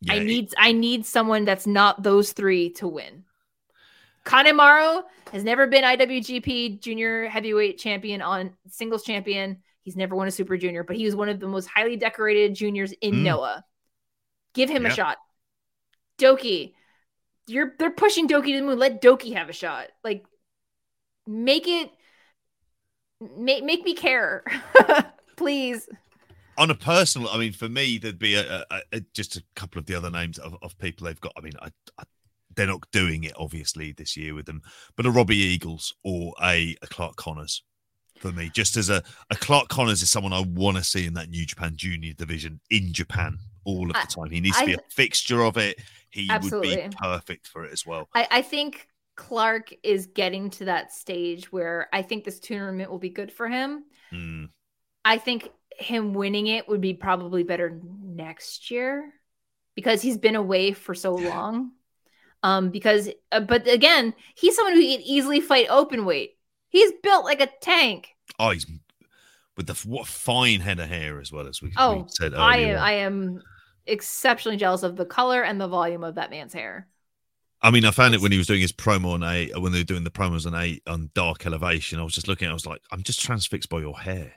Yeah. I it- need I need someone that's not those three to win. Kanemaru has never been IWGP Junior Heavyweight Champion on singles champion. He's never won a Super Junior, but he was one of the most highly decorated juniors in Mm. Noah. Give him Yeah. a shot. Douki, you're they're pushing Douki to the moon. Let Douki have a shot. Like, make it make make me care, please. On a personal, I mean, for me, there'd be a, a, a just a couple of the other names of, of people they've got. I mean, I, I, they're not doing it obviously this year with them, but a Robbie Eagles or a, a Clark Connors for me, just as a, a Clark Connors is someone I want to see in that New Japan Junior division in Japan all of I- the time. He needs to be a fixture of it. He would be perfect for it as well. I, I think Clark is getting to that stage where I think this tournament will be good for him. Mm, I think him winning it would be probably better next year because he's been away for so long. Um, because, uh, but again, he's someone who can easily fight open weight. He's built like a tank. oh, he's with the what fine head of hair as well as we, we Oh, said earlier. I am. I am exceptionally jealous of the color and the volume of that man's hair. I mean, I found it when he was doing his promo on a when they were doing the promos on a on Dark Elevation. I was just looking, I was like, I'm just transfixed by your hair.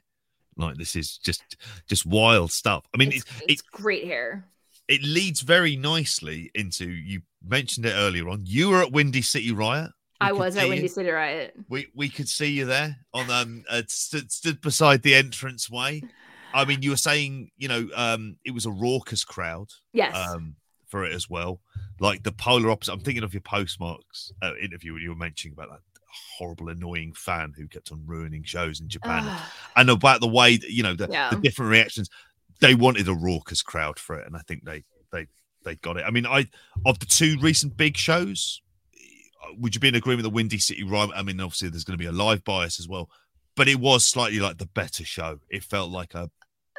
Like this is just just wild stuff. I mean, it's, it, it's great hair. it leads very nicely into you mentioned it earlier on. You were at Windy City Riot. We I was at you. Windy City Riot. We we could see you there on um uh, stood, stood beside the entrance way. I mean, you were saying you know um it was a raucous crowd Yes. um, for it as well. Like the polar opposite. I'm thinking of your postmarks uh, interview when you were mentioning about that horrible, annoying fan who kept on ruining shows in Japan, and about the way that, you know the, Yeah. the different reactions. They wanted a raucous crowd for it, and I think they they they got it. I mean, I of the two recent big shows, uh, would you be in agreement that Windy City Riot? I mean, obviously there's going to be a live bias as well, but it was slightly like the better show. It felt like a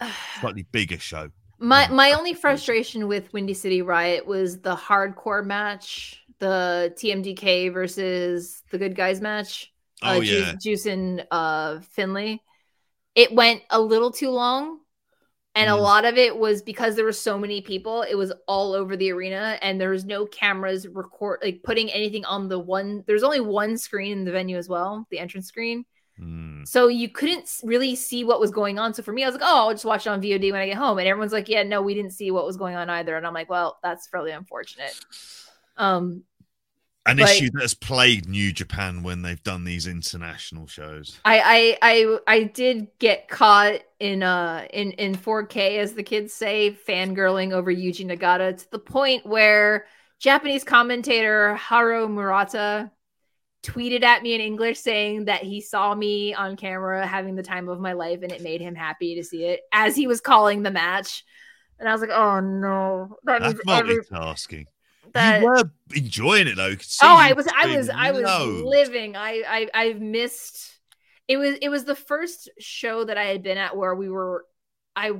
slightly bigger show. My my only frustration with Windy City Riot was the hardcore match, the TMDK versus the Good Guys match. Oh uh, yeah, Juice and uh, Finlay. It went a little too long, and a Mm. lot of it was because there were so many people. It was all over the arena, and there was no cameras record like putting anything on the one. There's only one screen in the venue as well, the entrance screen. Mm. So you couldn't really see what was going on. So for me, I was like, oh, I'll just watch it on VOD when I get home. And everyone's like, yeah, no, we didn't see what was going on either. And I'm like, well, that's fairly unfortunate. Um, an issue that has plagued New Japan when they've done these international shows. I I I I did get caught in uh in in 4K as the kids say, fangirling over Yuji Nagata to the point where Japanese commentator Haruo Murata tweeted at me in English saying that he saw me on camera having the time of my life and it made him happy to see it as he was calling the match. And I was like, oh no, that That's means every multitasking. That you were enjoying it though. Oh i was i was i was living. I, I i've missed it was it was the first show that i had been at where we were i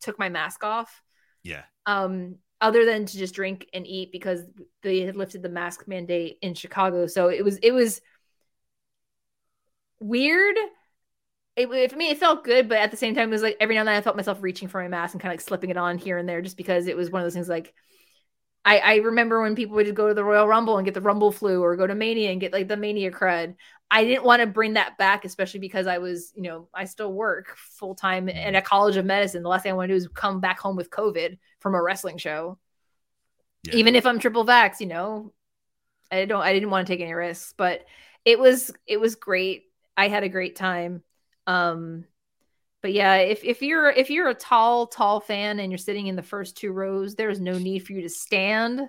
took my mask off. Yeah, um other than to just drink and eat because they had lifted the mask mandate in chicago. So it was it was weird. It, it- for me it felt good but at the same time it was like every now and then i felt myself reaching for my mask and kind of like slipping it on here and there just because it was one of those things like I, I remember when people would go to the Royal Rumble and get the Rumble flu or go to Mania and get like the Mania crud. I didn't want to bring that back, especially because I was, you know, I still work full time in a college of medicine. The last thing I want to do is come back home with COVID from a wrestling show. Yeah. Even if I'm triple vax, you know, I don't, I didn't want to take any risks, but it was, it was great. I had a great time. Um, but yeah, if, if you're if you're a tall, tall fan and you're sitting in the first two rows, there is no need for you to stand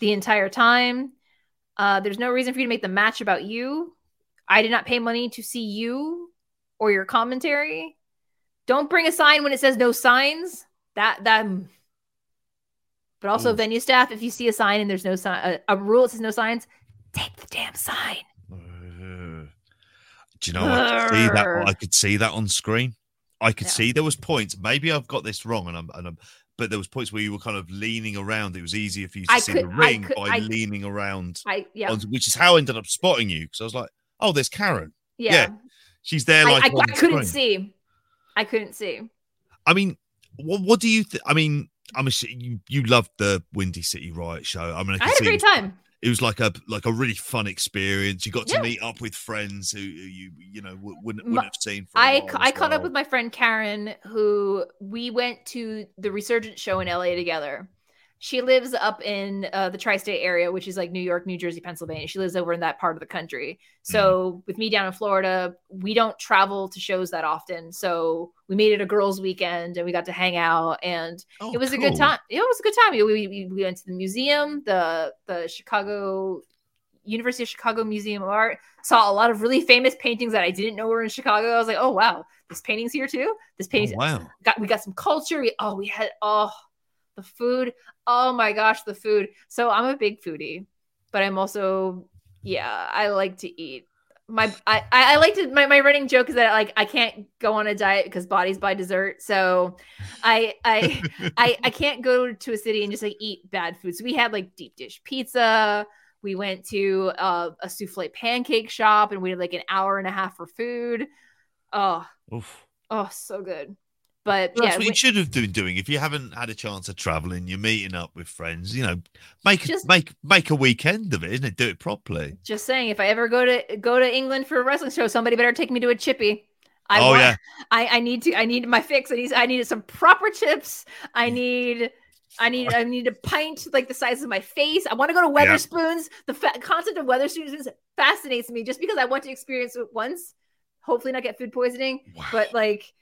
the entire time. Uh, there's no reason for you to make the match about you. I did not pay money to see you or your commentary. Don't bring a sign when it says no signs. That that But also, Ooh. venue staff, if you see a sign and there's no sign, a, a rule that says no signs, take the damn sign. Uh, do you know I could see that? I could see that on screen. I could Yeah. see there was points. Maybe I've got this wrong, and I'm, and I'm but there was points where you were kind of leaning around. It was easier for you to I see could- the ring could- by I- leaning around, I yeah on- which is how I ended up spotting you because I was like, "Oh, there's Karen. yeah. yeah, She's there." Like I, couldn't see. I couldn't see. I mean, what what do you? Th- I mean, I'm a, you you loved the Windy City Riot show. I mean, I, I had a great time. It was like a like a really fun experience. You got to Yeah. meet up with friends who, who you you know wouldn't wouldn't have seen. For a I, while I caught up with my friend Karen, who we went to the Resurgent show in LA together. She lives up in uh, the tri state area, which is like New York, New Jersey, Pennsylvania. She lives over in that part of the country. So, with me down in Florida, we don't travel to shows that often. So, we made it a girls' weekend and we got to hang out. And Oh, it was a good time. It was a good time. We, we, we went to the museum, the the Chicago University of Chicago Museum of Art. Saw a lot of really famous paintings that I didn't know were in Chicago. I was like, oh wow, this painting's here too. This Oh, wow. got we got some culture. We, oh, we had oh the food. Oh my gosh, the food. So I'm a big foodie, but I'm also yeah, I like to eat. My I I like to my, my running joke is that like I can't go on a diet because bodies buy dessert. So I I I I can't go to a city and just like eat bad food. So we had like deep dish pizza. We went to uh, a souffle pancake shop and waited like an hour and a half for food. Oh, Oof. oh, so good. But That's yeah, what you we- should have been doing if you haven't had a chance of traveling. You're meeting up with friends. You know, make Just- make make a weekend of it, isn't it? Do it properly. just saying, if I ever go to go to England for a wrestling show, somebody better take me to a chippy. I oh want, yeah, I, I need to. I need my fix. I need. I needed some proper chips. I need. I need. I need a pint like the size of my face. I want to go to Yeah. Wetherspoons. The fa- concept of Wetherspoons fascinates me, just because I want to experience it once. Hopefully, not get food poisoning. Wow. But like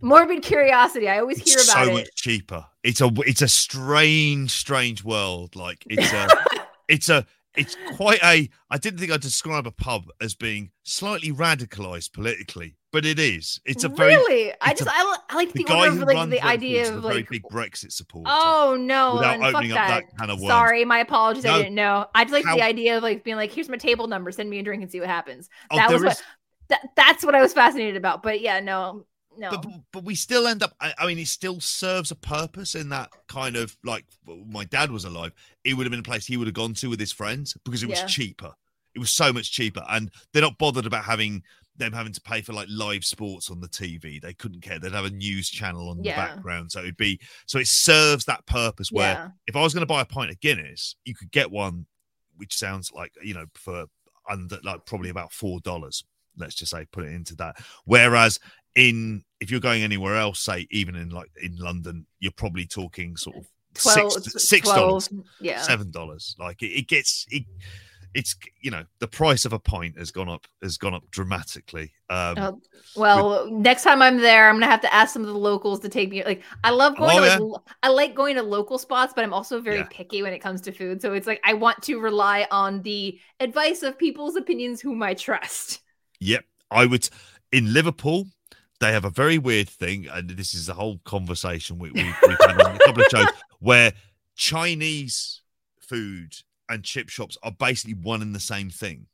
morbid curiosity, I always it's hear about so it. much cheaper. It's a it's a strange, strange world. Like it's a it's a it's quite a. I didn't think I'd describe a pub as being slightly radicalized politically, but it is. It's a very really. I it's a- just I, I like the the, guy order who of like runs the idea of like big Brexit support. Oh no! without opening up that. that kind of worms. Sorry, my apologies. No. I didn't know. I just like How- the idea of like being like, "Here's my table number. Send me a drink and see what happens." Oh, that was there what is- that, that's what I was fascinated about. But yeah, no, no. but, but we still end up I, I mean it still serves a purpose in that kind of like my dad was alive it would have been a place he would have gone to with his friends because it was Yeah. cheaper it was so much cheaper and they're not bothered about having them having to pay for like live sports on the tv they couldn't care they'd have a news channel on Yeah. the background so it'd be so it serves that purpose where yeah, if i was going to buy a pint of guinness you could get one which sounds like you know for under like probably about four dollars let's just say put it into that whereas in if you're going anywhere else say even in like in london you're probably talking sort of twelve, six six dollars Yeah, seven dollars like it, it gets it, it's you know the price of a pint has gone up has gone up dramatically um Oh, well, next time I'm there, I'm gonna have to ask some of the locals to take me. Like, I love going Oh, to like, yeah. lo- I like going to local spots, but I'm also very Yeah. picky when it comes to food. So it's like I want to rely on the advice of people's opinions whom I trust. Yep. I would in Liverpool, they have a very weird thing, and this is the whole conversation we, we, we've had on a couple of shows where Chinese food and chip shops are basically one and the same thing.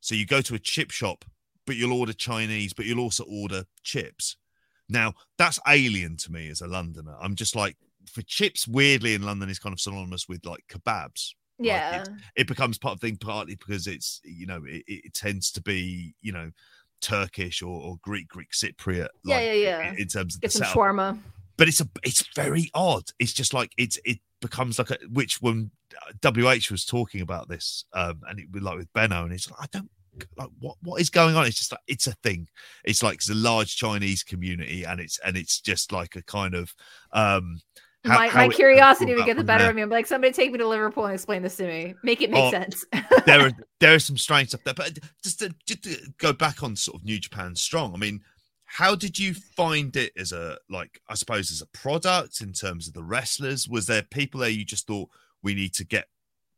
So you go to a chip shop, but you'll order Chinese, but you'll also order chips. Now, that's alien to me as a Londoner. I'm just like, for chips, weirdly in London is kind of synonymous with like kebabs Yeah, it becomes part of the thing partly because it's you know it, it tends to be you know Turkish or, or Greek Greek Cypriot Yeah, like, yeah, yeah. in, in terms of the get some setup. shawarma. but it's a it's very odd it's just like it's it becomes like a which when WH was talking about this um and it was like with Benno and it's like I don't like what what is going on it's just like it's a thing it's like it's a large Chinese community and it's and it's just like a kind of um how- my how my curiosity would get the better of me. I'm like, somebody take me to Liverpool and explain this to me. Make it make Oh, sense. there are there is some strange stuff there. But uh, just to, just to go back on sort of New Japan Strong, I mean, how did you find it as a like I suppose as a product in terms of the wrestlers? Was there people there you just thought we need to get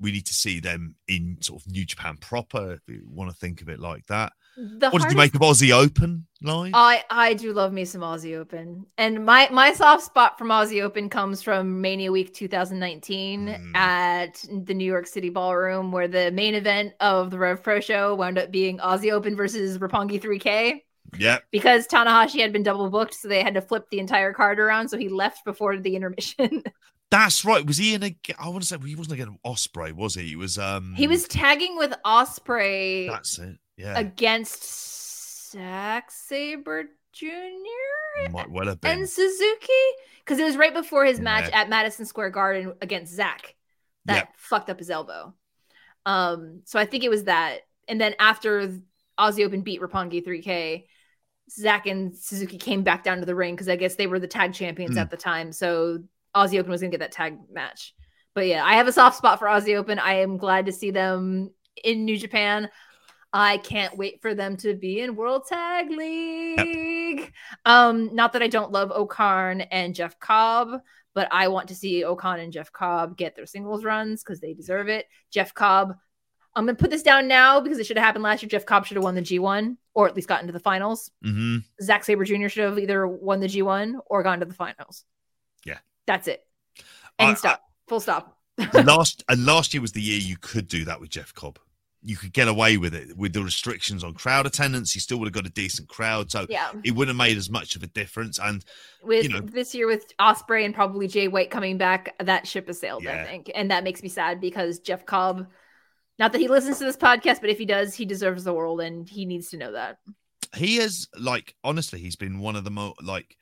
we need to see them in sort of New Japan proper. If you want to think of it like that. The what did you make of Aussie Open live? I I do love me some Aussie Open, and my my soft spot from Aussie Open comes from Mania Week 2019 Mm. at the New York City Ballroom, where the main event of the Rev Pro show wound up being Aussie Open versus Roppongi 3K yeah, because Tanahashi had been double booked, so they had to flip the entire card around. So he left before the intermission. that's right. Was he in a? I want to say he wasn't against Ospreay, was he? He was. um he was tagging with Ospreay That's it. Yeah, against Zack Sabre Jr. have been. and Suzuki because it was right before his match at Madison Square Garden against Zach that Yep. fucked up his elbow. Um, so I think it was that, and then after Aussie Open beat Roppongi 3K, Zach and Suzuki came back down to the ring because I guess they were the tag champions Hmm. at the time. So Aussie Open was gonna get that tag match. But yeah, I have a soft spot for Aussie Open. I am glad to see them in New Japan. I can't wait for them to be in World Tag League. Um, not that I don't love O-Khan and Jeff Cobb, but I want to see O-Khan and Jeff Cobb get their singles runs because they deserve it. Jeff Cobb, I'm gonna put this down now because it should have happened last year. Jeff Cobb should have won the G1 or at least gotten to the finals. hmm Zack Sabre Jr. should have either won the G1 or gone to the finals. Yeah. that's it. And stop. Full stop. last and last year was the year you could do that with Jeff Cobb. You could get away with it with the restrictions on crowd attendance. You still would have got a decent crowd, so Yeah. it wouldn't have made as much of a difference. And with you know- this year with Ospreay and probably Jay White coming back, that ship has sailed, I think. And that makes me sad because Jeff Cobb, not that he listens to this podcast, but if he does, he deserves the world and he needs to know that. he is like honestly he's been one of the more like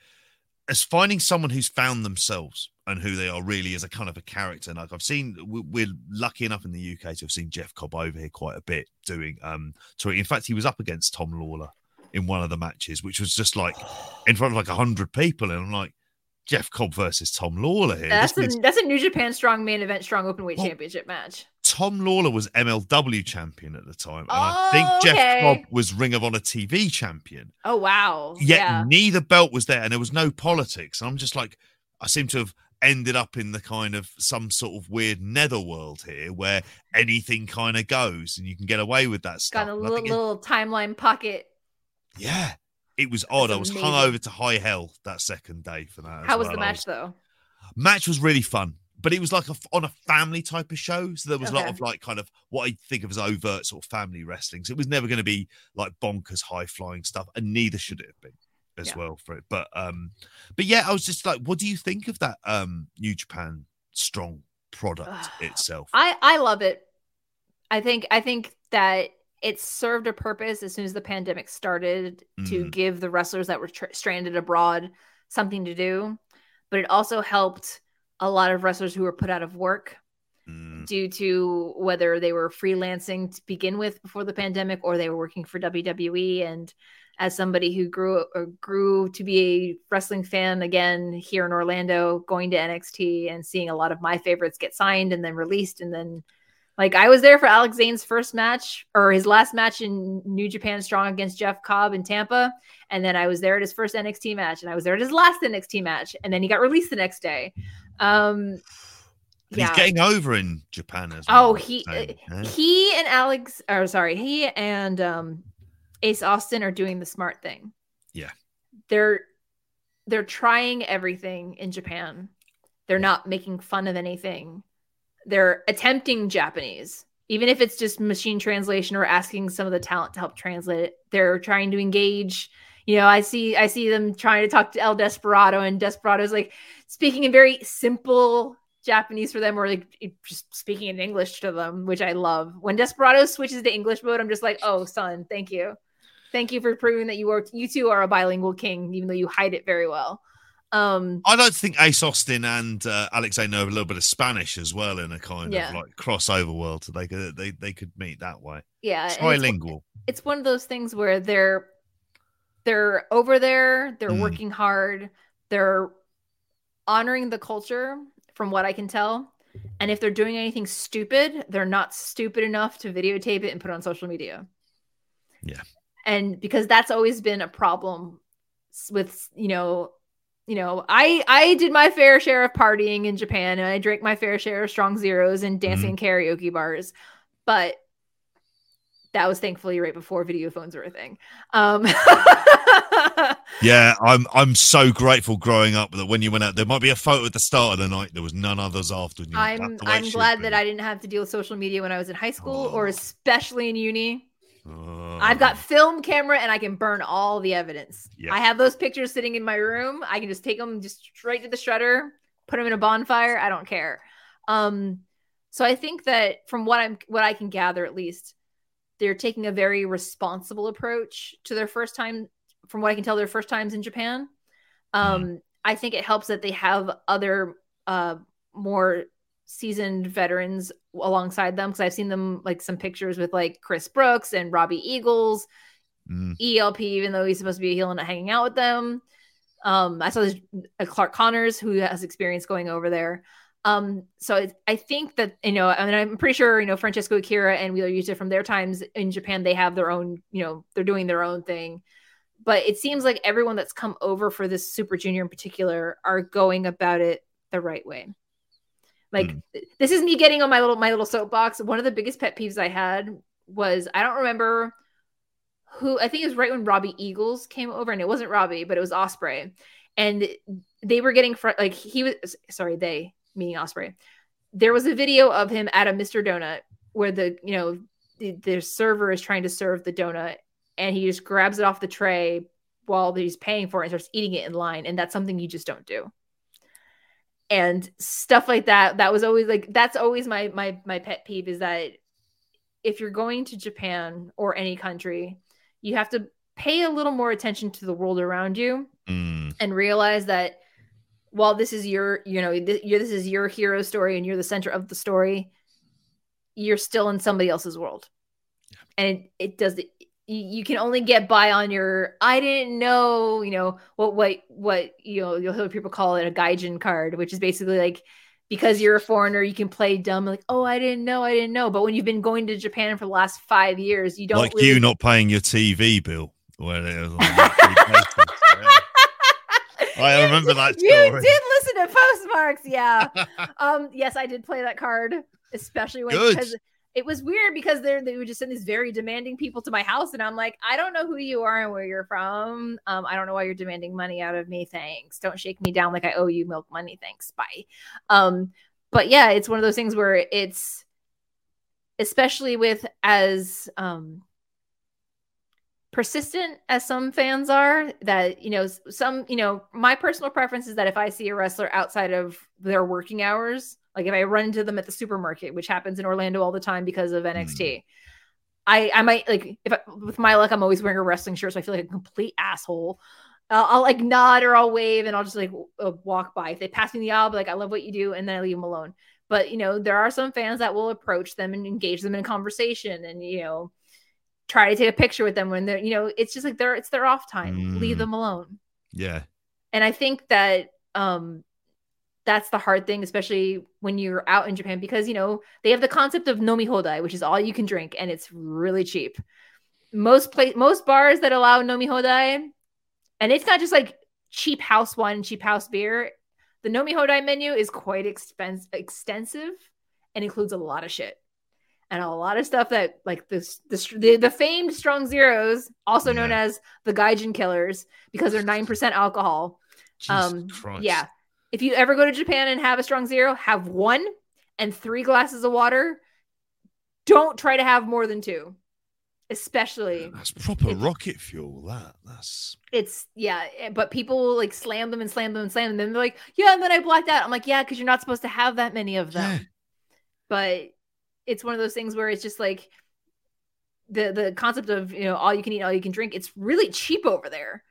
as finding someone who's found themselves and who they are really as a kind of a character like i've seen we- we're lucky enough in the uk to have seen jeff cobb over here quite a bit doing um touring in fact he was up against tom lawler in one of the matches which was just like in front of like a hundred people and i'm like jeff cobb versus tom lawler here That's This a, means that's a New Japan Strong Main Event Strong Openweight Well, Championship match. tom lawler was mlw champion at the time and i Oh, think jeff okay. cobb was ring of honor tv champion Oh wow! yet yeah, neither belt was there and there was no politics. And I'm just like, I seem to have ended up in the kind of some sort of weird netherworld here where anything kind of goes and you can get away with that stuff. got a little, it- little timeline pocket. yeah, it was odd. I was amazing. hungover to high hell that second day for that. How was the match though? match was really fun but it was like a, on a family type of show so there was a lot of like kind of what i think of as overt sort of family wrestling so it was never going to be like bonkers high flying stuff and neither should it have been as Yeah. well for it but um but yeah i was just like what do you think of that um new japan strong product itself I I love it. I think I think that it served a purpose as soon as the pandemic started to Mm. give the wrestlers that were tr- stranded abroad something to do, but it also helped a lot of wrestlers who were put out of work Mm, due to whether they were freelancing to begin with before the pandemic or they were working for WWE and as somebody who grew or grew to be a wrestling fan again here in Orlando going to NXT and seeing a lot of my favorites get signed and then released and then like I was there for Alex Zayne's first match or his last match in New Japan Strong against Jeff Cobb in Tampa and then I was there at his first NXT match and I was there at his last NXT match and then he got released the next day. Um and he's getting over in japan as Oh, he so, yeah. he and Alex or sorry, he and um Ace Austin are doing the smart thing. Yeah. They're they're trying everything in Japan. They're not making fun of anything. They're attempting Japanese. Even if it's just machine translation or asking some of the talent to help translate it, they're trying to engage. You know, I see I see them trying to talk to El Desperado, and Desperado's like speaking in very simple Japanese for them, or like just speaking in English to them, which I love. When Desperado switches to English mode, I'm just like, oh, son, thank you, thank you for proving that you are you two are a bilingual king, even though you hide it very well. Um, I like to think Ace Austin and uh, Alex Zayne know a little bit of Spanish as well in a kind Yeah. of like crossover world. So they could they, they could meet that way. yeah, It's it's- it's one of those things where they're they're over there they're Mm. working hard they're honoring the culture from what i can tell and if they're doing anything stupid they're not stupid enough to videotape it and put it on social media Yeah. And because that's always been a problem with you know you know, I I did my fair share of partying in Japan and I drank my fair share of strong zeros and dancing in karaoke bars. But that was thankfully right before video phones were a thing. Um Yeah, I'm I'm so grateful growing up that when you went out, there might be a photo at the start of the night. There was none others after. I'm "That's the way it I'm glad that I didn't have to deal with social media when I was in high school or Oh. especially in uni. I've got film camera and I can burn all the evidence. Yeah. I have those pictures sitting in my room. I can just take them just straight to the shredder, put them in a bonfire. I don't care. Um, so I think that from what I'm what I can gather at least, they're taking a very responsible approach to their first time. From what I can tell, their first times in Japan. Um, I think it helps that they have other uh more seasoned veterans alongside them because I've seen them like some pictures with like Chris Brooks and Robbie Eagles, Mm. ELP, even though he's supposed to be a heel and hanging out with them. Um, I saw this, uh, Clark Connors who has experience going over there. Um, so it, I think that you know, I mean, I'm pretty sure you know Francesco Akira and Wheeler Yuta from their times in Japan, they have their own, you know, they're doing their own thing. But it seems like everyone that's come over for this Super Junior in particular are going about it the right way. Like hmm. this is me getting on my little my little soapbox. One of the biggest pet peeves I had was I don't remember who I think it was right when Robbie Eagles came over, and it wasn't Robbie, but it was Ospreay, and they were getting fr- like he was sorry they meaning Ospreay. There was a video of him at a Mr. Donut where the you know the, the server is trying to serve the donut, and he just grabs it off the tray while he's paying for it and starts eating it in line, and that's something you just don't do and stuff like that that was always like that's always my my my pet peeve is that if you're going to Japan or any country you have to pay a little more attention to the world around you Mm. and realize that while this is your you know th- this is your hero story and you're the center of the story you're still in somebody else's world and it, it does you can only get by on your i didn't know you know what what what you know you'll hear people call it a gaijin card which is basically like because you're a foreigner you can play dumb like oh i didn't know i didn't know but when you've been going to japan for the last five years you don't Like really- you not paying your TV bill. Where it was on a monthly basis. Yeah. I remember that You did listen to postmarks, yeah. um, yes, I did play that card, especially when Good. because it was weird because they're they would just send these very demanding people to my house, and I'm like, I don't know who you are and where you're from. Um, I don't know why you're demanding money out of me. Thanks. Don't shake me down like I owe you milk money. Thanks. Bye. Um, but yeah, it's one of those things where it's especially with as um persistent as some fans are that you know some you know my personal preference is that if i see a wrestler outside of their working hours like if i run into them at the supermarket which happens in orlando all the time because of nxt i i might like if I, with my luck i'm always wearing a wrestling shirt so i feel like a complete asshole uh, I'll like nod or I'll wave and I'll just like w- uh, walk by. If they pass me the aisle, I'll like, I love what you do, and then I leave them alone. But you know, there are some fans that will approach them and engage them in a conversation, and you know, try to take a picture with them when they're, you know, it's just like they're it's their off time. Leave Mm. them alone. yeah. And I think that um that's the hard thing, especially when you're out in Japan, because you know they have the concept of nomi hodai, which is all you can drink, and it's really cheap. Most place, most bars that allow nomi hodai, and it's not just like cheap house wine cheap house beer. The nomi hodai menu is quite expensive, extensive, and includes a lot of shit and a lot of stuff that like this the the, the famed strong zeros, also known Yeah. as the Gaijin killers, because they're nine percent alcohol. Jesus um, Christ. yeah. If you ever go to Japan and have a strong zero, have one and three glasses of water. Don't try to have more than two, especially That's proper It's- rocket fuel. That that's it's yeah. eh, But people like slam them and slam them and slam them. And then they're like, yeah, and then I blacked out. I'm like, yeah, because you're not supposed to have that many of them. yeah. But it's one of those things where it's just like the the concept of you know all you can eat, all you can drink. It's really cheap over there.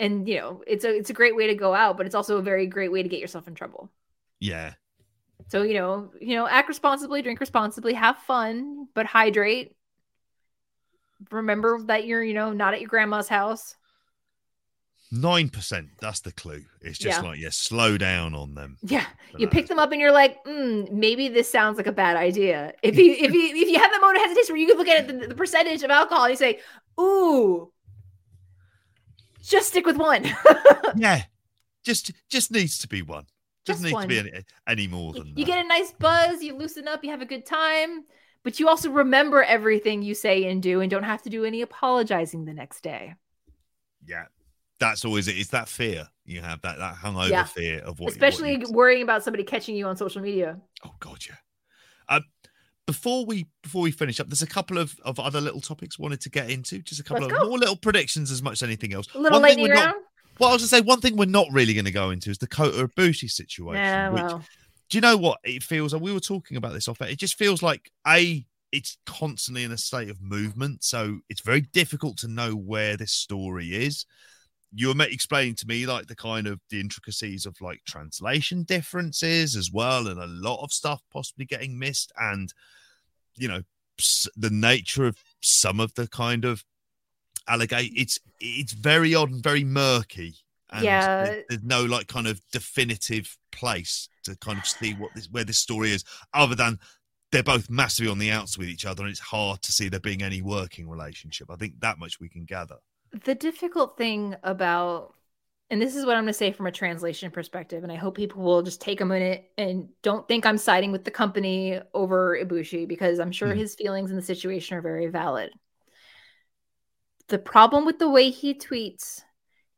And you know, it's a it's a great way to go out, but it's also a very great way to get yourself in trouble. Yeah. So you know, you know, act responsibly, drink responsibly, have fun, but hydrate. Remember that you're, you know, not at your grandma's house. Nine percent. That's the clue. It's just Yeah. like, yeah, slow down on them. Yeah, you pick them up and you're like, mm, maybe this sounds like a bad idea. If you if you if you have that moment of hesitation where you could look at it, the, the percentage of alcohol, and you say, ooh, just stick with one. Yeah. just just needs to be one. Just, Just needs to be any, any more You, than you that. get a nice buzz, you loosen up, you have a good time, but you also remember everything you say and do and don't have to do any apologizing the next day. yeah, that's always it. It's that fear you have that that hungover Yeah. fear of what, what Especially you- worrying about somebody catching you on social media. Oh god, yeah. Um, before we before we finish up, there's a couple of, of other little topics wanted to get into. Just a couple Let's of go. more little predictions as much as anything else. A little One thing lightning we're not- round. Well, I was gonna say one thing we're not really going to go into is the Kota Ibushi situation. Nah, which, do you know what it feels? And we were talking about this off. It just feels like a it's constantly in a state of movement, so it's very difficult to know where this story is. You were explaining to me like the kind of the intricacies of like translation differences as well, and a lot of stuff possibly getting missed, and you know the nature of some of the kind of allegate. It's it's very odd and very murky. And Yeah. there's no like kind of definitive place to kind of see what this where this story is, other than they're both massively on the outs with each other, and it's hard to see there being any working relationship. I think that much we can gather. The difficult thing about and this is what I'm going to say from a translation perspective and I hope people will just take a minute and don't think I'm siding with the company over Ibushi because I'm sure Hmm. his feelings in the situation are very valid. The problem with the way he tweets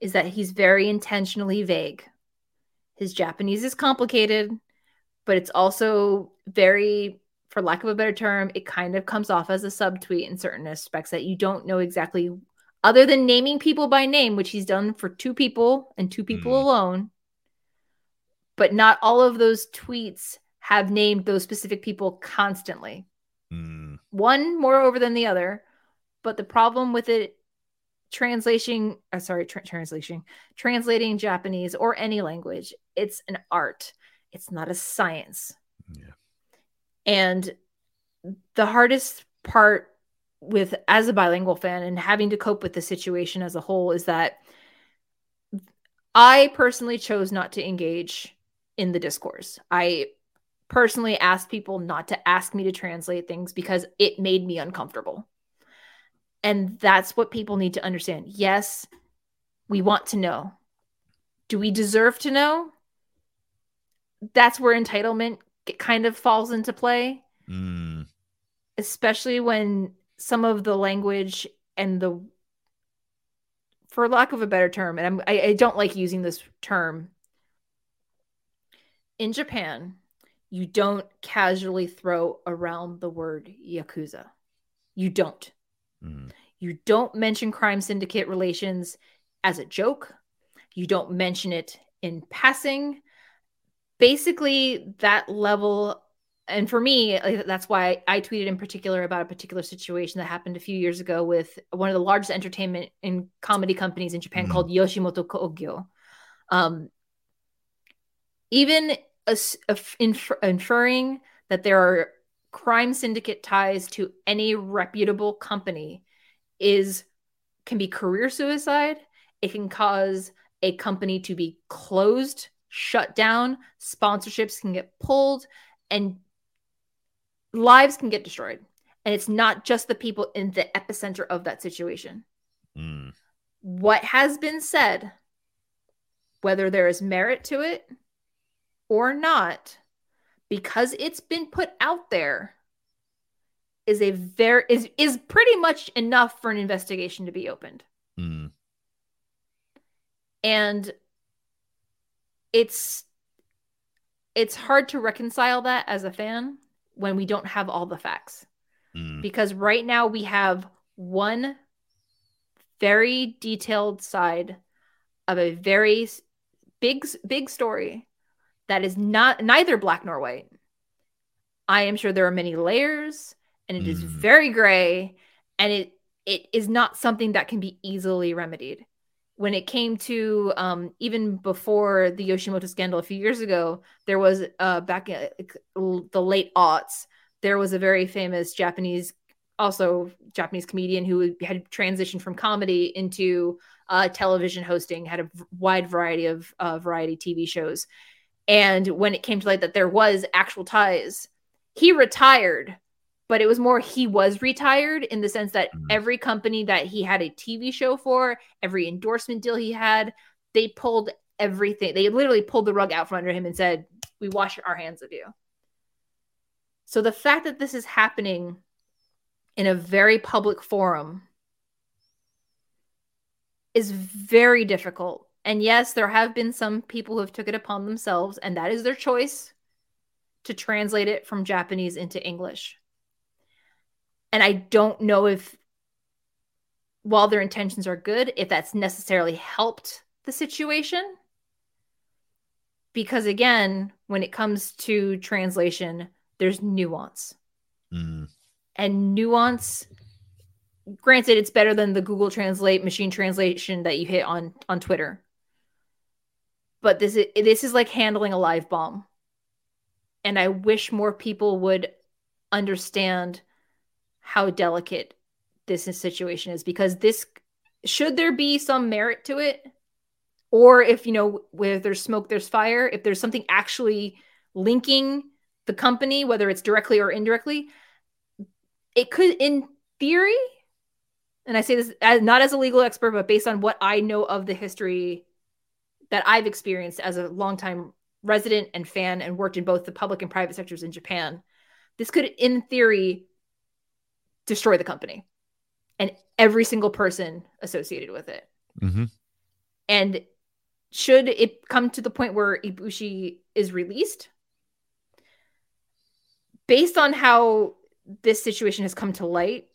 is that he's very intentionally vague. His Japanese is complicated, but it's also very for lack of a better term, it kind of comes off as a subtweet in certain aspects that you don't know exactly other than naming people by name, which he's done for two people and two people Mm. alone. But not all of those tweets have named those specific people constantly. Mm, One more over than the other. But the problem with it translation, uh, sorry, tra- translation, translating Japanese or any language, it's an art. It's not a science. yeah. And the hardest part with as a bilingual fan and having to cope with the situation as a whole is that I personally chose not to engage in the discourse. I personally asked people not to ask me to translate things because it made me uncomfortable. And that's what people need to understand. Yes, we want to know. Do we deserve to know? That's where entitlement kind of falls into play, Mm, especially when some of the language and the, for lack of a better term, and I'm, I, I don't like using this term. In Japan, you don't casually throw around the word yakuza. You don't. mm, You don't mention crime syndicate relations as a joke. You don't mention it in passing. Basically, that level, and for me, that's why I tweeted in particular about a particular situation that happened a few years ago with one of the largest entertainment and comedy companies in Japan Mhm. called Yoshimoto Kogyo. Um, even as, of- infer- inferring that there are crime syndicate ties to any reputable company is can be career suicide. It can cause a company to be closed, shut down, sponsorships can get pulled, and lives can get destroyed. And it's not just the people in the epicenter of that situation. mm, What has been said, whether there is merit to it or not, because it's been put out there, is a very is is pretty much enough for an investigation to be opened. mm. and it's it's hard to reconcile that as a fan when we don't have all the facts. Mm, because right now we have one very detailed side of a very big big story that is not neither black nor white. I am sure there are many layers and it is Mm. very gray and it it is not something that can be easily remedied when it came to um, even before the Yoshimoto scandal a few years ago, there was uh, back in the late aughts, there was a very famous Japanese, also Japanese comedian who had transitioned from comedy into uh, television hosting, had a wide variety of uh, variety TV shows. And when it came to light that there was actual ties, he retired, but it was more he was retired in the sense that Mhm. every company that he had a TV show for, every endorsement deal he had, they pulled everything. They literally pulled the rug out from under him and said, "We wash our hands of you." So the fact that this is happening in a very public forum is very difficult. And yes, there have been some people who have took it upon themselves, and that is their choice to translate it from Japanese into English. And I don't know if, while their intentions are good, if that's necessarily helped the situation. Because again, when it comes to translation, there's nuance. Mm. And nuance, granted, it's better than the Google Translate machine translation that you hit on on Twitter. But this is this is like handling a live bomb. And I wish more people would understand how delicate this situation is because this should there be some merit to it? Or if you know where there's smoke there's fire if there's something actually linking the company whether it's directly or indirectly it could in theory and i say this as, not as a legal expert but based on what i know of the history that i've experienced as a longtime resident and fan and worked in both the public and private sectors in japan this could in theory destroy the company and every single person associated with it. Mm-hmm. And should it come to the point where Ibushi is released, based on how this situation has come to light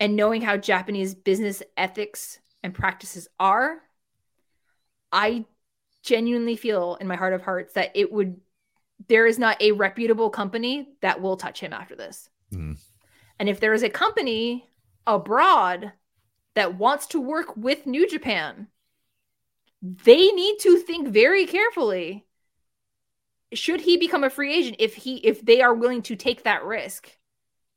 and knowing how Japanese business ethics and practices are, I genuinely feel in my heart of hearts that it would there is not a reputable company that will touch him after this. Mm. And if there is a company abroad that wants to work with New Japan, they need to think very carefully. Should he become a free agent if he if they are willing to take that risk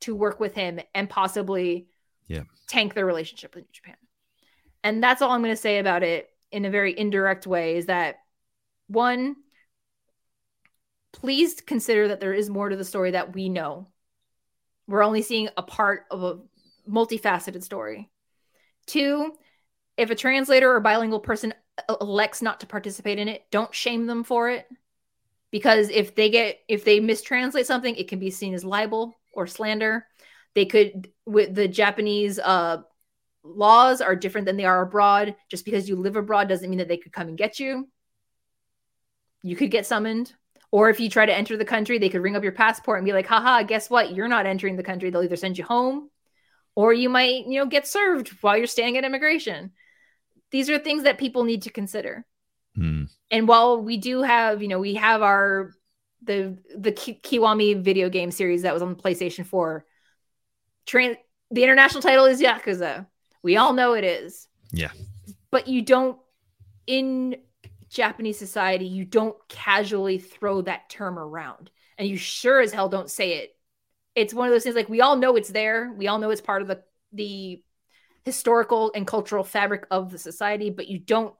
to work with him and possibly yeah. tank their relationship with New Japan? And that's all I'm going to say about it in a very indirect way is that one please consider that there is more to the story that we know we're only seeing a part of a multifaceted story. Two, if a translator or bilingual person elects not to participate in it, don't shame them for it. Because if they get if they mistranslate something, it can be seen as libel or slander. They could with the Japanese uh laws are different than they are abroad. Just because you live abroad doesn't mean that they could come and get you. You could get summoned. Or if you try to enter the country, they could ring up your passport and be like, haha, guess what? You're not entering the country. They'll either send you home or you might, you know, get served while you're staying at immigration. These are things that people need to consider. Hmm. And while we do have, you know, we have our the the Kiwami video game series that was on the PlayStation 4. Trans- the international title is Yakuza. We all know it is. Yeah. But you don't in Japanese society, you don't casually throw that term around. And you sure as hell don't say it. It's one of those things like we all know it's there. We all know it's part of the the historical and cultural fabric of the society, but you don't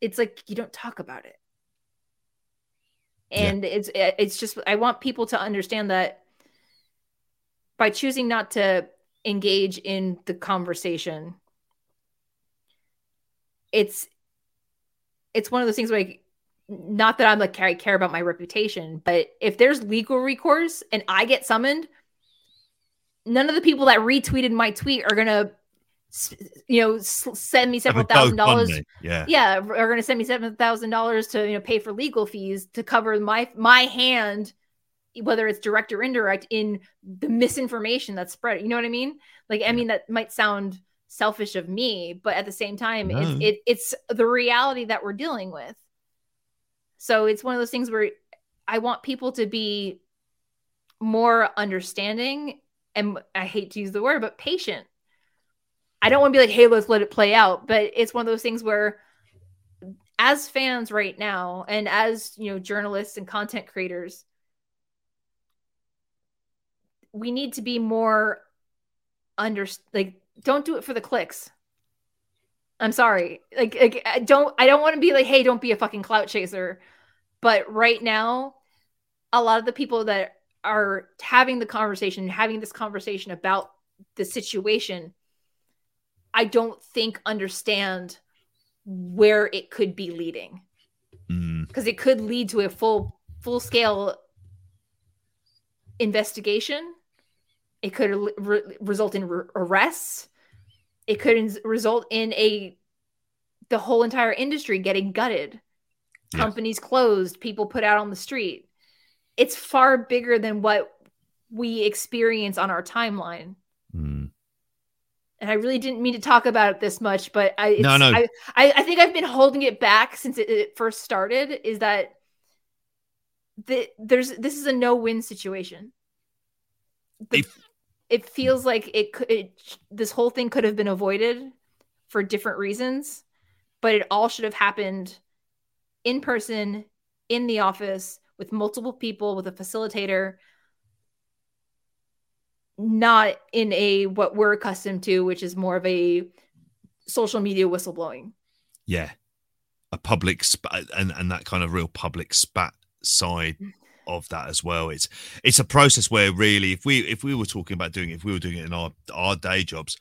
it's like you don't talk about it. And yeah. it's it's just I want people to understand that by choosing not to engage in the conversation it's it's one of those things where like not that I'm like I care about my reputation, but if there's legal recourse and I get summoned, none of the people that retweeted my tweet are gonna, you know, send me several thousand dollars. Yeah, yeah, are gonna send me seven thousand dollars to you know pay for legal fees to cover my my hand, whether it's direct or indirect, in the misinformation that's spread. You know what I mean? Like, I mean that might sound selfish of me but at the same time no. it's it, it's the reality that we're dealing with so it's one of those things where i want people to be more understanding and i hate to use the word but patient i don't want to be like hey let's let it play out but it's one of those things where as fans right now and as you know journalists and content creators we need to be more under like don't do it for the clicks. I'm sorry. Like, like I don't I don't want to be like, hey, don't be a fucking clout chaser. But right now, a lot of the people that are having the conversation, having this conversation about the situation, I don't think understand where it could be leading Mm, because it could lead to a full full scale investigation it could re- result in re- arrests it could result in a the whole entire industry getting gutted companies closed people put out on the street it's far bigger than what we experience on our timeline mm. and I really didn't mean to talk about it this much, but I it's, No, no. I, I I think I've been holding it back since it, it first started. Is that the, there's this is a no win situation. The- If- it feels like it could it, this whole thing could have been avoided for different reasons, but it all should have happened in person in the office with multiple people with a facilitator not in a what we're accustomed to, which is more of a social media whistleblowing. yeah a public spat and and that kind of real public spat side mm-hmm. Of that as well it's it's a process where really if we if we were talking about doing it if we were doing it in our our day jobs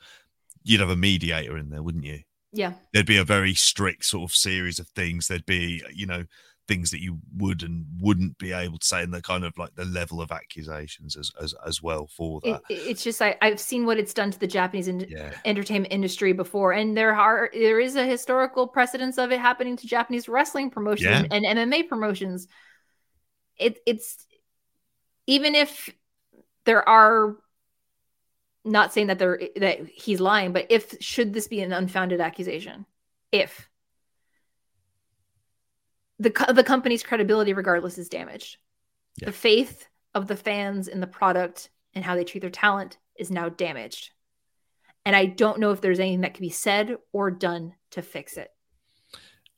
you'd have a mediator in there wouldn't you Yeah. there'd be a very strict sort of series of things there'd be you know things that you would and wouldn't be able to say and the kind of like the level of accusations as as, as well for that it- it's just I, I've seen what it's done to the Japanese in- yeah entertainment industry before, and there are there is a historical precedence of it happening to Japanese wrestling promotions Yeah. and MMA promotions. It it's even if there are not saying that there that he's lying, but if should this be an unfounded accusation? If the co- the company's credibility, regardless, is damaged. Yeah. The faith of the fans in the product and how they treat their talent is now damaged. And I don't know if there's anything that can be said or done to fix it.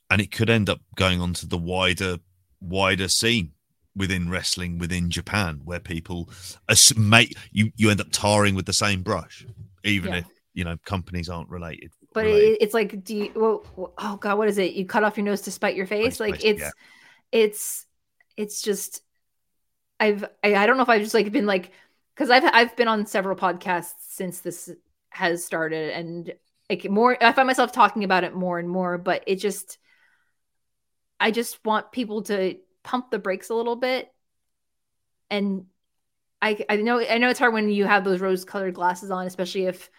and it could end up going on to the wider wider scene within wrestling within Japan where people make you you end up tarring with the same brush even Yeah. if you know companies aren't related But related. it, it's like, do you? Well, oh God, what is it? You cut off your nose to spite your face. Like it's, yeah. it's, it's just. I've I, I don't know if I've just like been like because I've I've been on several podcasts since this has started and like more I find myself talking about it more and more, but it just I just want people to pump the brakes a little bit. And I I know I know it's hard when you have those rose colored glasses on, especially if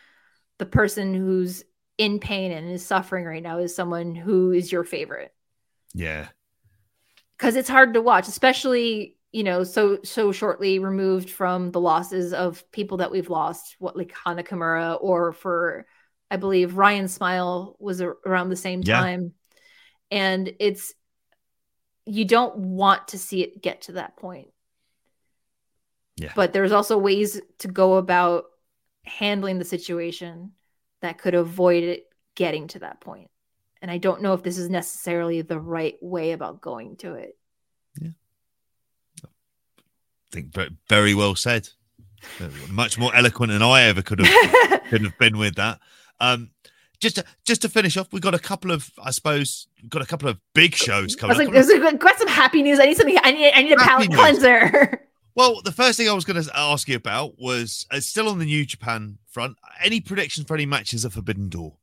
the person who's in pain and is suffering right now is someone who is your favorite. Yeah. Because it's hard to watch, especially you know so so shortly removed from the losses of people that we've lost, what like Hana Kimura or for I believe Ryan Smile was around the same Yeah. time, and it's you don't want to see it get to that point. Yeah. But there's also ways to go about handling the situation that could avoid it getting to that point. And I don't know if this is necessarily the right way about going to it. Yeah. I think ve- very well said much more eloquent than I ever could have could have been with that um just to, just to finish off, we've got a couple of, I suppose, we've got a couple of big shows I coming was up. like, there's got some happy news. I need something. I need. I need a Happy palate news. cleanser. Well, the first thing I was going to ask you about was uh, still on the New Japan front. Any predictions for any matches at Forbidden Door?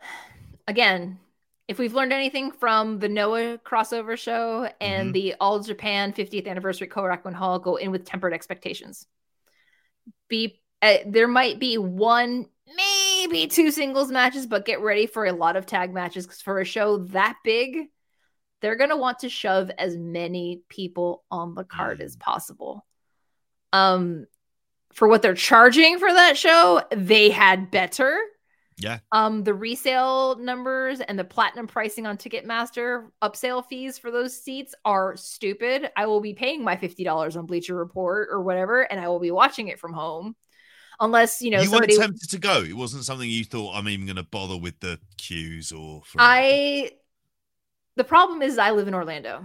Again, if we've learned anything from the Noah crossover show and Mhm. the All Japan 50th anniversary Korakuen Hall, go in with tempered expectations. Be uh, there might be one, maybe two singles matches, but get ready for a lot of tag matches because for a show that big, they're gonna want to shove as many people on the card as possible. Um, for what they're charging for that show, they had better. Yeah. Um, the resale numbers and the platinum pricing on Ticketmaster upsale fees for those seats are stupid. I will be paying my fifty dollars on Bleacher Report or whatever, and I will be watching it from home, unless you know you somebody. weren't tempted to go. It wasn't something you thought I'm even going to bother with the queues or. For I. The problem is I live in Orlando,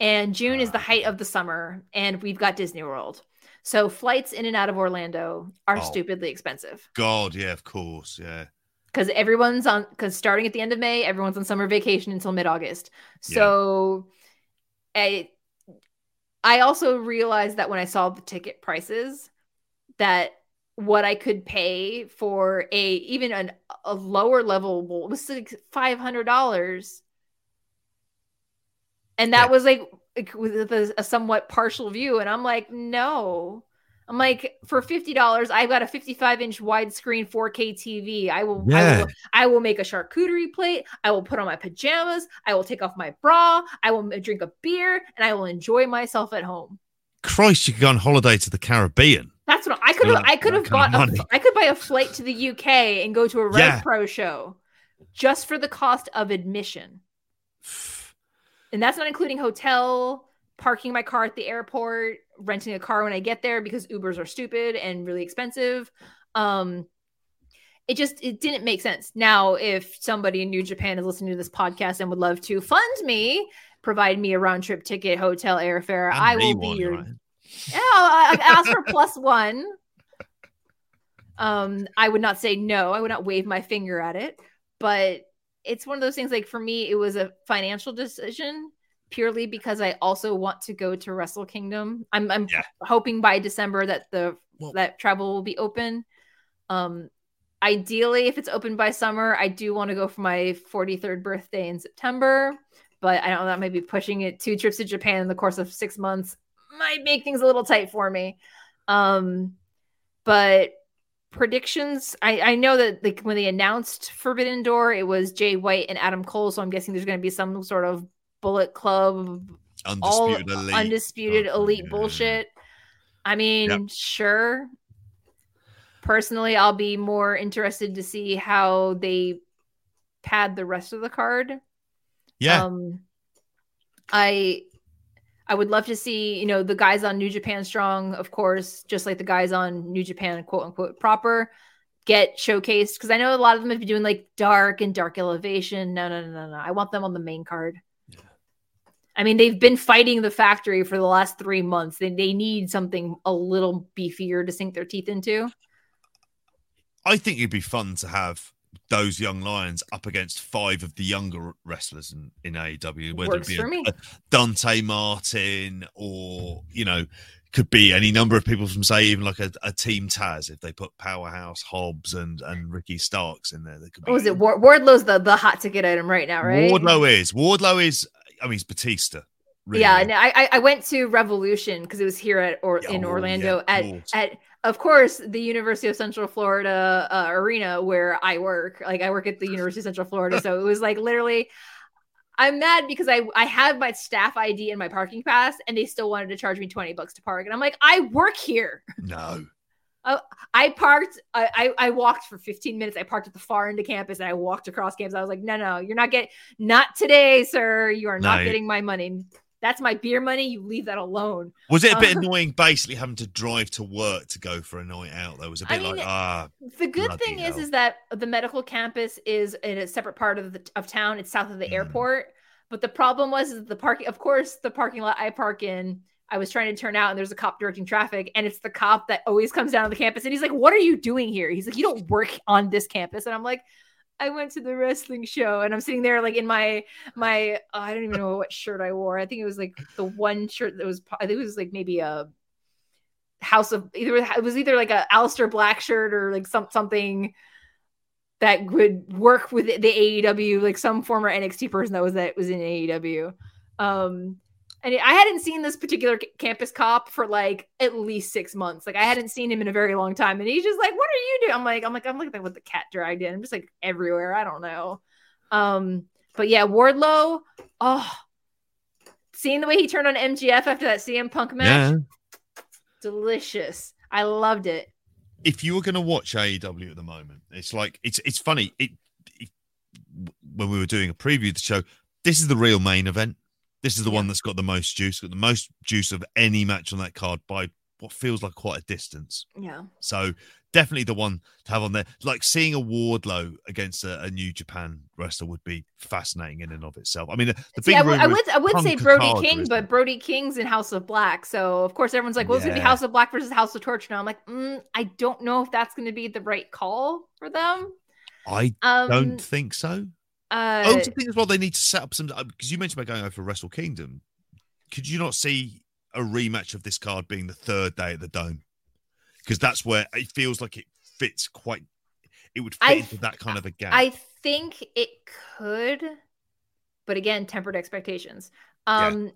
and June is the height of the summer, and we've got Disney World. So flights in and out of Orlando are Oh. stupidly expensive. God, yeah, of course, yeah. because everyone's on because starting at the end of May, everyone's on summer vacation until mid August. Yeah. So, I I also realized that when I saw the ticket prices, that what I could pay for a even an, a lower level bowl. Was like five hundred dollars, and that Yeah. was like with a, a somewhat partial view. And I'm like, no. I'm like, for fifty dollars, I've got a 55 inch widescreen 4K TV. I will, I will, I will make a charcuterie plate. I will put on my pajamas. I will take off my bra. I will drink a beer, and I will enjoy myself at home. Christ, you could go on holiday to the Caribbean. That's what I could have. I could have bought. A. I could buy a flight to the UK and go to a Rev Yeah. Pro show, just for the cost of admission, and that's not including hotel, parking my car at the airport, renting a car when I get there because Ubers are stupid and really expensive. Um, it just it didn't make sense. Now, if somebody in New Japan is listening to this podcast and would love to fund me, provide me a round trip ticket, hotel, airfare, And I will be your right? Yeah, I, asked for plus one. Um, I would not say no. I would not wave my finger at it, but it's one of those things. Like for me, it was a financial decision purely because I also want to go to Wrestle Kingdom. I'm I'm Yeah. hoping by December that the Well- that travel will be open. Um, ideally, if it's open by summer, I do want to go for my 43rd birthday in September. But I don't know that might be pushing it. Two trips to Japan in the course of six months might make things a little tight for me. Um, but predictions, I, I know that like when they announced Forbidden Door, it was Jay White and Adam Cole. So I'm guessing there's going to be some sort of Bullet Club, all Undisputed elite. undisputed Oh, elite yeah. bullshit. I mean, Yep. sure. Personally, I'll be more interested to see how they pad the rest of the card. yeah. Um, I I would love to see, you know, the guys on New Japan Strong, of course, just like the guys on New Japan quote unquote proper, get showcased because I know a lot of them have been doing like dark and dark elevation. No, no, no, no, no. I want them on the main card. I mean, they've been fighting the factory for the last three months. They, they need something a little beefier to sink their teeth into. I think it'd be fun to have those young lions up against five of the younger wrestlers in, in AEW, whether Works it be a- a Dante Martin or, you know, could be any number of people from, say, even like a, a Team Taz if they put Powerhouse, Hobbs, and, and Ricky Starks in there. That could be oh, What was it? War- Wardlow's the, the hot ticket item right now, right? Wardlow is. Wardlow is, I mean, he's Batista. Yeah, and I I- went to Revolution because it was here at or in Oh, Orlando yeah, at course. at of course the University of Central Florida uh, arena where I work. Like I work at the University of Central Florida, so it was like literally. I'm mad because I I have my staff ID and my parking pass, and they still wanted to charge me twenty bucks to park, and I'm like, I work here. No. I parked. I, I I walked for 15 minutes. I parked at the far end of campus, and I walked across campus. I was like, no, no, you're not getting not today, sir. You are not No. getting my money. That's my beer money. You leave that alone. Was it a bit Uh, annoying basically having to drive to work to go for a night out? Though it was a bit mean, like, ah, The good thing is, hell. is that the medical campus is in a separate part of the of town. It's south of the Mhm. airport. But the problem was is the parking. Of course, the parking lot I park in. I was trying to turn out, and there's a cop directing traffic, and it's the cop that always comes down to the campus, and he's like, "What are you doing here?" He's like, "You don't work on this campus," and I'm like. I went to the wrestling show and I'm sitting there like in my my oh, I don't even know what shirt I wore. I think it was like the one shirt that was I think it was like maybe a House of either it was either like a Aleister Black shirt or like some something that would work with the AEW, like some former NXT person that was that was in AEW. Um, and I hadn't seen this particular campus cop for like at least six months. Like I hadn't seen him in a very long time, and he's just like, "What are you doing?" I'm like, "I'm like, I'm looking at what the cat dragged in." I'm just like everywhere. I don't know. Um, but yeah, Wardlow. Oh, seeing the way he turned on MJF after that CM Punk match, yeah. delicious. I loved it. if you were going to watch AEW at the moment, it's like it's it's funny. It, it when we were doing a preview of the show, this is the real main event. This is the one that's got the most juice, got the most juice of any match on that card by what feels like quite a distance. Yeah. So definitely the one to have on there. Like seeing a Wardlow against a, a New Japan wrestler would be fascinating in and of itself. I mean, the, the big I would, I would, I would say Brody King, but? Brody King's in House of Black. So of course everyone's like, "Well, it's gonna be House of Black versus House of Torture." Now I'm like, mm, I don't know if that's gonna be the right call for them. I Um, don't think so. Uh, I also think as well they need to set up some because you mentioned about going over Wrestle Kingdom. Could you not see a rematch of this card being the third day at the Dome? because that's where it feels like it fits quite. It would fit I into that kind of a gap. I think it could, but again, tempered expectations. Yeah. Um,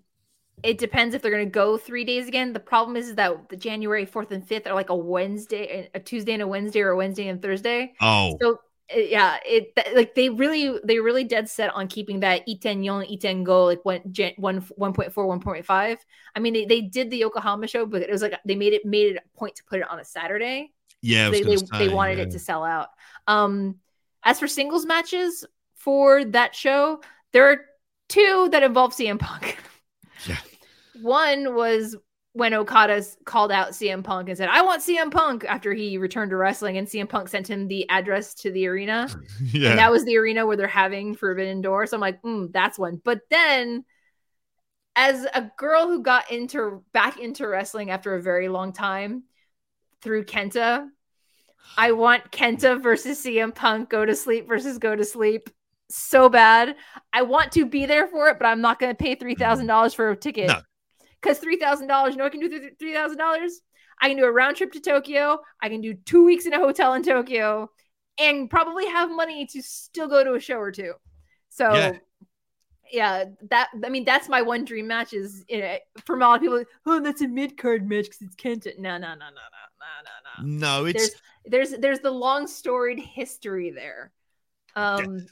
it depends if they're going to go three days again. The problem is, is that the January fourth and fifth are like a Wednesday, a Tuesday and a Wednesday, or a Wednesday and Thursday. oh, So uh, yeah, it like they really they really dead set on keeping that Iten Yon Iten Go like one one one point four one point five. I mean they, they did the Yokohama show, but it was like they made it made it a point to put it on a Saturday. yeah. They they, gonna they wanted yeah. it to sell out. Um, as for singles matches for that show, there are two that involve CM Punk. Yeah. One was when Okada called out CM Punk and said, "I want CM Punk" after he returned to wrestling, and CM Punk sent him the address to the arena, yeah. and that was the arena where they're having Forbidden Door. So I'm like, mm, that's one. But then, as a girl who got into back into wrestling after a very long time through Kenta, I want Kenta versus CM Punk, go to sleep versus go to sleep. So bad. I want to be there for it, but I'm not going to pay three thousand dollars for a ticket. No. Because three thousand dollars, you know, I can do three thousand dollars. I can do a round trip to Tokyo. I can do two weeks in a hotel in Tokyo, and probably have money to still go to a show or two. So, Yeah. yeah, that I mean, that's my one dream match. Is you know, for a lot of people, oh, that's a mid card match because it's Kenta. No, no, no, no, no, no, no, no no, it's there's there's there's the long storied history there. Um,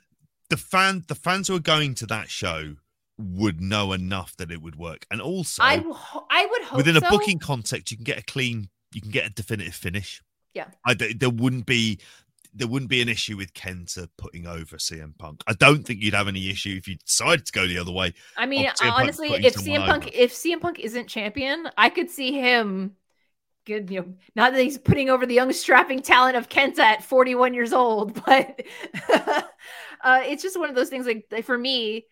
the fan. The fans who are going to that show would know enough that it would work, and also I ho- I would hope within a so. booking context, you can get a clean, you can get a definitive finish. Yeah. I, there wouldn't be there wouldn't be an issue with Kenta putting over CM Punk. I don't think you'd have any issue if you decided to go the other way. I mean, of CM Punk honestly, if CM Punk over. if CM Punk isn't champion, I could see him. Good, you know, not that he's putting over the young strapping talent of Kenta at 41 years old, but uh, it's just one of those things. Like, for me,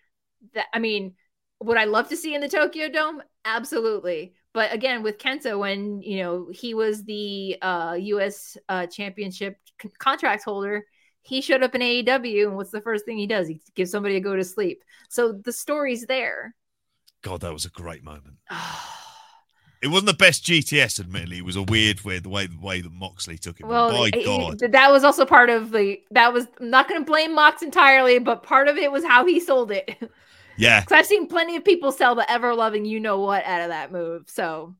that I mean, would I love to see in the Tokyo Dome? Absolutely. But again, with Kenta, when you know he was the uh, U.S. Uh, Championship c- contract holder, he showed up in AEW, and what's the first thing he does? He gives somebody a go to sleep. So the story's there. God, that was a great moment. It wasn't the best GTS, admittedly. It was a weird, weird the way the way that Moxley took it. well, by God, that was also part of the. That was I'm not going to blame Mox entirely, but part of it was how he sold it. Because yeah, I've seen plenty of people sell the ever loving you know what out of that move. So,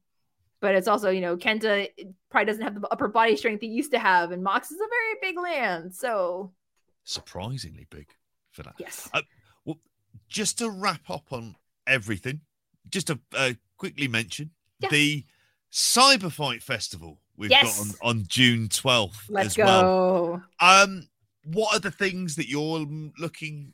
but it's also you know Kenta probably doesn't have the upper body strength he used to have, and Mox is a very big land. So surprisingly big for that. yes, Well, just to wrap up on everything, just to uh, quickly mention Yeah. the Cyber Fight Festival we've Yes. got on, on June 12th let's as go. well. Um, what are the things that you're looking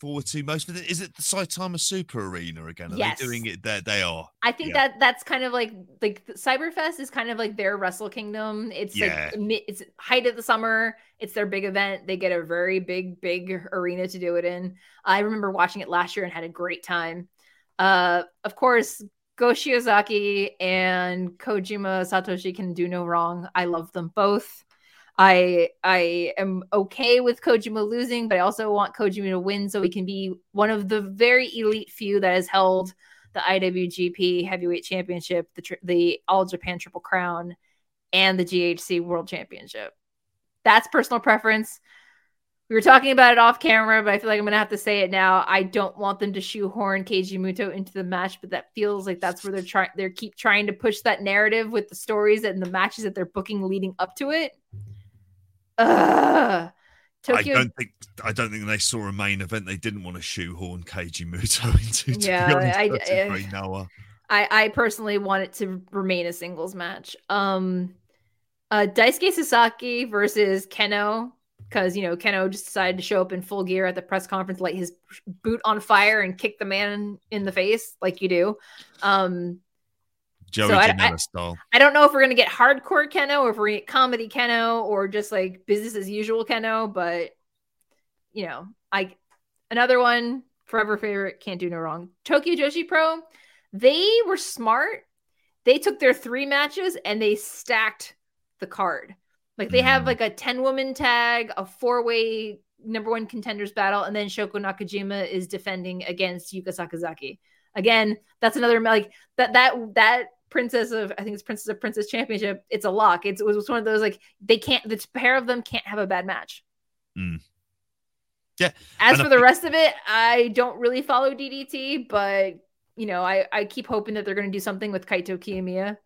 forward to most? Is it the Saitama Super Arena again? Are Yes. they doing it there? They are. I think Yeah. that that's kind of like like Cyberfest is kind of like their Wrestle Kingdom. It's Yeah. like it's height of the summer. It's their big event. They get a very big big arena to do it in. I remember watching it last year and had a great time. Uh, of course, Go Shiozaki and Kojima Satoshi can do no wrong. I love them both. I I am okay with Kojima losing, but I also want Kojima to win so he can be one of the very elite few that has held the IWGP Heavyweight Championship, the the All Japan Triple Crown, and the GHC World Championship. That's personal preference. We were talking about it off camera, but I feel like I'm gonna have to say it now. I don't want them to shoehorn Keiji Muto into the match, but that feels like that's where they're trying. They keep trying to push that narrative with the stories and the matches that they're booking leading up to it. Ugh. Tokyo I don't think I don't think they saw a main event they didn't want to shoehorn Keiji Muto into. To Yeah, honest, I- I- Noah. I, I personally want it to remain a singles match. Um, uh, Daisuke Sasaki versus Kenoh, because you know Kenoh just decided to show up in full gear at the press conference, light his boot on fire, and kick the man in the face like you do. Um, Joey So I- I- I don't know if we're gonna get hardcore Kenoh or if we're gonna get comedy Kenoh or just like business as usual Kenoh, but you know, I another one, forever favorite, can't do no wrong. Tokyo Joshi Pro, they were smart. They took their three matches and they stacked the card. Like they have Mm. like a 10 woman tag, a four way number one contenders battle, and then Shoko Nakajima is defending against Yuka Sakazaki. Again, that's another like that that that Princess of I think it's Princess of Princess Championship, it's a lock. It's, it was one of those like they can't the pair of them can't have a bad match. Mm. Yeah. As for the rest of it, I don't really follow DDT, but you know, I I keep hoping that they're going to do something with Kaito Kiyomiya.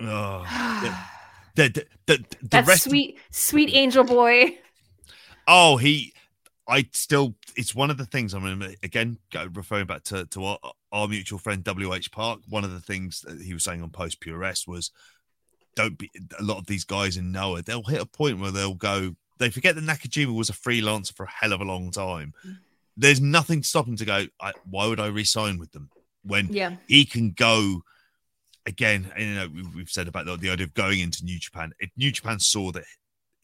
Oh, the, the, the, the that rest of- sweet sweet angel boy. Oh, he. I still. It's one of the things. I mean, again, referring back to to our, our mutual friend WH Park. One of the things that he was saying on Post Pure S was, don't be. A lot of these guys in Noah, they'll hit a point where they'll go. They forget that Nakajima was a freelancer for a hell of a long time. Mm. There's nothing to stop him to go. I, why would I re-sign with them when Yeah. he can go again. And, you know, we- we've said about the, the idea of going into New Japan. If New Japan saw that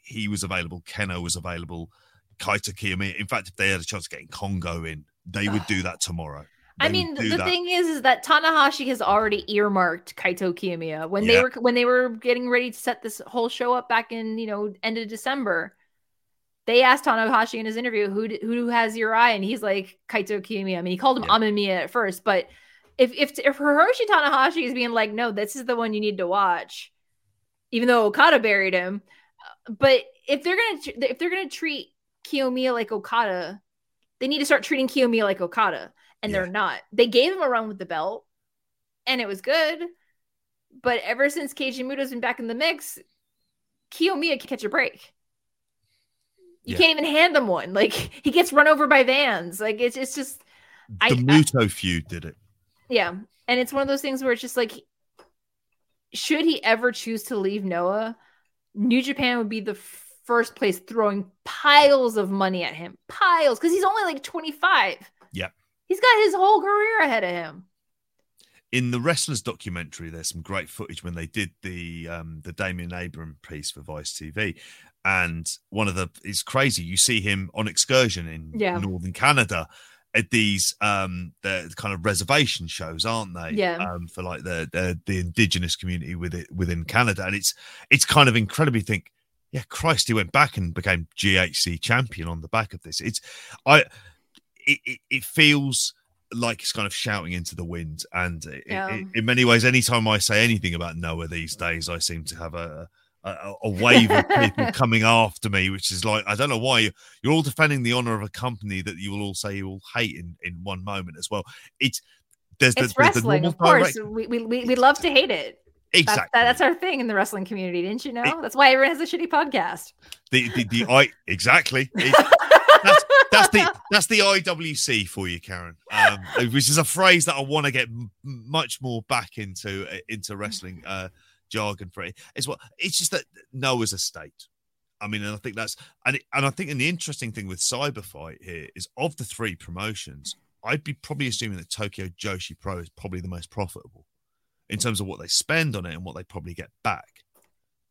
he was available, Kenoh was available, Kaito Kiyomiya. In fact, if they had a chance of getting Kongo in, they would do that tomorrow. I mean, the, that. thing is, is that Tanahashi has already earmarked Kaito Kiyomiya when they were when they were getting ready to set this whole show up back in you know end of December. They asked Tanahashi in his interview, "Who who has your eye?" And he's like, "Kaito Kiyomiya." I mean, he called him Yeah. Amamiya at first, but if if if Hiroshi Tanahashi is being like, "No, this is the one you need to watch," even though Okada buried him, uh, but if they're gonna tr- if they're gonna treat Kiyomiya like Okada, they need to start treating Kiyomiya like Okada, and Yeah. they're not. They gave him a run with the belt, and it was good. But ever since Keiji Muto's been back in the mix, Kiyomiya can catch a break. You Yeah. can't even hand him one. Like he gets run over by vans. Like it's it's just I- the Muto feud did it. yeah. And it's one of those things where it's just like should he ever choose to leave Noah, New Japan would be the first place throwing piles of money at him. Piles because he's only like 25. Yep. He's got his whole career ahead of him. In the wrestlers documentary, there's some great footage when they did the um the Damian Abraham piece for Vice TV. And one of the it's crazy. You see him on excursion in Yeah. northern Canada at these um the kind of reservation shows, aren't they? Yeah. Um, for like the the, the indigenous community with it within Canada, and it's it's kind of incredibly think. Yeah, Christ, he went back and became GHC champion on the back of this. It's I it, it, it feels like it's kind of shouting into the wind. And it, Yeah. it- in many ways, anytime I say anything about Noah these days, I seem to have a a, a wave of people coming after me, which is like I don't know why you, you're all defending the honor of a company that you will all say you will hate in in one moment as well. It's there's the, It's the wrestling, normal of course. direct- We, we, we, love to hate it. That's, exactly that, that's our thing in the wrestling community, didn't you know? That's why everyone has a shitty podcast. the the, the I exactly. It- that's the that's the IWC for you, Karen. Um, which is a phrase that I want to get m- much more back into uh, into wrestling uh, jargon for it. It's what it's just that Noah's a state. I mean, and I think that's and it, and I think and the interesting thing with Cyberfight here is of the three promotions, I'd be probably assuming that Tokyo Joshi Pro is probably the most profitable in terms of what they spend on it and what they probably get back.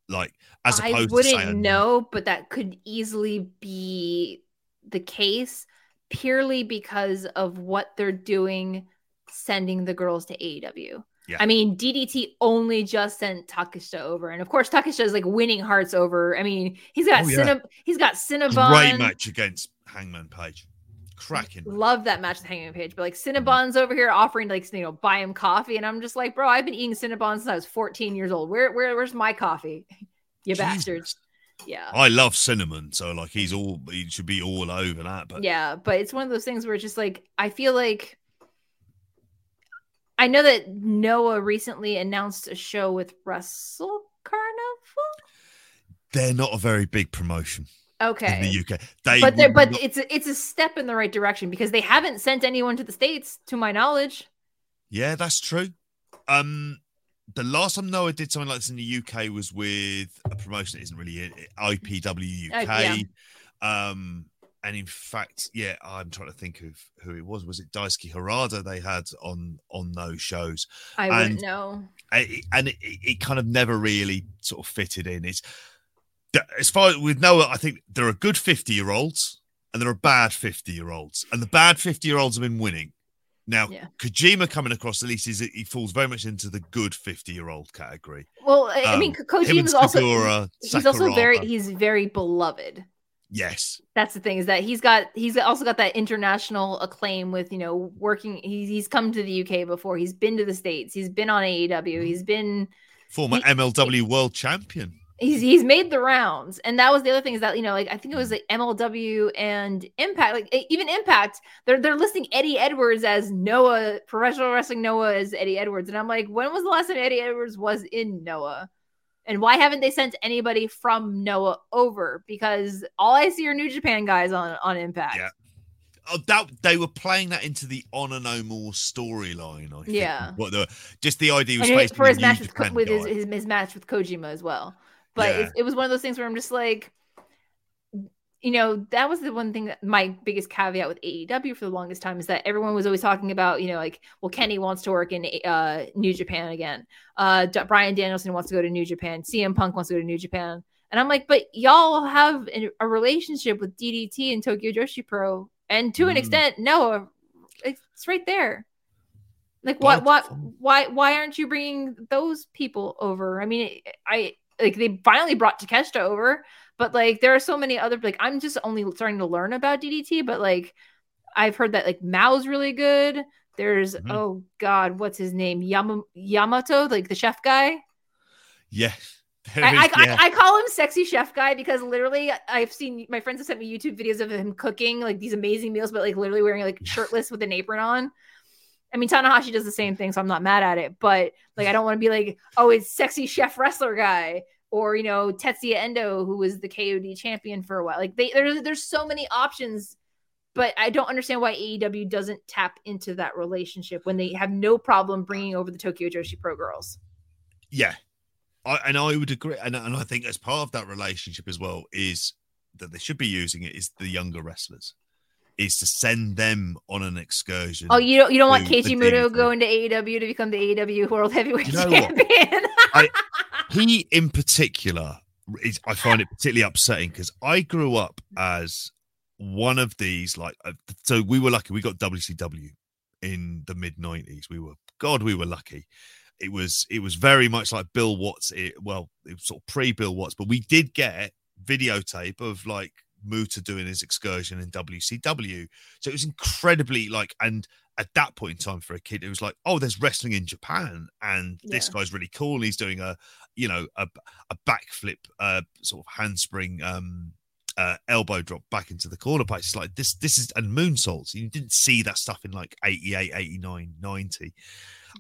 Like as I opposed wouldn't to know, but that could easily be the case purely because of what they're doing sending the girls to AEW. Yeah. I mean, DDT only just sent Takeshita over, and of course, Takeshita is like winning hearts over. I mean, he's got Oh, yeah. Cinnab- he's got Cinnabon. Great match against Hangman Page. Cracking. Love that match with Hangman Page, but like mm-hmm. Cinnabon's over here offering like you know buy him coffee, and I'm just like, bro, I've been eating Cinnabon since I was 14 years old. Where where where's my coffee? you Jesus. bastards. Yeah. I love cinnamon, so like he's all he should be all over that. But yeah, but it's one of those things where it's just like I feel like I know that Noah recently announced a show with russell Carnival. they're not a very big promotion okay in the UK. They But they're, but not- it's a, it's a step in the right direction because they haven't sent anyone to the states, to my knowledge. yeah, that's true. Um, the last time Noah did something like this in the UK was with a promotion that isn't really IPW UK. yeah. Um, and in fact, yeah, I'm trying to think of who it was. Was it Daisuke Harada they had on on those shows? I And- wouldn't know. I- and it, it kind of never really sort of fitted in. It's as far as with Noah, I think there are good 50 year olds and there are bad 50 year olds, and the bad 50 year olds have been winning. Now, Yeah. Kojima coming across at least is he falls very much into the good 50 year old category. Well, I mean, Um, Ko- Kojima's also Segura, he's also very he's very beloved. Yes. That's the thing is that he's got he's also got that international acclaim with you know working. He's he's come to the UK before. He's been to the states. He's been on AEW. He's been Former He- MLW world champion. He's he's made the rounds and that was the other thing is that you know like i think it was like mlw and impact like even impact they're they're listing eddie edwards as noah professional wrestling noah as eddie edwards and i'm like when was the last time eddie edwards was in noah and why haven't they sent anybody from noah over because all i see are new japan guys on on impact Yeah. Oh, that they were playing that into the Honor No More storyline. I think. Yeah. What the just the idea was And for his match with, with his, his his match with kojima as well but Yeah. it, it was one of those things where i'm just like you know that was the one thing that my biggest caveat with AEW for the longest time is that everyone was always talking about you know like well Kenny wants to work in uh New Japan again. Uh D- Bryan Danielson wants to go to New Japan. CM Punk wants to go to New Japan. And I'm like but y'all have an- a relationship with DDT and Tokyo Joshi Pro and to an Mm. extent Noah it's right there. Like what what why why aren't you bringing those people over? I mean I like they finally brought Takeshita over but like there are so many other like I'm just only starting to learn about DDT, but like I've heard that like Mao's really good. There's Mhm. oh god, what's his name? Yama- Yamato, like the chef guy. Yes. I, I, yeah. I, I call him sexy chef guy because literally I've seen my friends have sent me YouTube videos of him cooking like these amazing meals, but like literally wearing like shirtless with an apron on. I mean, Tanahashi does the same thing, so I'm not mad at it. But like, I don't want to be like, oh, it's sexy chef wrestler guy, or you know, Tetsuya Endo, who was the KOD champion for a while. Like, they there's there's so many options, but I don't understand why AEW doesn't tap into that relationship when they have no problem bringing over the Tokyo Joshi Pro girls. yeah. I, and I would agree. And, and I think as part of that relationship as well is that they should be using it is the younger wrestlers, is to send them on an excursion. Oh, you don't you don't want Keiji Muto going to AEW to become the AEW World Heavyweight You know? Champion? he in particular is I find it particularly upsetting because I grew up as one of these like uh, so we were lucky we got WCW in the mid 90s we were god we were lucky it was it was very much like Bill Watts it, well it was sort of pre Bill Watts but we did get videotape of like Muta doing his excursion in WCW so it was incredibly like and at that point in time for a kid it was like oh there's wrestling in Japan and this guy's really cool he's doing a you know a, a backflip uh sort of handspring um uh elbow drop back into the corner it's like this this is and moonsaults you didn't see that stuff in like 88 89 90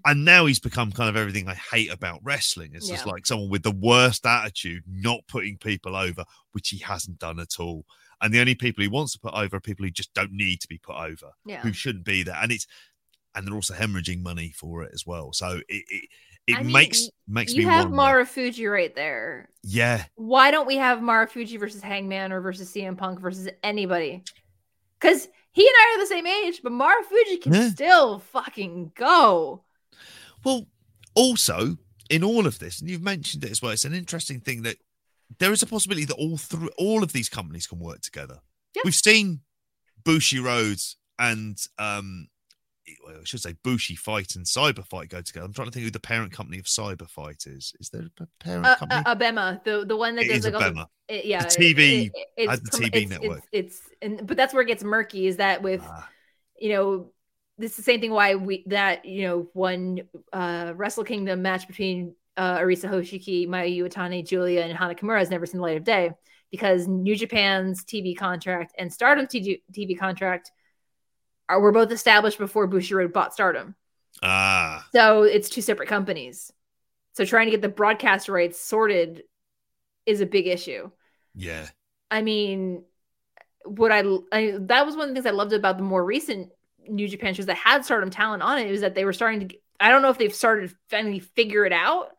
and now he's become kind of everything i hate about wrestling. It's just like someone with the worst attitude not putting people over which he hasn't done at all. And the only people he wants to put over are people who just don't need to be put over yeah. who shouldn't be there. And it's and they're also hemorrhaging money for it as well. So it it, it I mean, makes makes You me have wonder. Marufuji right there. yeah Why don't we have Marufuji versus Hangman or versus CM Punk versus anybody? Because he and I are the same age, but Marufuji can Yeah. still fucking go. Well, also in all of this, and you've mentioned it as well, it's an interesting thing that there is a possibility that all three, all of these companies can work together. Yeah. We've seen Bushi Roads and um, I should say Bushi Fight and Cyber Fight go together. I'm trying to think who the parent company of Cyber Fight is. Is there a parent Uh, company? uh, Abema, the the one that It does is like all the it- yeah, The TV it's, the TV it's, network. It's, it's and but that's where it gets murky. Is that with Ah, you know this is the same thing why we that you know one uh Wrestle Kingdom match between uh Arisa Hoshiki, Mayu Iwatani, Julia, and Hana Kimura has never seen the light of day because New Japan's TV contract and Stardom TV, TV contract are were both established before Bushiroad bought Stardom. ah, So it's two separate companies. So trying to get the broadcast rights sorted is a big issue. yeah, I mean, what I, I that was one of the things I loved about the more recent New Japan shows that had Stardom talent on it was that they were starting to. I don't know if they've started to finally figure it out,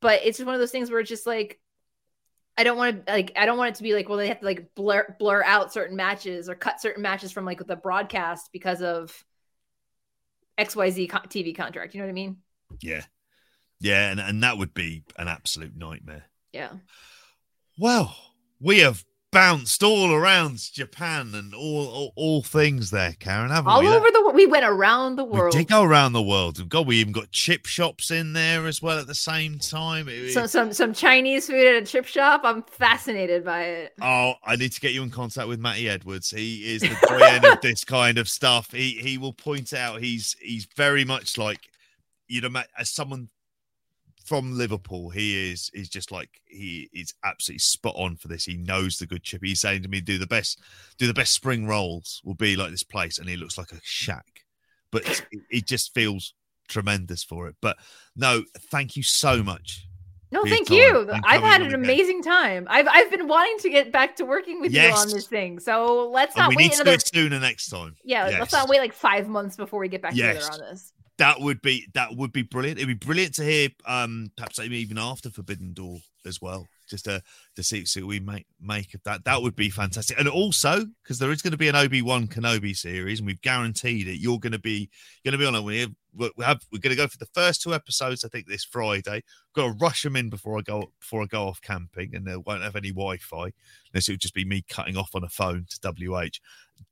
but it's just one of those things where it's just like I don't want to like I don't want it to be like well they have to like blur blur out certain matches or cut certain matches from like the broadcast because of XYZ TV contract. You know what I mean? yeah, yeah, and and that would be an absolute nightmare. Yeah. Well, we have bounced all around Japan and all all, all things there, Karen, haven't All we? over the world. We went around the world. we did go around the world. God, we even got chip shops in there as well at the same time. It- Some some some Chinese food at a chip shop. I'm fascinated by it. Oh, I need to get you in contact with Matty Edwards. He is the doyen of this kind of stuff. He he will point out he's he's very much like you know, as someone from Liverpool, he is is just like he is absolutely spot on for this. He knows the good chip. He's saying to me, "Do the best, do the best spring rolls will be like this place," and he looks like a shack, but it, just feels tremendous for it. But no, thank you so much No, thank you. I've had an again. amazing time. I've I've been wanting to get back to working with you on this thing. So let's And not we wait need to do another. it sooner next time. Yeah, let's not wait like five months before we get back Yes. together on this. That would be that would be brilliant. It'd be brilliant to hear, um, perhaps even after Forbidden Door as well, just to to see, see what we make make of that. That would be fantastic. And also because there is going to be an Obi Wan Kenobi series, and we've guaranteed it. You're going to be going to be on it. We have, we have we're going to go for the first two episodes. I think this Friday. Got to rush them in before I go before I go off camping, and there won't have any Wi-Fi. Unless it would just be me cutting off on a phone to WH.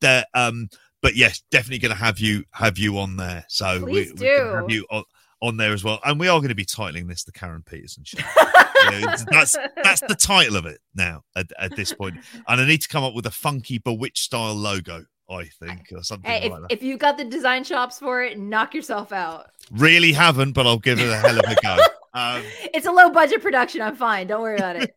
That um but yes, definitely going to have you have you on there. So Please we, do. have you on, on there as well, and we are going to be titling this the Karen Peterson show. You know, that's that's the title of it now at, at this point. and I need to come up with a funky bewitched style logo. I think or something Hey, if, like that. if you've got the design shops for it, knock yourself out. really haven't, but I'll give it a hell of a go. Um, It's a low budget production. I'm fine. Don't worry about it.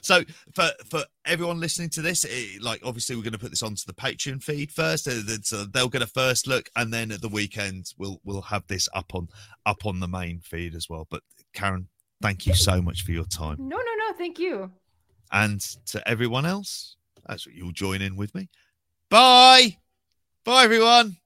So for for everyone listening to this it, like obviously we're going to put this onto the patreon feed first uh, so they'll get a first look and then at the weekend we'll we'll have this up on up on the main feed as well but karen thank you so much for your time No, no, no. Thank you. and to everyone else that's what you'll join in with me bye bye everyone